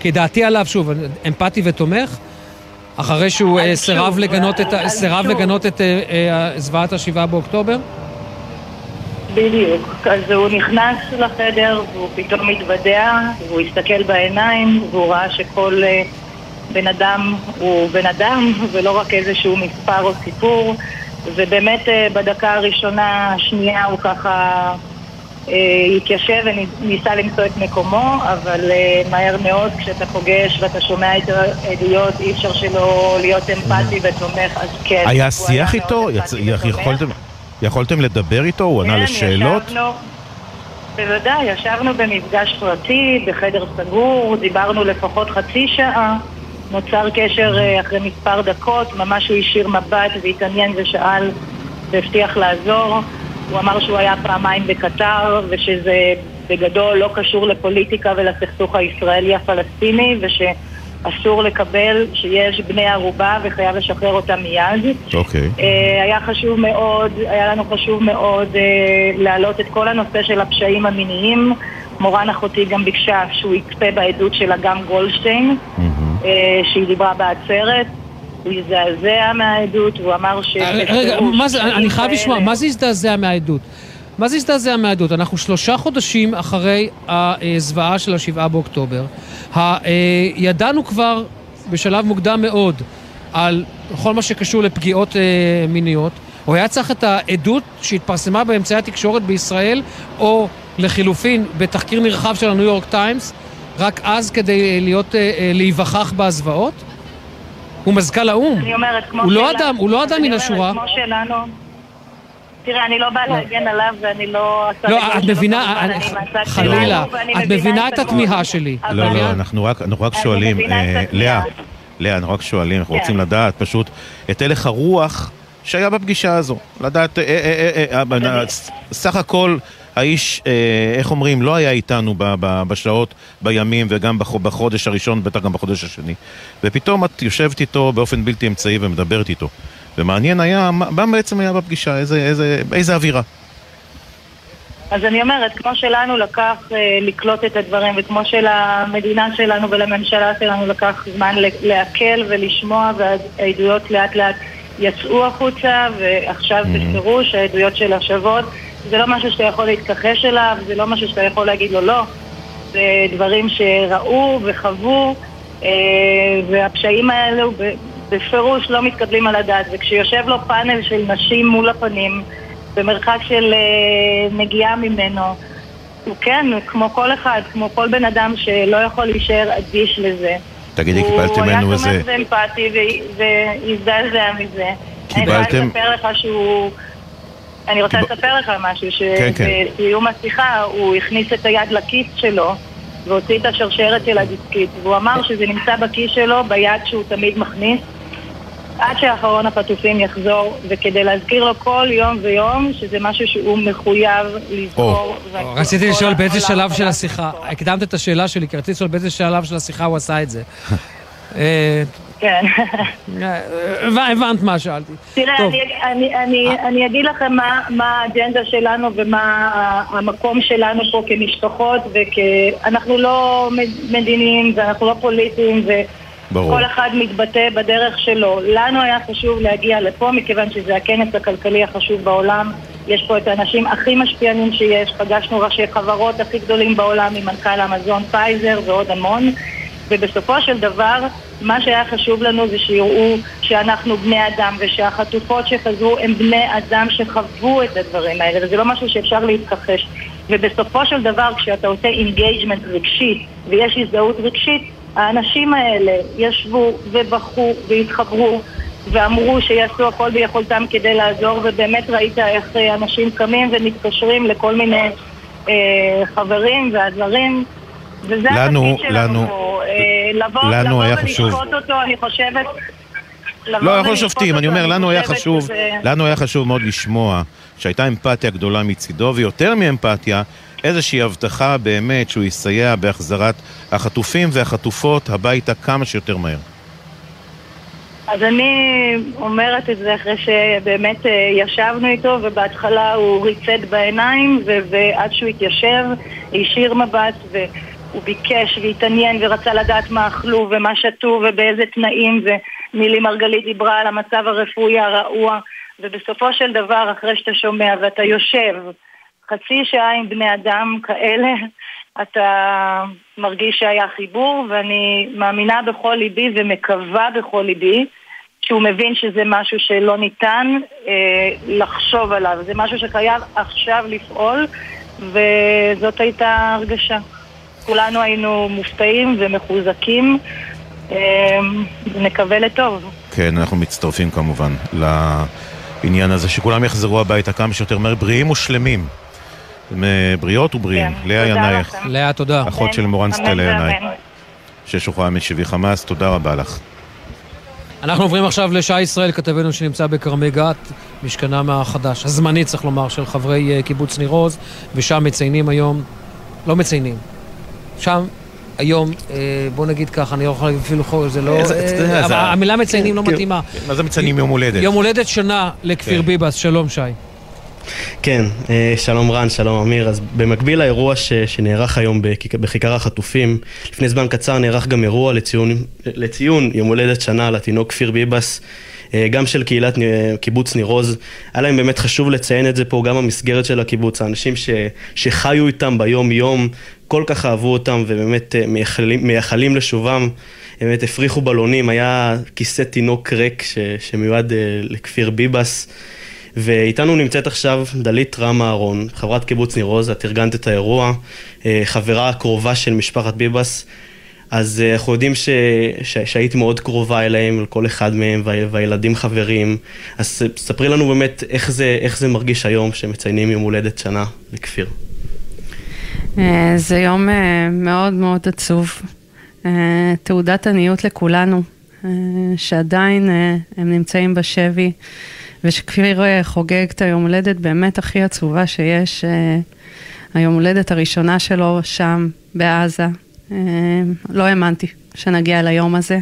כי דעתי עליו, שוב, אמפתי ותומך? אחרי שהוא אה, סירב לגנות את סירב. לגנות את אה, אה, זוועת השבעה באוקטובר? בדיוק. אז הוא נכנס לחדר והוא פתאום התוודע, והוא הסתכל בעיניים והוא ראה שכל בן אדם הוא בן אדם ולא רק איזשהו מספר או סיפור ובאמת בדקה הראשונה, השנייה הוא ככה התיישב וניסה למצוא את מקומו, אבל אה, מהר מאוד כשאתה פוגש ואתה שומע את העדויות אי אפשר שלא להיות אמפתי ותומך, אז כן. היה שיח איתו? יכולתם- יכולתם לדבר איתו? הוא ענה כן, לשאלות? ישבנו, בוודאי, ישבנו במפגש פרטי, בחדר סגור, דיברנו לפחות חצי שעה, נוצר קשר אה, אחרי מספר דקות, ממש הוא השאיר מבט והתעניין ושאל והבטיח לעזור. הוא אמר שהוא היה פעמיים בקטר ושזה בגדול לא קשור לפוליטיקה ולסכסוך הישראלי-הפלסטיני ושאסור לקבל שיש בני ערובה וחייב לשחרר אותם מיד. אוקיי. אה, היה חשוב מאוד, היה לנו חשוב מאוד אה, להעלות את כל הנושא של הפשעים המיניים. מורן אחותי גם ביקשה שהוא יצפה בעדות של אגם גולדשטיין, אה, שהיא דיברה בעצרת. הוא הזדעזע מהעדות, והוא אמר ש... רגע, מה זה, אני חייב לשמוע, מה זה הזדעזע מהעדות? מה זה הזדעזע מהעדות? אנחנו שלושה חודשים אחרי הזוועה של השבעה באוקטובר. אה, ידענו כבר בשלב מוקדם מאוד על כל מה שקשור לפגיעות אה, מיניות. הוא היה צריך את העדות שהתפרסמה באמצעי התקשורת בישראל, או לחילופין בתחקיר נרחב של הניו יורק טיימס, רק אז כדי אה, להיות, אה, אה, להיווכח בהזוועות? הוא מזכ"ל האו"ם. אני אומרת, כמו הוא לא אדם, הוא לא אדם אני מן אומרת, השורה. כמו שלנו... תראה, אני לא באה להגן עליו ואני לא... לא, את מבינה, אני- אני חלילה, את מבינה את. התמיהה שלי. לא, לא, אנחנו רק, שואלים, אה. לאה, לאה, אנחנו רק שואלים, אנחנו כן. רוצים לדעת פשוט את הלך הרוח שהיה בפגישה הזו. לדעת, אה, אה, אה, סך הכל האיש, אה, איך אומרים, לא היה איתנו בשעות, בימים וגם בח- בחודש הראשון, בטח גם בחודש השני. ופתאום את יושבת איתו באופן בלתי אמצעי ומדברת איתו. ומעניין היה, מה בעצם היה בפגישה, איזה, איזה, איזה אווירה. אז אני אומרת, כמו שלנו לקח אה, לקלוט את הדברים, וכמו שלמדינה שלנו ולממשלה שלנו לקח זמן לעכל ולשמוע, והעדויות לאט לאט יצאו החוצה, ועכשיו בפירוש העדויות שלה שוות. זה לא משהו שאתה יכול להתכחש אליו, זה לא משהו שאתה יכול להגיד לו לא. זה דברים שראו וחוו, אה, והפשעים האלו בפירוש לא מתקבלים על הדעת. וכשיושב לו פאנל של נשים מול הפנים, במרחק של אה, נגיעה ממנו, הוא כן, כמו כל אחד, כמו כל בן אדם שלא יכול להישאר אדיש לזה. תגידי, קיבלתם ממנו הוא איזה... היה תומך ואמפתי ו- והזדעזע מזה. אני קיבלתם- רוצה לספר לך שהוא... אני רוצה לספר לך משהו, כן, כן. שבסיום השיחה הוא הכניס את היד לכיס שלו והוציא את השרשרת של הדיסקית והוא אמר שזה נמצא בכיס שלו ביד שהוא תמיד מכניס עד שאחרון החטופים יחזור וכדי להזכיר לו כל יום ויום שזה משהו שהוא מחויב לזכור רציתי לשאול באיזה שלב של השיחה, הקדמת את השאלה שלי, כי רציתי לשאול באיזה שלב של השיחה הוא עשה את זה. אה, כן. הבנ- הבנת מה שאלתי. תראה, טוב. אני, אני, אני, אני אגיד לכם מה, מה האג'נדה שלנו ומה המקום שלנו פה כמשפחות ואנחנו לא מד- מדיניים ואנחנו לא פוליטיים ברור. וכל אחד מתבטא בדרך שלו. לנו היה חשוב להגיע לפה מכיוון שזה הכנס הכלכלי החשוב בעולם. יש פה את האנשים הכי משפיענים שיש, פגשנו ראשי חברות הכי גדולים בעולם ממנכ"ל אמזון פייזר ועוד המון. ובסופו של דבר, מה שהיה חשוב לנו זה שיראו שאנחנו בני אדם ושהחטופות שחזרו הם בני אדם שחוו את הדברים האלה, וזה לא משהו שאפשר להתכחש. ובסופו של דבר, כשאתה עושה engagement רגשי ויש הזדהות רגשית, האנשים האלה ישבו ובכו והתחברו ואמרו שיעשו הכל ביכולתם כדי לעזור, ובאמת ראית איך אה, אנשים קמים ומתקשרים לכל מיני אה, חברים ועזרים. וזה לנו- התפקיד שלנו לנו- אה, לבוא, לנו לבוא היה חשוב. אותו, אני חושבת... לא, אנחנו ולשפוט שופטים, אני אומר, לנו היה חשוב, לנו היה חשוב מאוד לשמוע שהייתה אמפתיה גדולה מצידו, ויותר מאמפתיה, איזושהי הבטחה באמת שהוא יסייע בהחזרת החטופים והחטופות הביתה כמה שיותר מהר. אז אני אומרת את זה אחרי שבאמת אה, ישבנו איתו ובהתחלה הוא ריצד בעיניים ו- ועד שהוא התיישב, הישיר מבט והוא ביקש והתעניין ורצה לדעת מה אכלו ומה שתו ובאיזה תנאים ו- נילי מרגלית דיברה על המצב הרפואי הרעוע, ובסופו של דבר, אחרי שאתה שומע ואתה יושב חצי שעה עם בני אדם כאלה, אתה מרגיש שהיה חיבור, ואני מאמינה בכל ליבי ומקווה בכל ליבי שהוא מבין שזה משהו שלא ניתן אה, לחשוב עליו, זה משהו שחייב עכשיו לפעול, וזאת הייתה הרגשה. כולנו היינו מופתעים ומחוזקים, אה, ונקווה לטוב. כן, אנחנו מצטרפים כמובן לעניין הזה, שכולם יחזרו הביתה כמה שיותר מהר, בריאים ושלמים. בריאות ובריאים. כן, לאה ינאייך. לאה, תודה. אחות של מורן סטלה ינאי. ששוחררה משבי חמאס, תודה רבה לך. אנחנו עוברים עכשיו לשי ישראל, כתבנו שנמצא בכרמי גת, משכנם החדש, הזמני צריך לומר, של חברי אה, קיבוץ ניר עוז, ושם מציינים היום, לא מציינים, שם היום, אה, בוא נגיד ככה, אני לא יכול להגיד אפילו חור, זה לא... אה, המילה מציינים לא מתאימה. מה זה מציינים יום הולדת? יום הולדת שנה לכפיר כן. ביבס, שלום שי. כן, אה, שלום רן, שלום אמיר. אז במקביל לאירוע ש, שנערך היום בכיכר החטופים, לפני זמן קצר נערך גם אירוע לציון, לציון יום הולדת שנה לתינוק כפיר ביבס, אה, גם של קהילת קיבוץ ניר עוז. היה להם באמת חשוב לציין את זה פה, גם במסגרת של הקיבוץ. האנשים ש, שחיו איתם ביום-יום, כל כך אהבו אותם ובאמת אה, מייחלים, מייחלים לשובם. באמת הפריחו בלונים, היה כיסא תינוק ריק ש, שמיועד לכפיר ביבס. ואיתנו נמצאת עכשיו דלית רם אהרון, חברת קיבוץ ניר עוז, את ארגנת את האירוע, אה, חברה קרובה של משפחת ביבס. אז אה, אנחנו יודעים ש... ש... שהיית מאוד קרובה אליהם, לכל אחד מהם, וה... והילדים חברים. אז ספרי לנו באמת איך זה, איך זה מרגיש היום שמציינים יום הולדת שנה לכפיר. אה, זה יום מאוד מאוד עצוב. תעודת עניות לכולנו, שעדיין הם נמצאים בשבי, ושכפיר אה, חוגג את היום הולדת באמת הכי עצובה שיש. אה, היום הולדת הראשונה שלו שם, בעזה. אה, לא האמנתי שנגיע ליום הזה.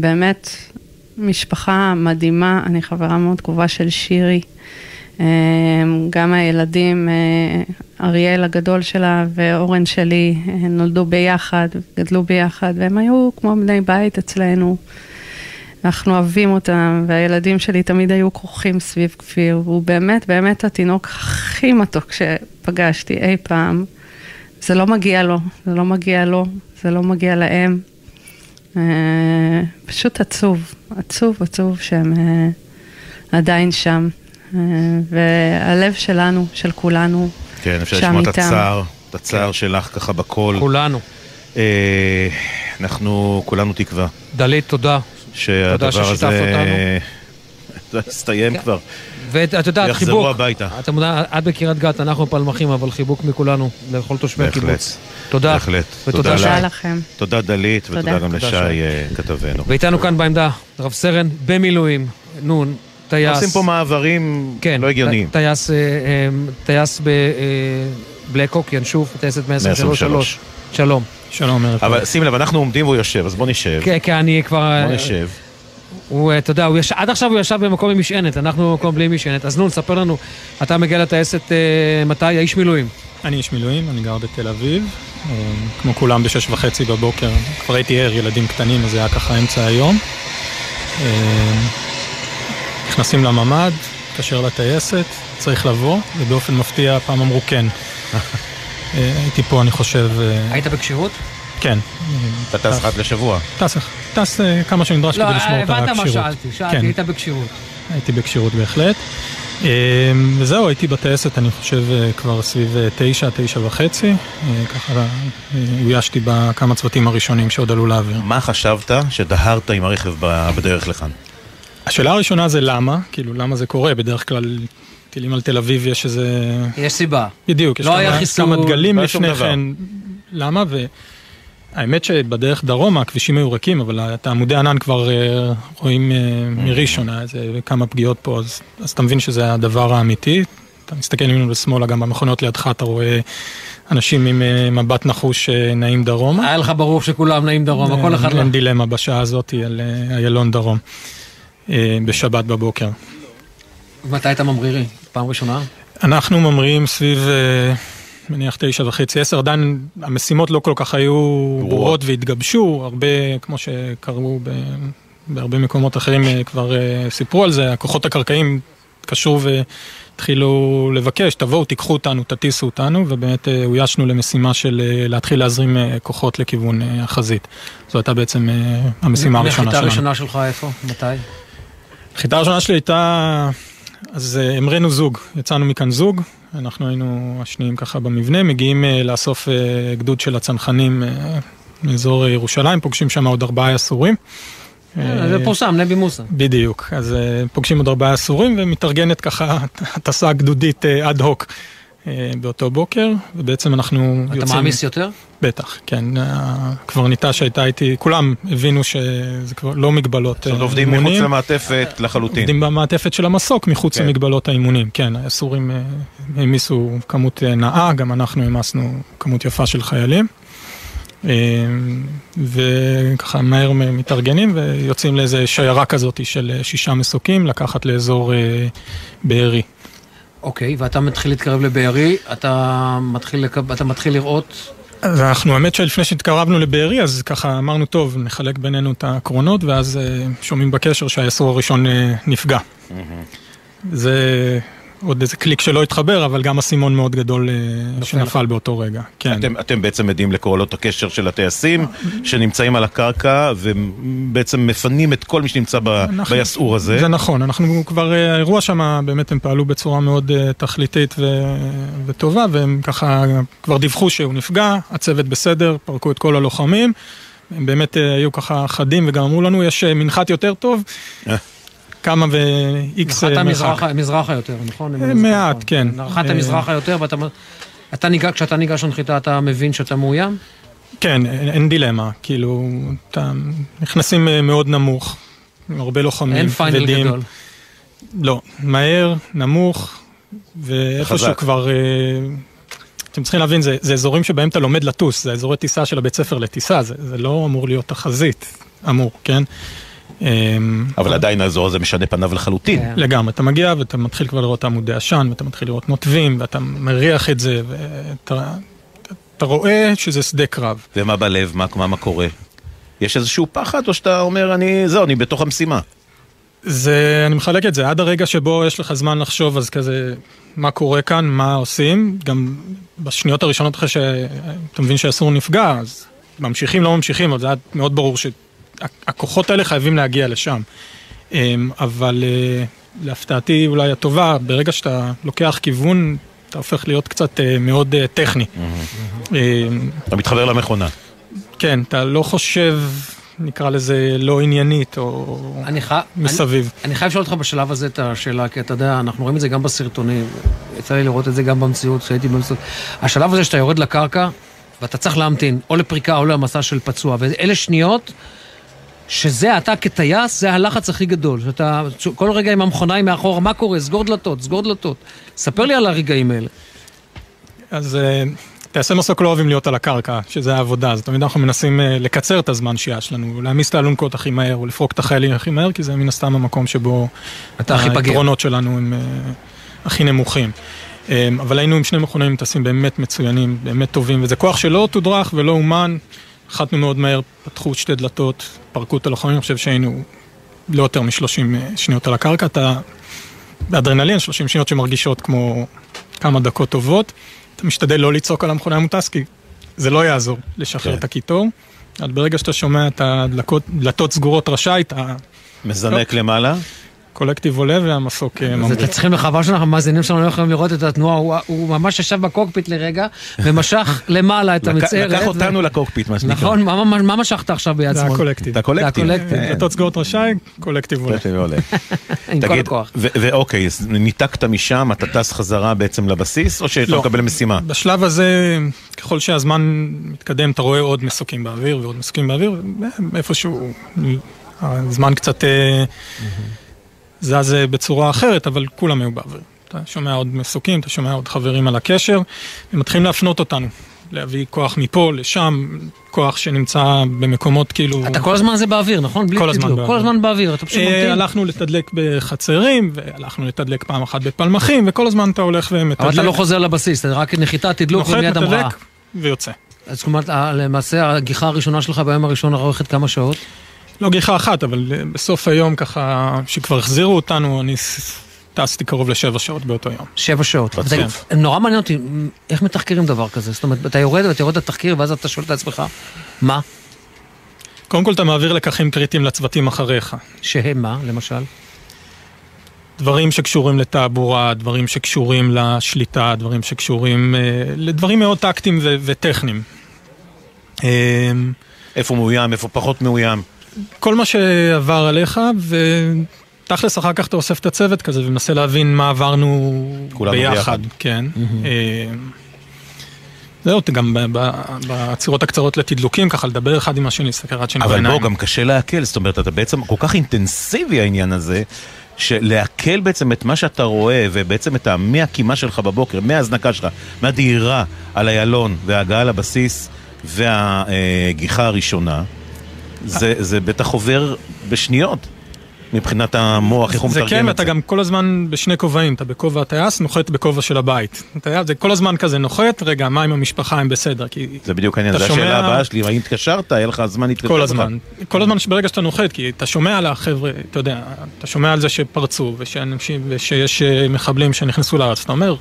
באמת משפחה מדהימה, אני חברה מאוד קרובה של שירי. גם הילדים, אריאל הגדול שלה ואורן שלי נולדו ביחד, גדלו ביחד, והם היו כמו בני בית אצלנו. אנחנו אוהבים אותם, והילדים שלי תמיד היו כרוכים סביב כפיר, והוא באמת באמת התינוק הכי מתוק שפגשתי אי פעם. זה לא מגיע לו, זה לא מגיע לו, זה לא מגיע להם. אה, פשוט עצוב, עצוב, עצוב שהם אה, עדיין שם. אה, והלב שלנו, של כולנו, כן, אפשר שם לשמוע את איתם. הצער, את הצער שלך ככה בקול. כולנו. אה, אנחנו כולנו תקווה. דלית, תודה. שהדבר תודה הזה... זה יסתיים כבר. ואת יודעת, ויחזרו חיבוק. הביתה. אתה מודע, את בקריית גת, אנחנו פלמחים, אבל חיבוק מכולנו, לכל תושבי. הקיבוץ. תודה. בהחלט. ותודה תודה. לכם. תודה דלית, ותודה תודה. גם תודה, לשי שי. אה, כתבנו. ואיתנו כאן בעמדה, רב סרן במילואים, נון, טייס. עושים פה מעברים כן, לא הגיוניים. טייס, אה, אה, טייס בבלקהוק, ינשוף, טייסת 123. שלום. שלום, ערב אבל שים לב, אנחנו עומדים והוא יושב, אז בוא נשב. כן, כן, אני כבר... בוא נשב. הוא, אה, אתה יודע, הוא יש... עד עכשיו הוא ישב במקום עם משענת, אנחנו במקום בלי משענת. אז נו, ספר לנו, אתה מגיע לטייסת אה, מתי? האיש מילואים. אני איש מילואים, אני גר בתל אביב. אה, כמו כולם בשש וחצי בבוקר, כבר הייתי ער, ילדים קטנים, אז זה היה ככה אמצע היום. אה, נכנסים לממ"ד, מתקשר לטייסת, צריך לבוא, ובאופן מפתיע הפעם אמרו כן. אה, הייתי פה, אני חושב... אה, היית בכשירות? כן. אתה טס אחת לשבוע. טס, טס אה, כמה שנדרש לא, כדי לשמור את הכשירות. הבנת מה שאלתי, שאלתי, כן. היית בכשירות. הייתי בכשירות בהחלט. אה, וזהו, הייתי בטייסת, אני חושב, אה, כבר סביב אה, תשע, תשע וחצי. אה, ככה אה, אוישתי בכמה צוותים הראשונים שעוד עלו לאוויר. מה חשבת שדהרת עם הרכב בדרך לכאן? השאלה הראשונה זה למה, כאילו למה זה קורה, בדרך כלל טילים על תל אביב יש איזה... יש סיבה. בדיוק, יש לא כמה, חיסון, כמה דגלים לא לפני. כן. למה? והאמת שבדרך דרומה הכבישים היו ריקים, אבל את העמודי ענן כבר אה, רואים אה, מראשון, היה איזה כמה פגיעות פה, אז, אז אתה מבין שזה הדבר האמיתי. אתה מסתכל ימינה ושמאלה, גם במכוניות לידך אתה רואה אנשים עם אה, מבט נחוש נעים דרומה. היה לך ברור שכולם נעים דרום, הכל אחד אין-. אין דילמה בשעה הזאת על איילון דרום, בשבת בבוקר. מתי אתה ממרירי? פעם ראשונה? אנחנו ממריאים סביב אה, מניח תשע וחצי, עשר, עדיין המשימות לא כל כך היו ברורות והתגבשו, הרבה, כמו שקראו ב... בהרבה מקומות אחרים אה, כבר אה, סיפרו על זה, הכוחות הקרקעיים התקשרו והתחילו לבקש, תבואו, תיקחו אותנו, תטיסו אותנו, ובאמת אוישנו למשימה של להתחיל להזרים כוחות לכיוון החזית. זו הייתה בעצם המשימה הראשונה שלנו. הנחיתה הראשונה שלך איפה? מתי? הנחיתה הראשונה שלי הייתה, אז המראנו זוג, יצאנו מכאן זוג, אנחנו היינו השניים ככה במבנה, מגיעים לאסוף גדוד של הצנחנים מאזור ירושלים, פוגשים שם עוד ארבעה יסורים. אה, זה פורסם, נבי מוסא. בדיוק, אז אה, פוגשים עוד ארבעה אסורים ומתארגנת ככה הטסה גדודית אד אה, הוק באותו בוקר, ובעצם אנחנו יוצאים... אתה מעמיס יותר? בטח, כן. הקברניטה שהייתה איתי, כולם הבינו שזה כבר לא מגבלות אימונים. זאת אומרת, עובדים מחוץ למעטפת לחלוטין. עובדים במעטפת של המסוק, מחוץ כן. למגבלות האימונים. כן, האסורים העמיסו כמות נאה, גם אנחנו העמסנו כמות יפה של חיילים. וככה מהר מתארגנים ויוצאים לאיזה שיירה כזאת של שישה מסוקים לקחת לאזור אה, בארי. אוקיי, ואתה מתחיל להתקרב לבארי, אתה מתחיל, לקב... אתה מתחיל לראות... אז אנחנו, האמת שלפני שהתקרבנו לבארי, אז ככה אמרנו, טוב, נחלק בינינו את הקרונות, ואז אה, שומעים בקשר שהיסור הראשון אה, נפגע. זה עוד איזה קליק שלא התחבר, אבל גם אסימון מאוד גדול אה, שנפל באותו רגע. כן. אתם, אתם בעצם עדים לקולות הקשר של הטייסים, שנמצאים על הקרקע, ובעצם מפנים את כל מי שנמצא ב, אנחנו, ביסעור הזה. זה נכון, אנחנו כבר, אה, האירוע שם, באמת הם פעלו בצורה מאוד תכליתית ו, וטובה, והם ככה כבר דיווחו שהוא נפגע, הצוות בסדר, פרקו את כל הלוחמים. הם באמת היו ככה חדים וגם אמרו לנו, יש מנחת יותר טוב. כמה ו-X מרחק. נחת מזרחה יותר, נכון? אה, מעט, נכון. כן. נחת אה, מזרחה יותר, ואתה... אתה ניגע, כשאתה ניגש לנחיתה אתה מבין שאתה מאוים? כן, אין, אין דילמה, כאילו, אתה נכנסים אה, מאוד נמוך, הרבה לוחמים, אין פיינל גדול. לא, מהר, נמוך, ואיפשהו כבר... אתם צריכים להבין, זה, זה אזורים שבהם אתה לומד לטוס, זה אזורי טיסה של הבית ספר לטיסה, זה, זה לא אמור להיות תחזית, אמור, כן? אמ, אבל עדיין האזור הזה משנה פניו לחלוטין. כן. לגמרי, אתה מגיע ואתה מתחיל כבר לראות עמודי עשן, ואתה מתחיל לראות נוטבים, ואתה מריח את זה, ואתה רואה שזה שדה קרב. ומה בלב, מה, מה קורה? יש איזשהו פחד, או שאתה אומר, אני, זהו, אני בתוך המשימה? זה, אני מחלק את זה, עד הרגע שבו יש לך זמן לחשוב, אז כזה, מה קורה כאן, מה עושים, גם בשניות הראשונות אחרי שאתה מבין שהאסור נפגע, אז ממשיכים, לא ממשיכים, אבל זה היה מאוד ברור ש... הכוחות האלה חייבים להגיע לשם. אמ, אבל אה, להפתעתי אולי הטובה, ברגע שאתה לוקח כיוון, אתה הופך להיות קצת אה, מאוד אה, טכני. אמ, אתה מתחבר למכונה. כן, אתה לא חושב, נקרא לזה, לא עניינית או אני ח... מסביב. אני, אני חייב לשאול אותך בשלב הזה את השאלה, כי אתה יודע, אנחנו רואים את זה גם בסרטונים, יצא לי לראות את זה גם במציאות, כשהייתי במציאות. השלב הזה שאתה יורד לקרקע, ואתה צריך להמתין, או לפריקה או למסע של פצוע, ואלה שניות... שזה אתה כטייס, זה הלחץ הכי גדול. שאתה כל רגע עם המכונאי מאחורה, מה קורה? סגור דלתות, סגור דלתות. ספר לי על הרגעים האלה. אז אה, טייסי מסוק לא אוהבים להיות על הקרקע, שזה העבודה, אז תמיד אנחנו מנסים אה, לקצר את הזמן שהייה שלנו, להעמיס את האלונקות הכי מהר, או לפרוק את החיילים הכי מהר, כי זה מן הסתם המקום שבו היתרונות שלנו הם אה, הכי נמוכים. אבל היינו עם שני מכונאים טסים באמת מצוינים, באמת טובים, וזה כוח שלא תודרך ולא אומן. נחתנו מאוד מהר, פתחו שתי דלתות, פרקו את הלוחמים, אני חושב שהיינו לא יותר משלושים אה, שניות על הקרקע, אתה באדרנלין, שלושים שניות שמרגישות כמו כמה דקות טובות, אתה משתדל לא לצעוק על המכונאי המוטס, כי זה לא יעזור לשחרר כן. את הקיטור. אז ברגע שאתה שומע את הדלתות סגורות רשאי, אתה... מזנק למעלה? קולקטיב עולה והמסוק אה, ממריא. אז אתם צריכים לחבל שאנחנו המאזינים שלנו לא יכולים לראות את התנועה, הוא, ממש ישב בקוקפיט לרגע ומשך למעלה את המצערת. לקח אותנו. לקוקפיט, מה שנקרא. נכון, מה, משכת עכשיו ביד שמאל? זה הקולקטיב. זה הקולקטיב. דלתות סגורות רשאי, קולקטיב עולה. עם כל הכוח. ואוקיי, אז ניתקת משם, אתה טס חזרה בעצם לבסיס, או שאתה לא. מקבל משימה? בשלב הזה, ככל שהזמן מתקדם, אתה רואה עוד מסוקים באוויר ועוד מסוקים באוויר, איפשהו, הזמן קצת... זז בצורה אחרת, אבל כולם היו באוויר. אתה שומע עוד מסוקים, אתה שומע עוד חברים על הקשר, הם מתחילים להפנות אותנו להביא כוח מפה לשם, כוח שנמצא במקומות כאילו... אתה כל הזמן זה באוויר, נכון? כל הזמן. באוויר. כל הזמן באוויר, אתה פשוט אה, ממתין. הלכנו לתדלק בחצרים, והלכנו לתדלק פעם אחת בפלמחים, וכל הזמן אתה הולך ומתדלק. אבל אתה לא חוזר לבסיס, אתה רק נחיתה, תדלוק נוחת, ומיד המראה. מתדלק ויוצא. אז כלומר, ה- למעשה הגיחה הראשונה שלך ביום הראשון אורכת כמה שעות? לא גיחה אחת, אבל אה, בסוף היום ככה, שכבר החזירו אותנו, אני טסתי קרוב לשבע שעות באותו יום. שבע שעות. אתה- נורא מעניין אותי, איך מתחקרים דבר כזה? זאת אומרת, אתה יורד ואתה יורד לתחקיר, ואז אתה שואל את עצמך, מה? קודם כל אתה מעביר לקחים קריטיים לצוותים אחריך. שהם מה, למשל? דברים שקשורים לתעבורה, דברים שקשורים לשליטה, דברים שקשורים אה, לדברים מאוד טקטיים ו- וטכניים. אה, איפה מאוים, איפה פחות מאוים. כל מה שעבר עליך, ותכלס אחר כך אתה אוסף את הצוות כזה ומנסה להבין מה עברנו ביחד. ביחד. כן. אה, זהו, גם בעצירות הקצרות לתדלוקים, ככה לדבר אחד עם השני, להסתכל אחד שני אבל בעיניים. בוא, גם קשה לעכל, זאת אומרת, אתה בעצם כל כך אינטנסיבי העניין הזה, שלעכל בעצם את מה שאתה רואה, ובעצם את. מהקימה שלך בבוקר, מההזנקה שלך, מהדהירה על איילון, וההגעה לבסיס, והגיחה הראשונה, זה, זה בטח עובר בשניות, מבחינת המוח, איך הוא זה מתרגם כן, את אתה זה. גם כל הזמן בשני כובעים, אתה בכובע הטייס, נוחת בכובע של הבית. אתה יודע, זה כל הזמן כזה נוחת, רגע, מה עם המשפחה, הם בסדר, כי... זה בדיוק העניין, אתה זו השאלה הבאה שלי, אם התקשרת, היה לך זמן להתקשר כל. הזמן. כל הזמן ברגע שאתה נוחת, כי אתה שומע על החבר'ה, אתה יודע, אתה שומע על זה שפרצו, ושאנשים, ושיש אה, מחבלים שנכנסו לארץ, אתה אומר,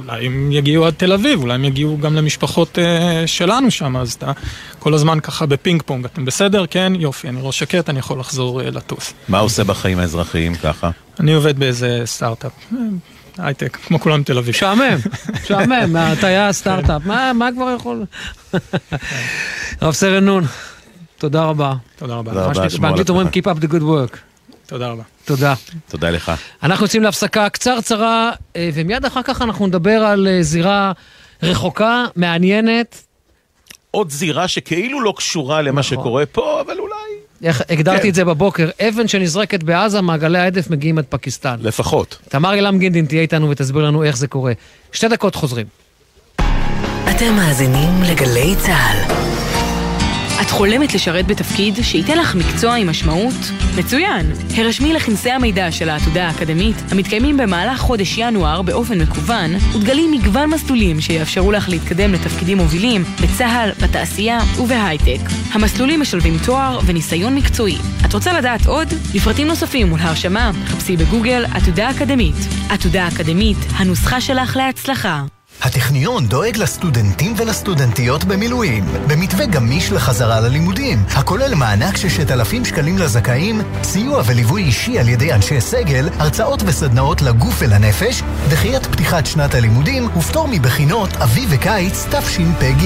אולי הם יגיעו עד תל אביב, אולי הם יגיעו גם למשפחות אה, שלנו שם, אז אתה כל הזמן ככה בפינג פונג, אתם בסדר? כן, יופי, אני ראש שקט, אני יכול לחזור אה, לטוס. מה עושה בחיים האזרחיים ככה? אני עובד באיזה סטארט-אפ, הייטק, כמו כולם תל אביב. משעמם, משעמם, מהטייס, סטארט-אפ, מה מה כבר יכול? רב סרן נון, תודה רבה. תודה רבה. באנגלית אומרים. Keep up the good work. תודה רבה. תודה. תודה לך. אנחנו יוצאים להפסקה קצרצרה, אה, ומיד אחר כך אנחנו נדבר על אה, זירה רחוקה, מעניינת. עוד זירה שכאילו לא קשורה למה נכון. שקורה פה, אבל אולי... איך הגדרתי כן. את זה בבוקר, אבן שנזרקת בעזה, מעגלי ההדף מגיעים עד פקיסטן. לפחות. תמר אילם גינדין תהיה איתנו ותסביר לנו איך זה קורה. שתי דקות חוזרים. אתם מאזינים לגלי צה"ל. את חולמת לשרת בתפקיד שייתן לך מקצוע עם משמעות? מצוין! הרשמי לכנסי המידע של העתודה האקדמית, המתקיימים במהלך חודש ינואר באופן מקוון, ותגלי מגוון מסלולים שיאפשרו לך להתקדם לתפקידים מובילים בצה"ל, בתעשייה ובהייטק. המסלולים משלבים תואר וניסיון מקצועי. את רוצה לדעת עוד? לפרטים נוספים ולהרשמה, חפשי בגוגל עתודה אקדמית. עתודה אקדמית, הנוסחה שלך להצלחה. הטכניון דואג לסטודנטים ולסטודנטיות במילואים, במתווה גמיש לחזרה ללימודים, הכולל מענק ששת אלפים שקלים לזכאים, סיוע וליווי אישי על ידי אנשי סגל, הרצאות וסדנאות לגוף ולנפש, דחיית פתיחת שנת הלימודים ופטור מבחינות אביב וקיץ תשפ"ג.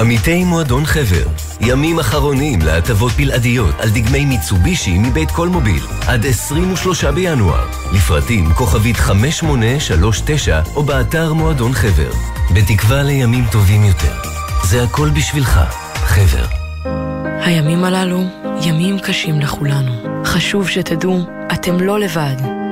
עמיתי מועדון חבר, ימים אחרונים להטבות בלעדיות על דגמי מיצובישי מבית קולמוביל, עד 23 בינואר. לפרטים כוכבית 5839 או באתר מועדון חבר. בתקווה לימים טובים יותר. זה הכל בשבילך, חבר. הימים הללו ימים קשים לכולנו. חשוב שתדעו, אתם לא לבד.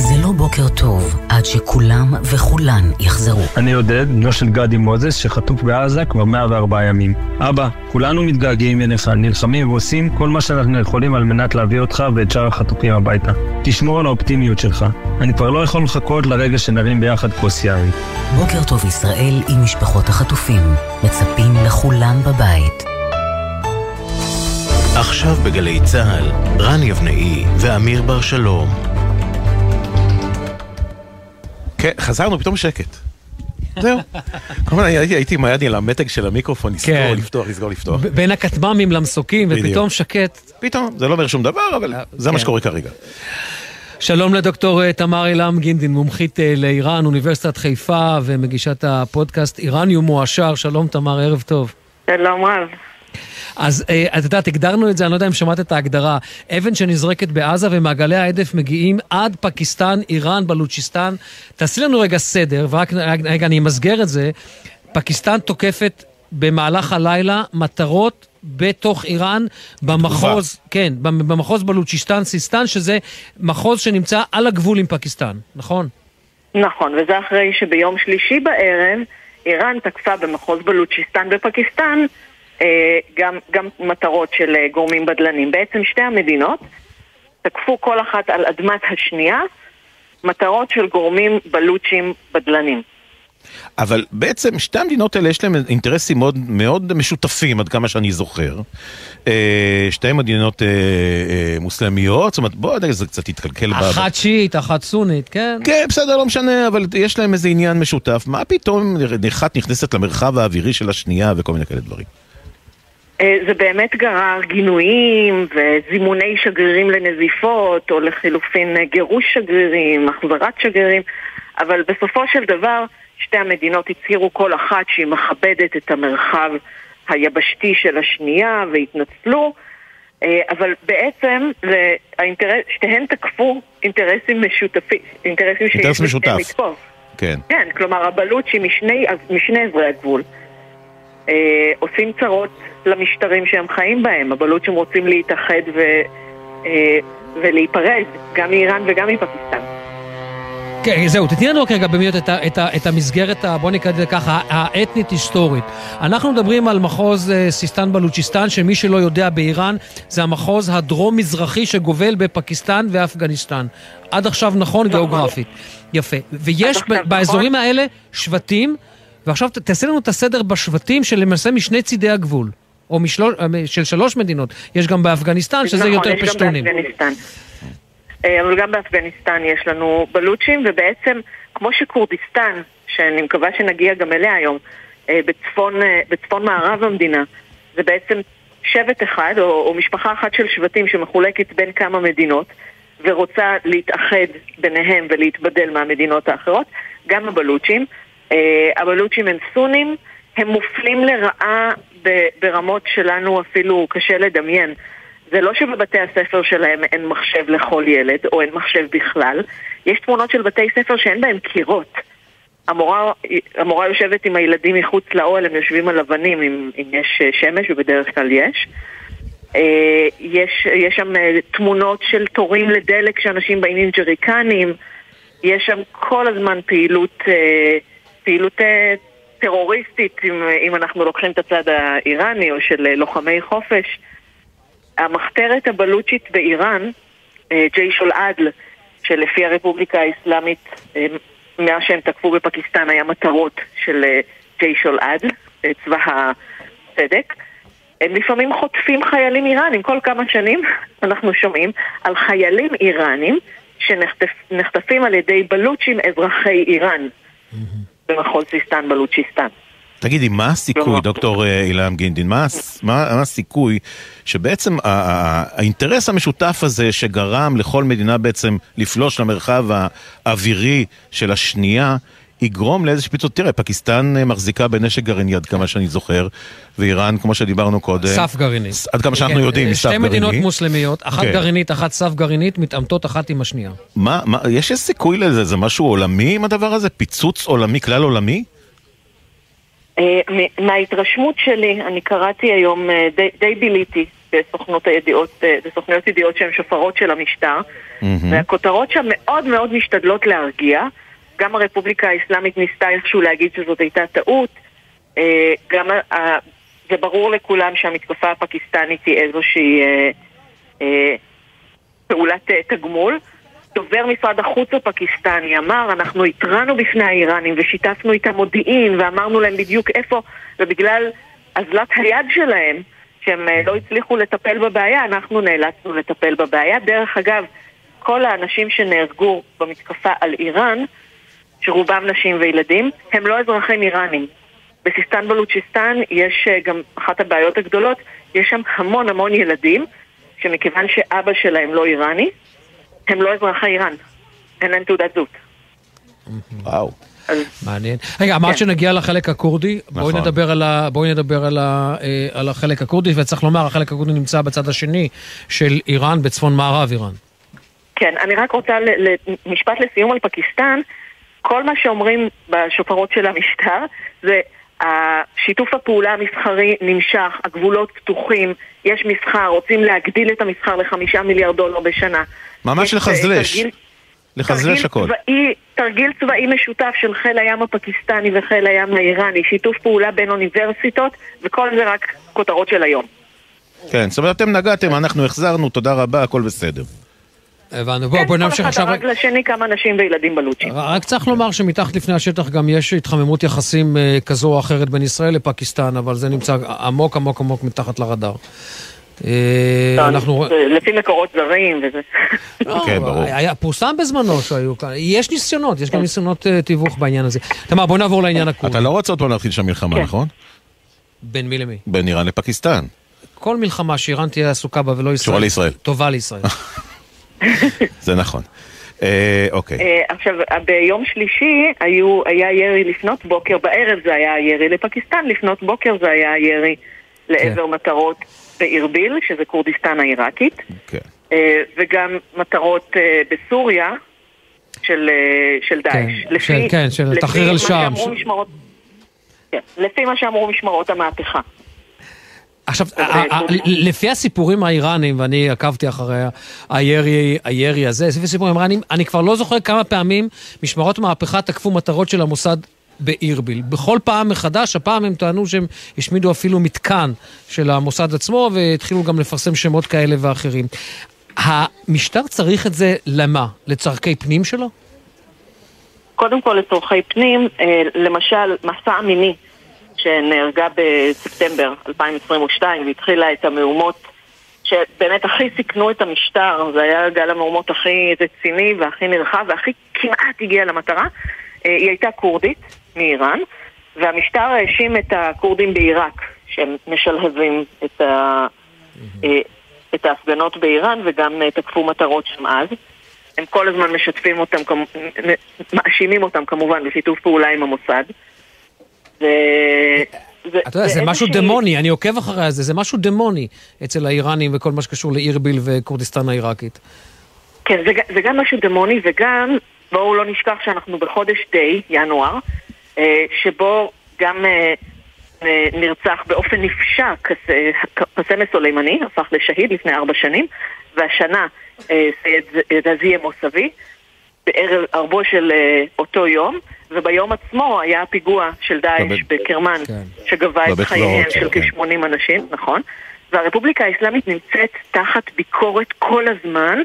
זה לא בוקר טוב עד שכולם וכולן יחזרו. אני עודד, בנו של גדי מוזס, שחטוף בעזה כבר 104 ימים. אבא, כולנו מתגעגעים אליך, נלחמים ועושים כל מה שאנחנו יכולים על מנת להביא אותך ואת שאר החטופים הביתה. תשמור על האופטימיות שלך. אני כבר לא יכול לחכות לרגע שנרים ביחד כוס יין. בוקר טוב ישראל עם משפחות החטופים. מצפים לכולם בבית. עכשיו בגלי צה"ל, רן יבנאי ואמיר בר שלום. כן, חזרנו, פתאום שקט. זהו. הזמן הייתי עם היד על המתג של המיקרופון, לסגור, כן. לפתוח, לסגור, לפתוח. בין הכטב"מים למסוקים. ופתאום שקט. פתאום, זה לא אומר שום דבר, אבל זה מה כן. שקורה כרגע. שלום לדוקטור אה, תמר אילם גינדין, מומחית אה, לאיראן, אוניברסיטת חיפה, ומגישת הפודקאסט איראניום מועשר. שלום תמר, ערב טוב. שלום רב. אז אה, את יודעת, הגדרנו את זה, אני לא יודע אם שמעת את ההגדרה. אבן שנזרקת בעזה ומעגלי ההדף מגיעים עד פקיסטן, איראן, בלוצ'יסטן. תעשי לנו רגע סדר, ורק רגע, אני אמסגר את זה. פקיסטן תוקפת במהלך הלילה מטרות בתוך איראן, במחוז, כן, במחוז בלוצ'יסטן, סיסטן, שזה מחוז שנמצא על הגבול עם פקיסטן, נכון? נכון, וזה אחרי שביום שלישי בערב איראן תקפה במחוז בלוצ'יסטן בפקיסטן גם, גם מטרות של אה, גורמים בדלנים. בעצם שתי המדינות תקפו כל אחת על אדמת השנייה מטרות של גורמים בלוצ'ים בדלנים. אבל בעצם שתי המדינות האלה יש להן אינטרסים מאוד, מאוד משותפים, עד כמה שאני זוכר. אה, שתי מדינות אה, אה, מוסלמיות, זאת אומרת, בוא נגיד, זה קצת יתקלקל. אחת שיעית, אחת סונית, כן? כן, בסדר, לא משנה, אבל יש להם איזה עניין משותף. מה פתאום אחת נכנסת למרחב האווירי של השנייה וכל מיני כאלה דברים? זה באמת גרר גינויים וזימוני שגרירים לנזיפות, או לחילופין גירוש שגרירים, החזרת שגרירים, אבל בסופו של דבר שתי המדינות הצהירו כל אחת שהיא מכבדת את המרחב היבשתי של השנייה והתנצלו, אה, אבל בעצם האינטרס, שתיהן תקפו אינטרסים משותפים, אינטרסים שיש משותף. לתקוף. כן. כן, כלומר הבלוצ'ים משני, משני עברי הגבול אה, עושים צרות למשטרים שהם חיים בהם. הבלוצ'ים רוצים להתאחד ו, אה, ולהיפרד, גם מאיראן וגם מפקיסטן. כן, זהו, תתני לנו רק רגע במיות את, את, את המסגרת, בוא נקרא לזה ככה, האתנית-היסטורית. אנחנו מדברים על מחוז אה, סיסטן בלוצ'יסטן, שמי שלא יודע באיראן, זה המחוז הדרום-מזרחי שגובל בפקיסטן ואפגניסטן. עד עכשיו נכון, נכון. גיאוגרפית. יפה. ויש באזורים נכון. האלה שבטים, ועכשיו תעשה לנו את הסדר בשבטים של למעשה משני צידי הגבול. או משלוש, אה, של שלוש מדינות. יש גם באפגניסטן, שזה נכון, יותר פשטונים. נכון, יש גם באפגניסטן. אה, אבל גם באפגניסטן יש לנו בלוצ'ים, ובעצם כמו שכורדיסטן, שאני מקווה שנגיע גם אליה היום, אה, בצפון, בצפון מערב המדינה, זה בעצם שבט אחד, או, או משפחה אחת של שבטים שמחולקת בין כמה מדינות, ורוצה להתאחד ביניהם ולהתבדל מהמדינות האחרות, גם הבלוצ'ים. הבלוצ'ים הם סונים, הם מופלים לרעה ברמות שלנו אפילו קשה לדמיין. זה לא שבבתי הספר שלהם אין מחשב לכל ילד, או אין מחשב בכלל. יש תמונות של בתי ספר שאין בהם קירות. המורה, המורה יושבת עם הילדים מחוץ לאוהל, הם יושבים על אבנים אם, אם יש אה, שמש, ובדרך כלל יש. אה, יש, יש שם אה, תמונות של תורים לדלק שאנשים באים עם ג'ריקנים. יש שם כל הזמן פעילות, פעילות טרוריסטית, אם, אם אנחנו לוקחים את הצד האיראני, או של לוחמי חופש. המחתרת הבלוצ'ית באיראן, אה, ג'ייש אל-עדל, שלפי הרפובליקה האסלאמית, אה, מאז שהם תקפו בפקיסטן היה מטרות של אה, ג'ייש אל-עדל, צבא הצדק, הם לפעמים חוטפים חיילים איראנים. כל כמה שנים אנחנו שומעים על חיילים איראנים שנחטפים על ידי בלוצ'ים אזרחי איראן במחוז סיסטן בלוצ'יסטן. תגידי, מה הסיכוי, דוקטור אה, אילם גינדין, מה, מה, מה הסיכוי שבעצם האינטרס המשותף הזה שגרם לכל מדינה בעצם לפלוש למרחב האווירי של השנייה, יגרום לאיזושהי פיצוץ. תראה, פקיסטן אה, מחזיקה בנשק גרעיני עד כמה שאני זוכר, ואיראן, כמו שדיברנו קודם... סף גרעיני. עד כמה שאנחנו כן, יודעים, סף גרעיני. שתי מדינות מוסלמיות, אחת כן. גרעינית, אחת סף גרעינית, מתעמתות אחת עם השנייה. מה, מה, יש איזה סיכוי לזה? זה משהו עולמי עם הדבר הזה? פיצוץ עולמי, כלל עולמי? אה, מההתרשמות שלי, אני קראתי היום, די, די ביליתי בסוכנות הידיעות, בסוכנויות ידיעות שהן שופרות של המשטר, mm-hmm. והכותרות שם מאוד מאוד משתדלות להרגיע. גם הרפובליקה האסלאמית ניסתה איכשהו להגיד שזאת הייתה טעות. גם זה ברור לכולם שהמתקפה הפקיסטנית היא איזושהי פעולת תגמול. דובר משרד החוץ הפקיסטני אמר, אנחנו התרענו בפני האיראנים ושיתפנו איתם מודיעין ואמרנו להם בדיוק איפה, ובגלל אזלת היד שלהם, שהם אה, לא הצליחו לטפל בבעיה, אנחנו נאלצנו לטפל בבעיה. דרך אגב, כל האנשים שנהרגו במתקפה על איראן, שרובם נשים וילדים, הם לא אזרחים איראנים. בסיסטן בלוצ'יסטן יש אה, גם אחת הבעיות הגדולות, יש שם המון המון ילדים, שמכיוון שאבא שלהם לא איראני, הם לא אזרחי איראן. אין להם תעודת זהות. וואו. מעניין. רגע, אמרת כן. שנגיע לחלק הכורדי, בואי נכון. נדבר על ה- בואי נדבר על ה- אה, על החלק הכורדי, וצריך לומר, החלק הכורדי נמצא בצד השני של איראן, בצפון מערב איראן. כן, אני רק רוצה משפט לסיום על פקיסטן. כל מה שאומרים בשופרות של המשטר זה שיתוף הפעולה המסחרי נמשך, הגבולות פתוחים, יש מסחר, רוצים להגדיל את המסחר לחמישה מיליארד דולר בשנה. ממש יש, לחזלש. תרגיל- לחזלש הכל. צבאי, תרגיל צבאי משותף של חיל הים הפקיסטני וחיל הים האיראני, שיתוף פעולה בין אוניברסיטות, וכל זה רק כותרות של היום. כן, זאת אומרת, אתם נגעתם, אנחנו החזרנו, תודה רבה, הכל בסדר. הבנו. בואו בוא נמשיך כל עכשיו. אחד הרג לשני כמה נשים וילדים בלוצ'ים. רק צריך לומר שמתחת לפני השטח גם יש התחממות יחסים אה, כזו או אחרת בין ישראל לפקיסטן, אבל זה נמצא עמוק עמוק עמוק מתחת לרדאר. אה, אנחנו... זה לפי מקורות זרים וזה. כן, ברור. היה, פורסם בזמנו שהיו כאן, יש ניסיונות, יש גם ניסיונות אה, תיווך בעניין הזה. תמר, בוא נעבור לעניין הכורדי. אתה לא רוצה עוד פעם להתחיל שם מלחמה, כן. נכון? בין מי למי? בין איראן לפקיסטן. כל מלחמה שאיראן תהיה עסוקה בה ולא ישראל, קשורה לישראל. טובה לישראל. זה נכון. אה, אוקיי. אה, עכשיו, ביום שלישי היו, היה ירי לפנות בוקר, בערב זה היה ירי לפקיסטן, לפנות בוקר זה היה ירי לעבר מטרות בארביל, שזה כורדיסטן העיראקית, כן. אה, וגם מטרות אה, בסוריה של, אה, של דאעש. כן, של- כן, של לפי תחריר משמרות- כן, לפי מה שאמרו משמרות המהפכה. עכשיו, ה- ה- לפי הסיפורים האיראנים, ואני עקבתי אחרי הירי, הירי הזה, לפי הסיפורים האיראנים, אני כבר לא זוכר כמה פעמים משמרות מהפכה תקפו מטרות של המוסד באירביל. בכל פעם מחדש, הפעם הם טענו שהם השמידו אפילו מתקן של המוסד עצמו, והתחילו גם לפרסם שמות כאלה ואחרים. המשטר צריך את זה למה? לצורכי פנים שלו? קודם כל לצורכי פנים, אה, למשל מסע המיני שנהרגה בספטמבר 2022 והתחילה את המהומות שבאמת הכי סיכנו את המשטר, זה היה גל המהומות הכי רציני והכי נרחב והכי כמעט הגיע למטרה, אה, היא הייתה כורדית מאיראן והמשטר האשים את הכורדים בעיראק שהם משלהבים את, ה... אה, את ההפגנות באיראן וגם אה, תקפו מטרות שם אז. הם כל הזמן משתפים אותם, מאשימים אותם כמובן בשיתוף פעולה עם המוסד. ו... אתה יודע, זה משהו דמוני, אני עוקב אחרי זה, זה משהו דמוני אצל האיראנים וכל מה שקשור לאירביל וכורדיסטן העיראקית. כן, זה, זה גם משהו דמוני, וגם, בואו לא נשכח שאנחנו בחודש די, ינואר, אה, שבו גם אה, אה, נרצח באופן נפשע קס- קסם סולימני, הפך לשהיד לפני ארבע שנים, והשנה סייד רזיה מוסבי, בערב ערבו של אותו יום, וביום עצמו היה פיגוע של דאעש בבית- בקרמן, שגבה את בבית חייהם קברות של כן. כ-80 אנשים, נכון? והרפובליקה האסלאמית נמצאת תחת ביקורת כל הזמן,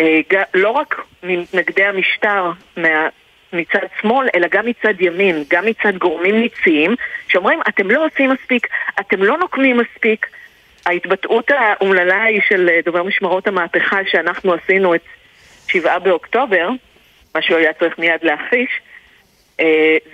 אה, לא רק ממתנגדי המשטר מה, מצד שמאל, אלא גם מצד ימין, גם מצד גורמים ניציים, שאומרים, אתם לא עושים מספיק, אתם לא נוקמים מספיק. ההתבטאות האומללה היא של אה, דובר משמרות המהפכה שאנחנו עשינו את שבעה באוקטובר, מה שהוא היה צריך מיד להכחיש, אה,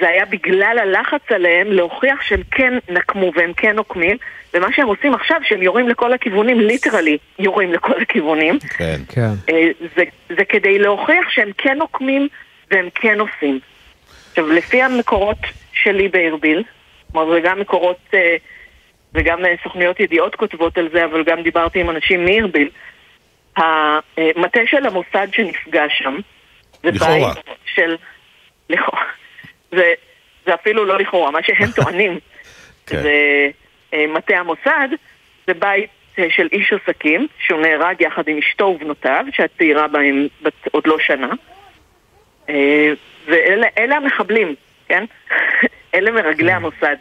זה היה בגלל הלחץ עליהם להוכיח שהם כן נקמו והם כן נוקמים, ומה שהם עושים עכשיו, שהם יורים לכל הכיוונים, ליטרלי יורים לכל הכיוונים, כן. כן. אה, זה, זה כדי להוכיח שהם כן נוקמים והם כן עושים. עכשיו, לפי המקורות שלי בארביל, כלומר זה גם מקורות אה, וגם אה, סוכניות ידיעות כותבות על זה, אבל גם דיברתי עם אנשים מארביל, המטה של המוסד שנפגע שם, זה לכאורה. בית של... לכאורה. זה, זה אפילו לא לכאורה, מה שהם טוענים כן. זה אה, מטה המוסד, זה בית אה, של איש עסקים, שהוא נהרג יחד עם אשתו ובנותיו, שהצעירה בהם בת עוד לא שנה. אה, ואלה אלה המחבלים, כן? אלה מרגלי המוסד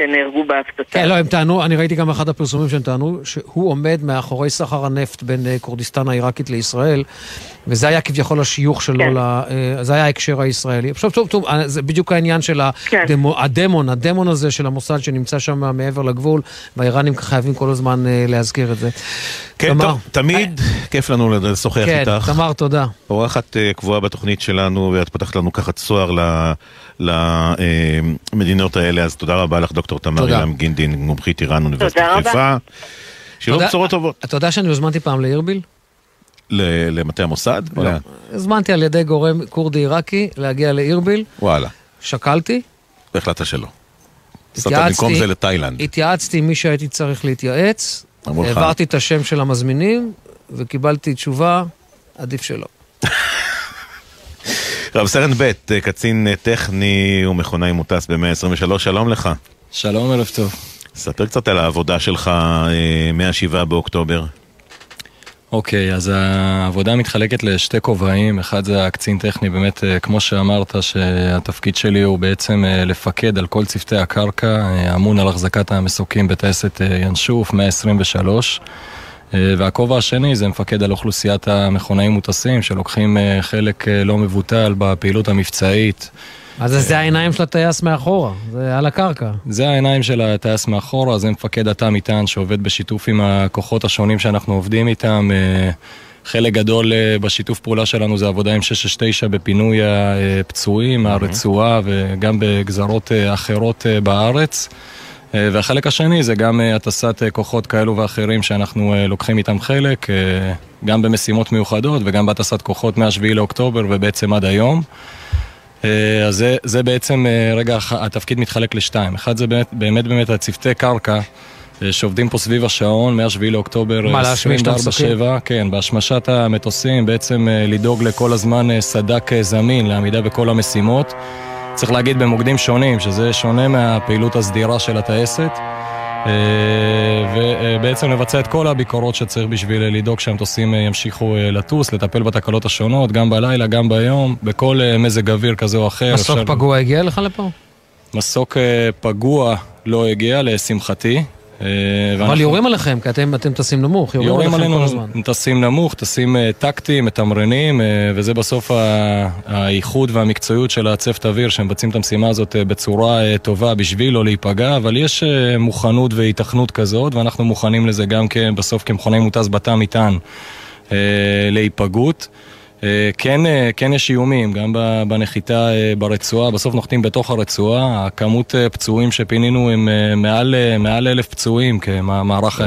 שנהרגו בהפצצה. כן, לא, הם טענו, אני ראיתי גם באחד הפרסומים שהם טענו, שהוא עומד מאחורי סחר הנפט בין אה, כורדיסטן העיראקית לישראל, וזה היה כביכול השיוך שלו, כן. ל, אה, זה היה ההקשר הישראלי. עכשיו, טוב, טוב, אה, זה בדיוק העניין של כן. הדמו, הדמון, הדמון הזה של המוסד שנמצא שם מעבר לגבול, והאיראנים חייבים כל הזמן להזכיר את זה. כן, תמר. טוב, תמיד כיף לנו לשוחח כן, איתך. תמר, תודה. אורחת קבועה בתוכנית שלנו, ואת פתחת לנו ככה צוהר למדינות האלה, אז תודה רבה לך, דוקטור תמר. אילם גינדין, מומחית איראן, אוניברסיטת. חיפה. שיהיו בשורות טובות. אתה יודע שאני הוזמנתי פעם לאירביל? ל- למטה המוסד? לא. הזמנתי על ידי גורם כורדי עיראקי להגיע לאירביל, וואלה, שקלתי, והחלטת שלא. התייעצתי- במקום זה לתאילנד. התייעצתי עם מי שהייתי צריך להתייעץ. העברתי את השם של המזמינים, וקיבלתי תשובה, עדיף שלא. רב סרן ב', קצין טכני ומכונאי מוטס ב-123, שלום לך. שלום, ערב טוב. ספר קצת על העבודה שלך אה, מה-7 באוקטובר. אוקיי, אז העבודה מתחלקת לשתי כובעים, אחד זה הקצין טכני, באמת, אה, כמו שאמרת, שהתפקיד שלי הוא בעצם אה, לפקד על כל צוותי הקרקע, אמון על החזקת המסוקים בטייסת ינשוף, 123. אה, והכובע השני זה מפקד על אוכלוסיית המכונאים מוטסים, שלוקחים חלק לא מבוטל בפעילות המבצעית. אז זה העיניים של הטייס מאחורה, זה על הקרקע. זה העיניים של הטייס מאחורה, זה מפקד התא מטען שעובד בשיתוף עם הכוחות השונים שאנחנו עובדים איתם. אה, חלק גדול אה, בשיתוף פעולה שלנו זה עבודה עם 669 בפינוי הפצועים מהרצועה וגם בגזרות אה, אחרות בארץ. והחלק השני זה גם הטסת כוחות כאלו ואחרים שאנחנו לוקחים איתם חלק, גם במשימות מיוחדות וגם בהטסת כוחות מ-7 לאוקטובר ובעצם עד היום. אה, אז זה, זה בעצם, אה, רגע, התפקיד מתחלק לשתיים. אחד זה באמת באמת, באמת הצוותי קרקע. אה, שעובדים פה סביב השעון, מ-7 לאוקטובר, מה, אה, להשמיש את המסוקים? 24/7, כן, בהשמשת המטוסים, בעצם לדאוג לכל הזמן סד"כ אה, זמין לעמידה בכל המשימות. צריך להגיד במוקדים שונים, שזה שונה מהפעילות הסדירה של הטייסת. אה, ובעצם לבצע את כל הביקורות שצריך בשביל לדאוג שהמטוסים אה, ימשיכו אה, לטוס, לטפל בתקלות השונות, גם בלילה, גם ביום, בכל מזג אוויר כזה או אחר. מסוק אפשר- פגוע הגיע לך לפה? מסוק פגוע לא הגיע, לשמחתי. אה, אבל יורים עליכם, כי אתם אתם טסים נמוך, יורים יורים עליכם כל עלינו, הזמן. טסים נמוך, טסים אה, טקטיים, מתמרנים, אה, וזה בסוף ה- האיכות והמקצועיות של הצוות אוויר שמבצעים את המשימה הזאת בצורה טובה בשביל לא להיפגע, אבל יש מוכנות והיתכנות כזאת, ואנחנו מוכנים לזה גם בסוף כמכוני מוטס בתא מטען להיפגעות. אה, כן, אה, כן יש איומים, גם בנחיתה אה, ברצועה, בסוף נוחתים בתוך הרצועה, הכמות פצועים שפינינו הם מעל, מעל אלף פצועים כמערך.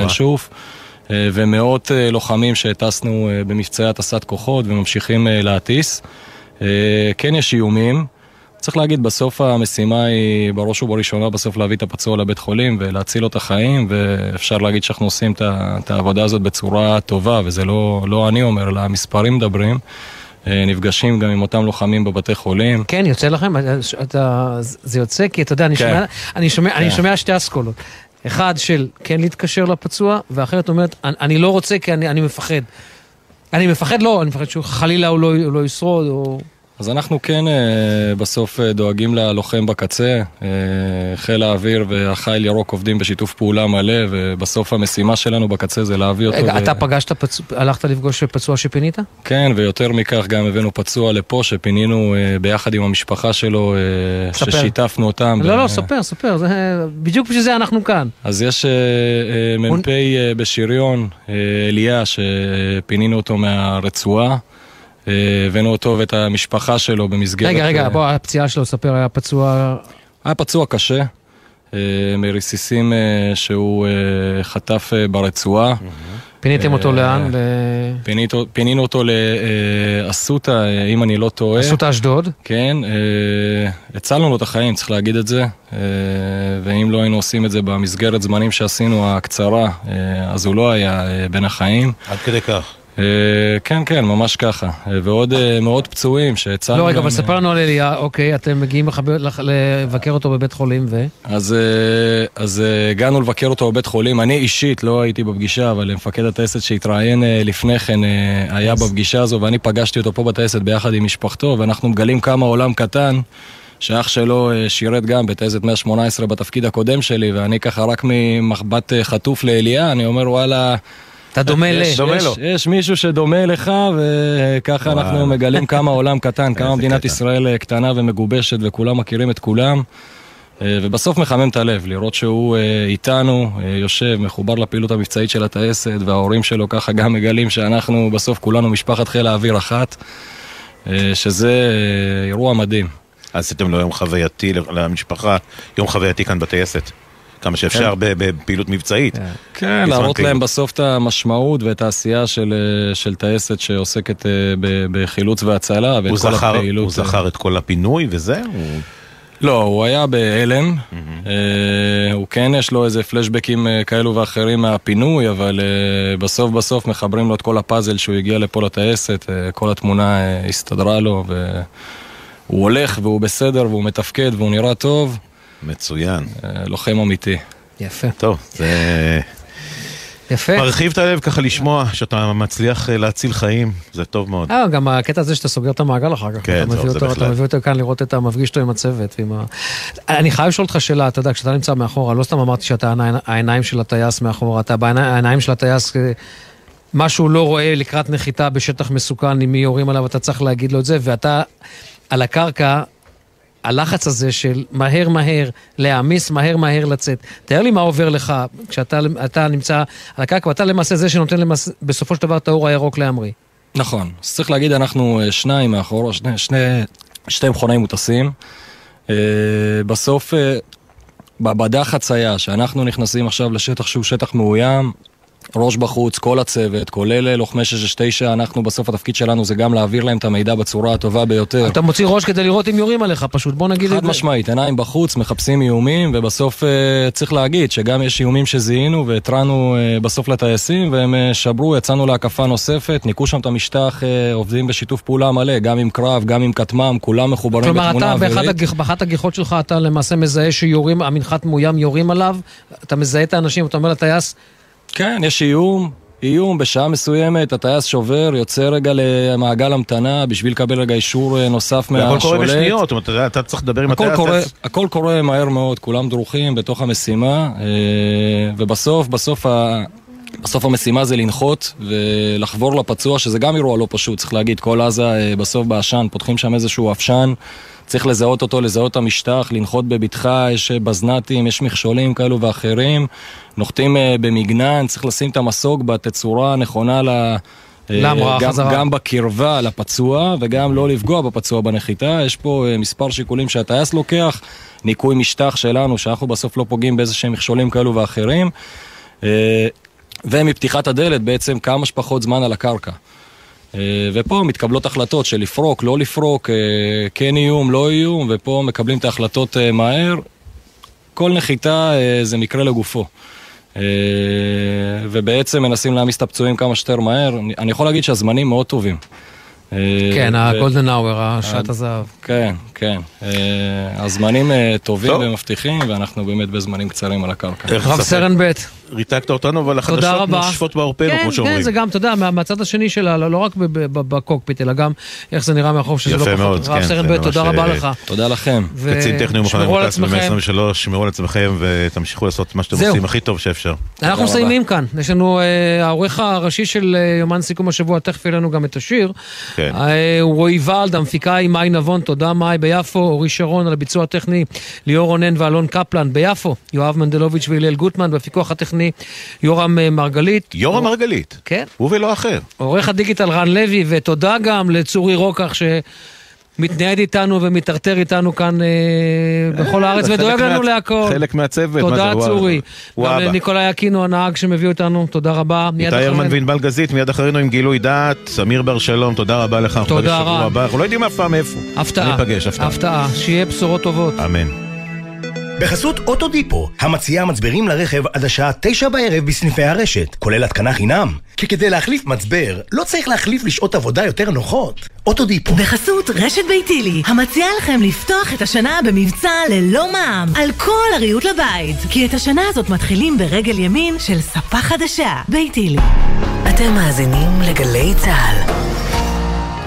אה, ומאות לוחמים שהטסנו במבצעי הטסת כוחות וממשיכים להטיס. כן יש איומים. צריך להגיד, בסוף המשימה היא בראש ובראשונה בסוף להביא את הפצוע לבית חולים ולהציל לו את החיים, ואפשר להגיד שאנחנו עושים את העבודה הזאת בצורה טובה, וזה לא, לא אני אומר, אלא המספרים מדברים. אה, נפגשים גם עם אותם לוחמים בבתי חולים. כן, יוצא לכם? אתה, זה יוצא כי אתה יודע, אני כן. שומע, אני שומע, אני כן. שומע שתי אסכולות. אחד של כן להתקשר לפצוע, ואחרת אומרת, אני, אני לא רוצה כי אני, אני מפחד. אני מפחד לא, אני מפחד שחלילה הוא לא, הוא לא ישרוד, או... אז אנחנו כן אה, בסוף אה, דואגים ללוחם בקצה. אה, חיל האוויר והחיל ירוק עובדים בשיתוף פעולה מלא, ובסוף המשימה שלנו בקצה זה להביא אותו. רגע, ל- אתה פגשת, פצוע, הלכת לפגוש פצוע שפינית? כן, ויותר מכך גם הבאנו פצוע לפה, שפינינו ביחד עם המשפחה שלו, ספר. ששיתפנו אותם. לא, ב- לא, ספר, ספר, זה, בדיוק בשביל זה אנחנו כאן. אז יש מ"פ אה, בשריון, אליה, שפינינו אותו מהרצועה. אה, הבאנו אותו ואת המשפחה שלו במסגרת... רגע, רגע, אה, בוא, הפציעה שלו, ספר, היה פצוע... היה פצוע קשה, אה, מרסיסים שהוא חטף ברצועה. פיניתם אותו לאן? פינינו אותו לאסותא, אם אני לא טועה. אסותא אשדוד? כן, הצלנו לו את החיים, צריך להגיד את זה. ואם לא היינו עושים את זה במסגרת זמנים שעשינו, הקצרה, אז הוא לא היה בין החיים. עד כדי כך. אה, כן, כן, ממש ככה. אה, ועוד אה, מאות פצועים שהצלנו. לא, רגע, אבל ספר לנו על אליה, אוקיי, אתם מגיעים לבקר אותו בבית חולים, ו... אז, הגענו לבקר אותו בבית חולים. אני אישית לא הייתי בפגישה, אבל מפקד הטייסת שהתראיין לפני כן היה בפגישה הזו, ואני פגשתי אותו פה בטייסת ביחד עם משפחתו, ואנחנו מגלים כמה עולם קטן. שאח שלו שירת גם בטייסת 118 בתפקיד הקודם שלי, ואני ככה רק ממחבת חטוף לאליה, אני אומר וואלה... אתה דומה ל... יש, דומה יש, לו. יש מישהו שדומה לך, וככה וואו. אנחנו מגלים כמה העולם קטן, כמה מדינת קטע. ישראל אה, קטנה ומגובשת, וכולם מכירים את כולם. אה, ובסוף מחמם את הלב, לראות שהוא אה, איתנו, יושב, מחובר לפעילות המבצעית של הטייסת, וההורים שלו ככה גם מגלים שאנחנו בסוף כולנו משפחת חיל האוויר אחת, שזה אירוע מדהים. עשיתם לו יום חווייתי למשפחה, יום חווייתי כאן בטייסת. כמה שאפשר כן. בפעילות מבצעית. כן, בזמן להראות. להם בסוף את המשמעות ואת העשייה של, אה, של טייסת שעוסקת אה, ב- בחילוץ והצלה ואת כל זכר- הפעילות. הוא זכר את כל הפינוי וזה? הוא- לא, הוא היה בהלם. אה, הוא כן יש לו איזה פלשבקים אה, כאלו ואחרים מהפינוי, אבל אה, בסוף בסוף מחברים לו את כל הפאזל שהוא הגיע לפה לטייסת, אה, כל התמונה אה, הסתדרה לו, והוא הולך והוא בסדר והוא מתפקד והוא נראה טוב. מצוין. לוחם אמיתי. יפה. טוב, זה... יפה. מרחיב את הלב ככה לשמוע שאתה מצליח אה, להציל חיים, זה טוב מאוד. אה, גם הקטע הזה שאתה סוגר את המעגל אחר כך. כן, אתה טוב, מביא זה אותו- בהחלט. אתה מביא אותו כאן לראות את המפגיש אותו עם הצוות. ועם ה... אני חייב לשאול אותך שאלה, אתה יודע, כשאתה נמצא מאחורה, לא סתם אמרתי שאתה העיניים- של הטייס מאחורה, אתה בעיניים של הטייס, אה, מה שהוא לא רואה לקראת נחיתה בשטח מסוכן, עם מי יורים עליו, אתה צריך להגיד לו את זה, ואתה על הקרקע, הלחץ הזה של מהר מהר להעמיס, מהר מהר לצאת. תאר לי מה עובר לך כשאתה אתה נמצא על הקרקע, ואתה למעשה זה שנותן למעשה, בסופו של דבר את האור הירוק להמריא. נכון, אז צריך להגיד, אנחנו אה, שניים מאחורה, שני, שני, שתי מכונאי מוטסים. אה, בסוף, אה, ב- בדף חצייה, שאנחנו נכנסים עכשיו לשטח שהוא שטח מאוים, ראש בחוץ, כל הצוות, כולל אה, לוחמי 669, אנחנו בסוף התפקיד שלנו זה גם להעביר להם את המידע בצורה הטובה ביותר. אתה מוציא ראש כדי לראות אם יורים עליך, פשוט בוא נגיד את חד זה. משמעית, עיניים בחוץ, מחפשים איומים, ובסוף אה, צריך להגיד שגם יש איומים שזיהינו והתרענו אה, בסוף לטייסים, והם אה, שברו, יצאנו להקפה נוספת, ניקו שם את המשטח, אה, עובדים בשיתוף פעולה מלא, גם עם קרב, גם עם כטמ"ם, כולם מחוברים כלומר, בתמונה אתה אווירית. הגיח- באחת הגיחות שלך, אתה למעשה מזהה שיורים, המנחת מאוים יורים עליו, אתה מזהה את האנשים, אתה אומר לטייס, כן, יש איום. איום, בשעה מסוימת הטייס שובר, יוצא רגע למעגל המתנה בשביל לקבל רגע אישור אה, נוסף מהשולט. והכל קורה בשניות, זאת אומרת, אתה צריך לדבר עם הכל הטייס. קורה, הכל קורה מהר מאוד, כולם דרוכים בתוך המשימה, אה, ובסוף, בסוף. בסוף המשימה זה לנחות ולחבור לפצוע, שזה גם אירוע לא פשוט, צריך להגיד, כל עזה אה, בסוף בעשן, פותחים שם איזשהו עפשן, צריך לזהות אותו, לזהות את המשטח, לנחות בבטחה, יש אה, בזנ"טים, יש מכשולים כאלו ואחרים, נוחתים אה, במגנן, צריך לשים את המסוק בתצורה הנכונה ל... גם- חזרה. גם בקרבה לפצוע וגם לא לפגוע בפצוע בנחיתה. יש פה מספר שיקולים שהטייס לוקח, ניקוי משטח שלנו, שאנחנו בסוף לא פוגעים באיזה שהם מכשולים כאלו ואחרים. ומפתיחת הדלת בעצם כמה שפחות זמן על הקרקע. אה, ופה מתקבלות החלטות של לפרוק, לא לפרוק, אה, כן איום, לא איום, ופה מקבלים את ההחלטות אה, מהר. כל נחיתה זה מקרה לגופו. ובעצם מנסים להעמיס את הפצועים כמה שיותר מהר. אני יכול להגיד שהזמנים מאוד טובים. אה, כן, ה golden hour, השעת ה- הזהב. כן, כן. אה, הזמנים אה, טובים טוב. ומבטיחים, ואנחנו באמת בזמנים קצרים על הקרקע. רב סרן ב', ריתקת אותנו, אבל החדשות. נושפות בעורפנו, כן, כמו שאומרים. כן, זה גם, אתה יודע, מה- מהצד השני שלה, לא לא רק בקוקפיט, אלא גם איך זה נראה מהחוף, שזה לא יפה פחות. מאוד, רב כן, סרן זה ב', תודה רבה אה, לך. תודה לכם. קצין טכני ומוכן עצמכם. ב-123, שמרו על עצמכם ותמשיכו לעשות מה שאתם. עושים הכי טוב שאפשר. אנחנו מסיימים כאן, יש לנו, אה, העורך הראשי של אה, יומן סיכום השבוע, תכף יהיה לנו גם את השיר. כן. אה, רועי ולד, המפיקאי מאי נבון, תודה מאי ביפו, אורי שרון על הביצוע הטכני, ליאור רונן ואלון קפלן ביפו, יואב מנדלוביץ' והלל גוטמן, בפיקוח הטכני יורם אה, מרגלית. יורם מרגלית. כן. הוא ולא אחר. עורך הדיגיטל רן לוי, ותודה גם לצורי רוקח שמתנייד איתנו ומטרטר איתנו כאן אה, בכל הארץ ודואג לנו להכל. חלק מהצוות, מה תודה זה, הוא ה- צורי. גם. לניקולאי אקינו הנהג שמביא אותנו, תודה רבה. איתי הרמן וענבל גזית, מיד אחרינו עם גילוי דעת. אמיר בר שלום, תודה רבה לך. תודה ניפגש שבוע רב. הבא. אנחנו לא יודעים אף פעם איפה. הפתעה. ניפגש, הפתעה. הפתעה, שיהיה בשורות טובות. אמן. בחסות אוטודיפו, המציעה מצברים לרכב עד השעה תשע בערב בסניפי הרשת, כולל התקנה חינם. כי כדי להחליף מצבר, לא צריך להחליף לשעות עבודה יותר נוחות. אוטודיפו. בחסות רשת ביתילי, המציעה לכם לפתוח את השנה במבצע ללא מע"מ על כל הריהוט לבית. כי את השנה הזאת מתחילים ברגל ימין של ספה חדשה. ביתילי. אתם מאזינים לגלי צה"ל.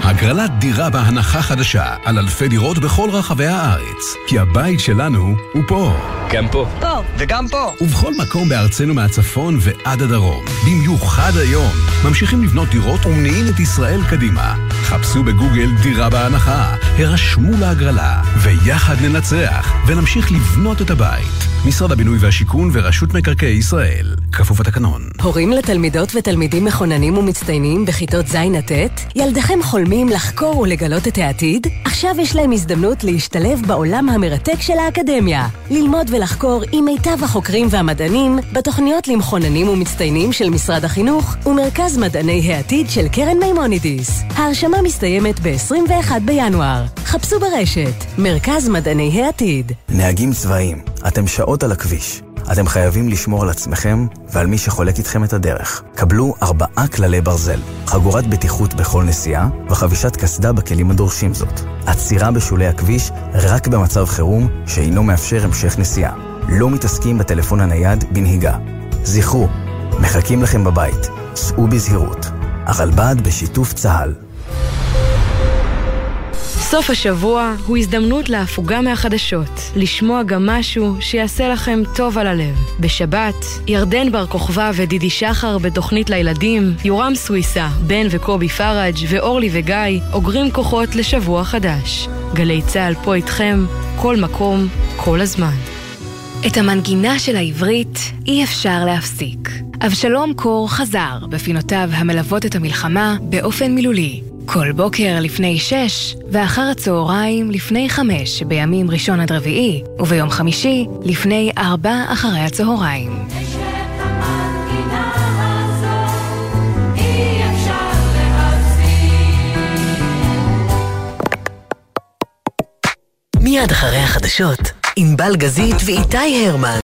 הגרלת דירה בהנחה חדשה על אלפי דירות בכל רחבי הארץ. כי הבית שלנו הוא פה. גם פה. פה, וגם פה. ובכל מקום בארצנו מהצפון ועד הדרום. במיוחד היום, ממשיכים לבנות דירות ומניעים את ישראל קדימה. חפשו בגוגל דירה בהנחה, הרשמו להגרלה, ויחד ננצח, ונמשיך לבנות את הבית. משרד הבינוי והשיכון ורשות מקרקעי ישראל, כפוף התקנון. הורים לתלמידות ותלמידים מחוננים ומצטיינים בכיתות ז' עד ט'? ילדיכם חולמים לחקור ולגלות את העתיד? עכשיו יש להם הזדמנות להשתלב בעולם המרתק של האקדמיה. ללמוד ולחקור עם מיטב החוקרים והמדענים בתוכניות למחוננים ומצטיינים של משרד החינוך ומרכז מדעני העתיד של קרן מימונידיס. ההרשמה מסתיימת ב-21 בינואר. חפשו ברשת, מרכז מדעני העתיד. נהגים צבאיים, אתם שעות על הכביש. אתם חייבים לשמור על עצמכם ועל מי שחולק איתכם את הדרך. קבלו ארבעה כללי ברזל, חגורת בטיחות בכל נסיעה וחבישת קסדה בכלים הדורשים זאת. עצירה בשולי הכביש רק במצב חירום שאינו מאפשר המשך נסיעה. לא מתעסקים בטלפון הנייד בנהיגה. זכרו, מחכים לכם בבית. סעו בזהירות. הרלב"ד בשיתוף צה"ל. סוף השבוע הוא הזדמנות להפוגה מהחדשות, לשמוע גם משהו שיעשה לכם טוב על הלב. בשבת, ירדן בר כוכבא ודידי שחר בתוכנית לילדים, יורם סוויסה, בן וקובי פראג' ואורלי וגיא אוגרים כוחות לשבוע חדש. גלי צה"ל פה איתכם, כל מקום, כל הזמן. את המנגינה של העברית אי אפשר להפסיק. אבשלום קור חזר בפינותיו המלוות את המלחמה באופן מילולי. כל בוקר לפני שש, ואחר הצהריים לפני חמש בימים ראשון עד רביעי, וביום חמישי לפני ארבע אחרי הצהריים. מיד אחרי החדשות, ענבל גזית ואיתי הרמן.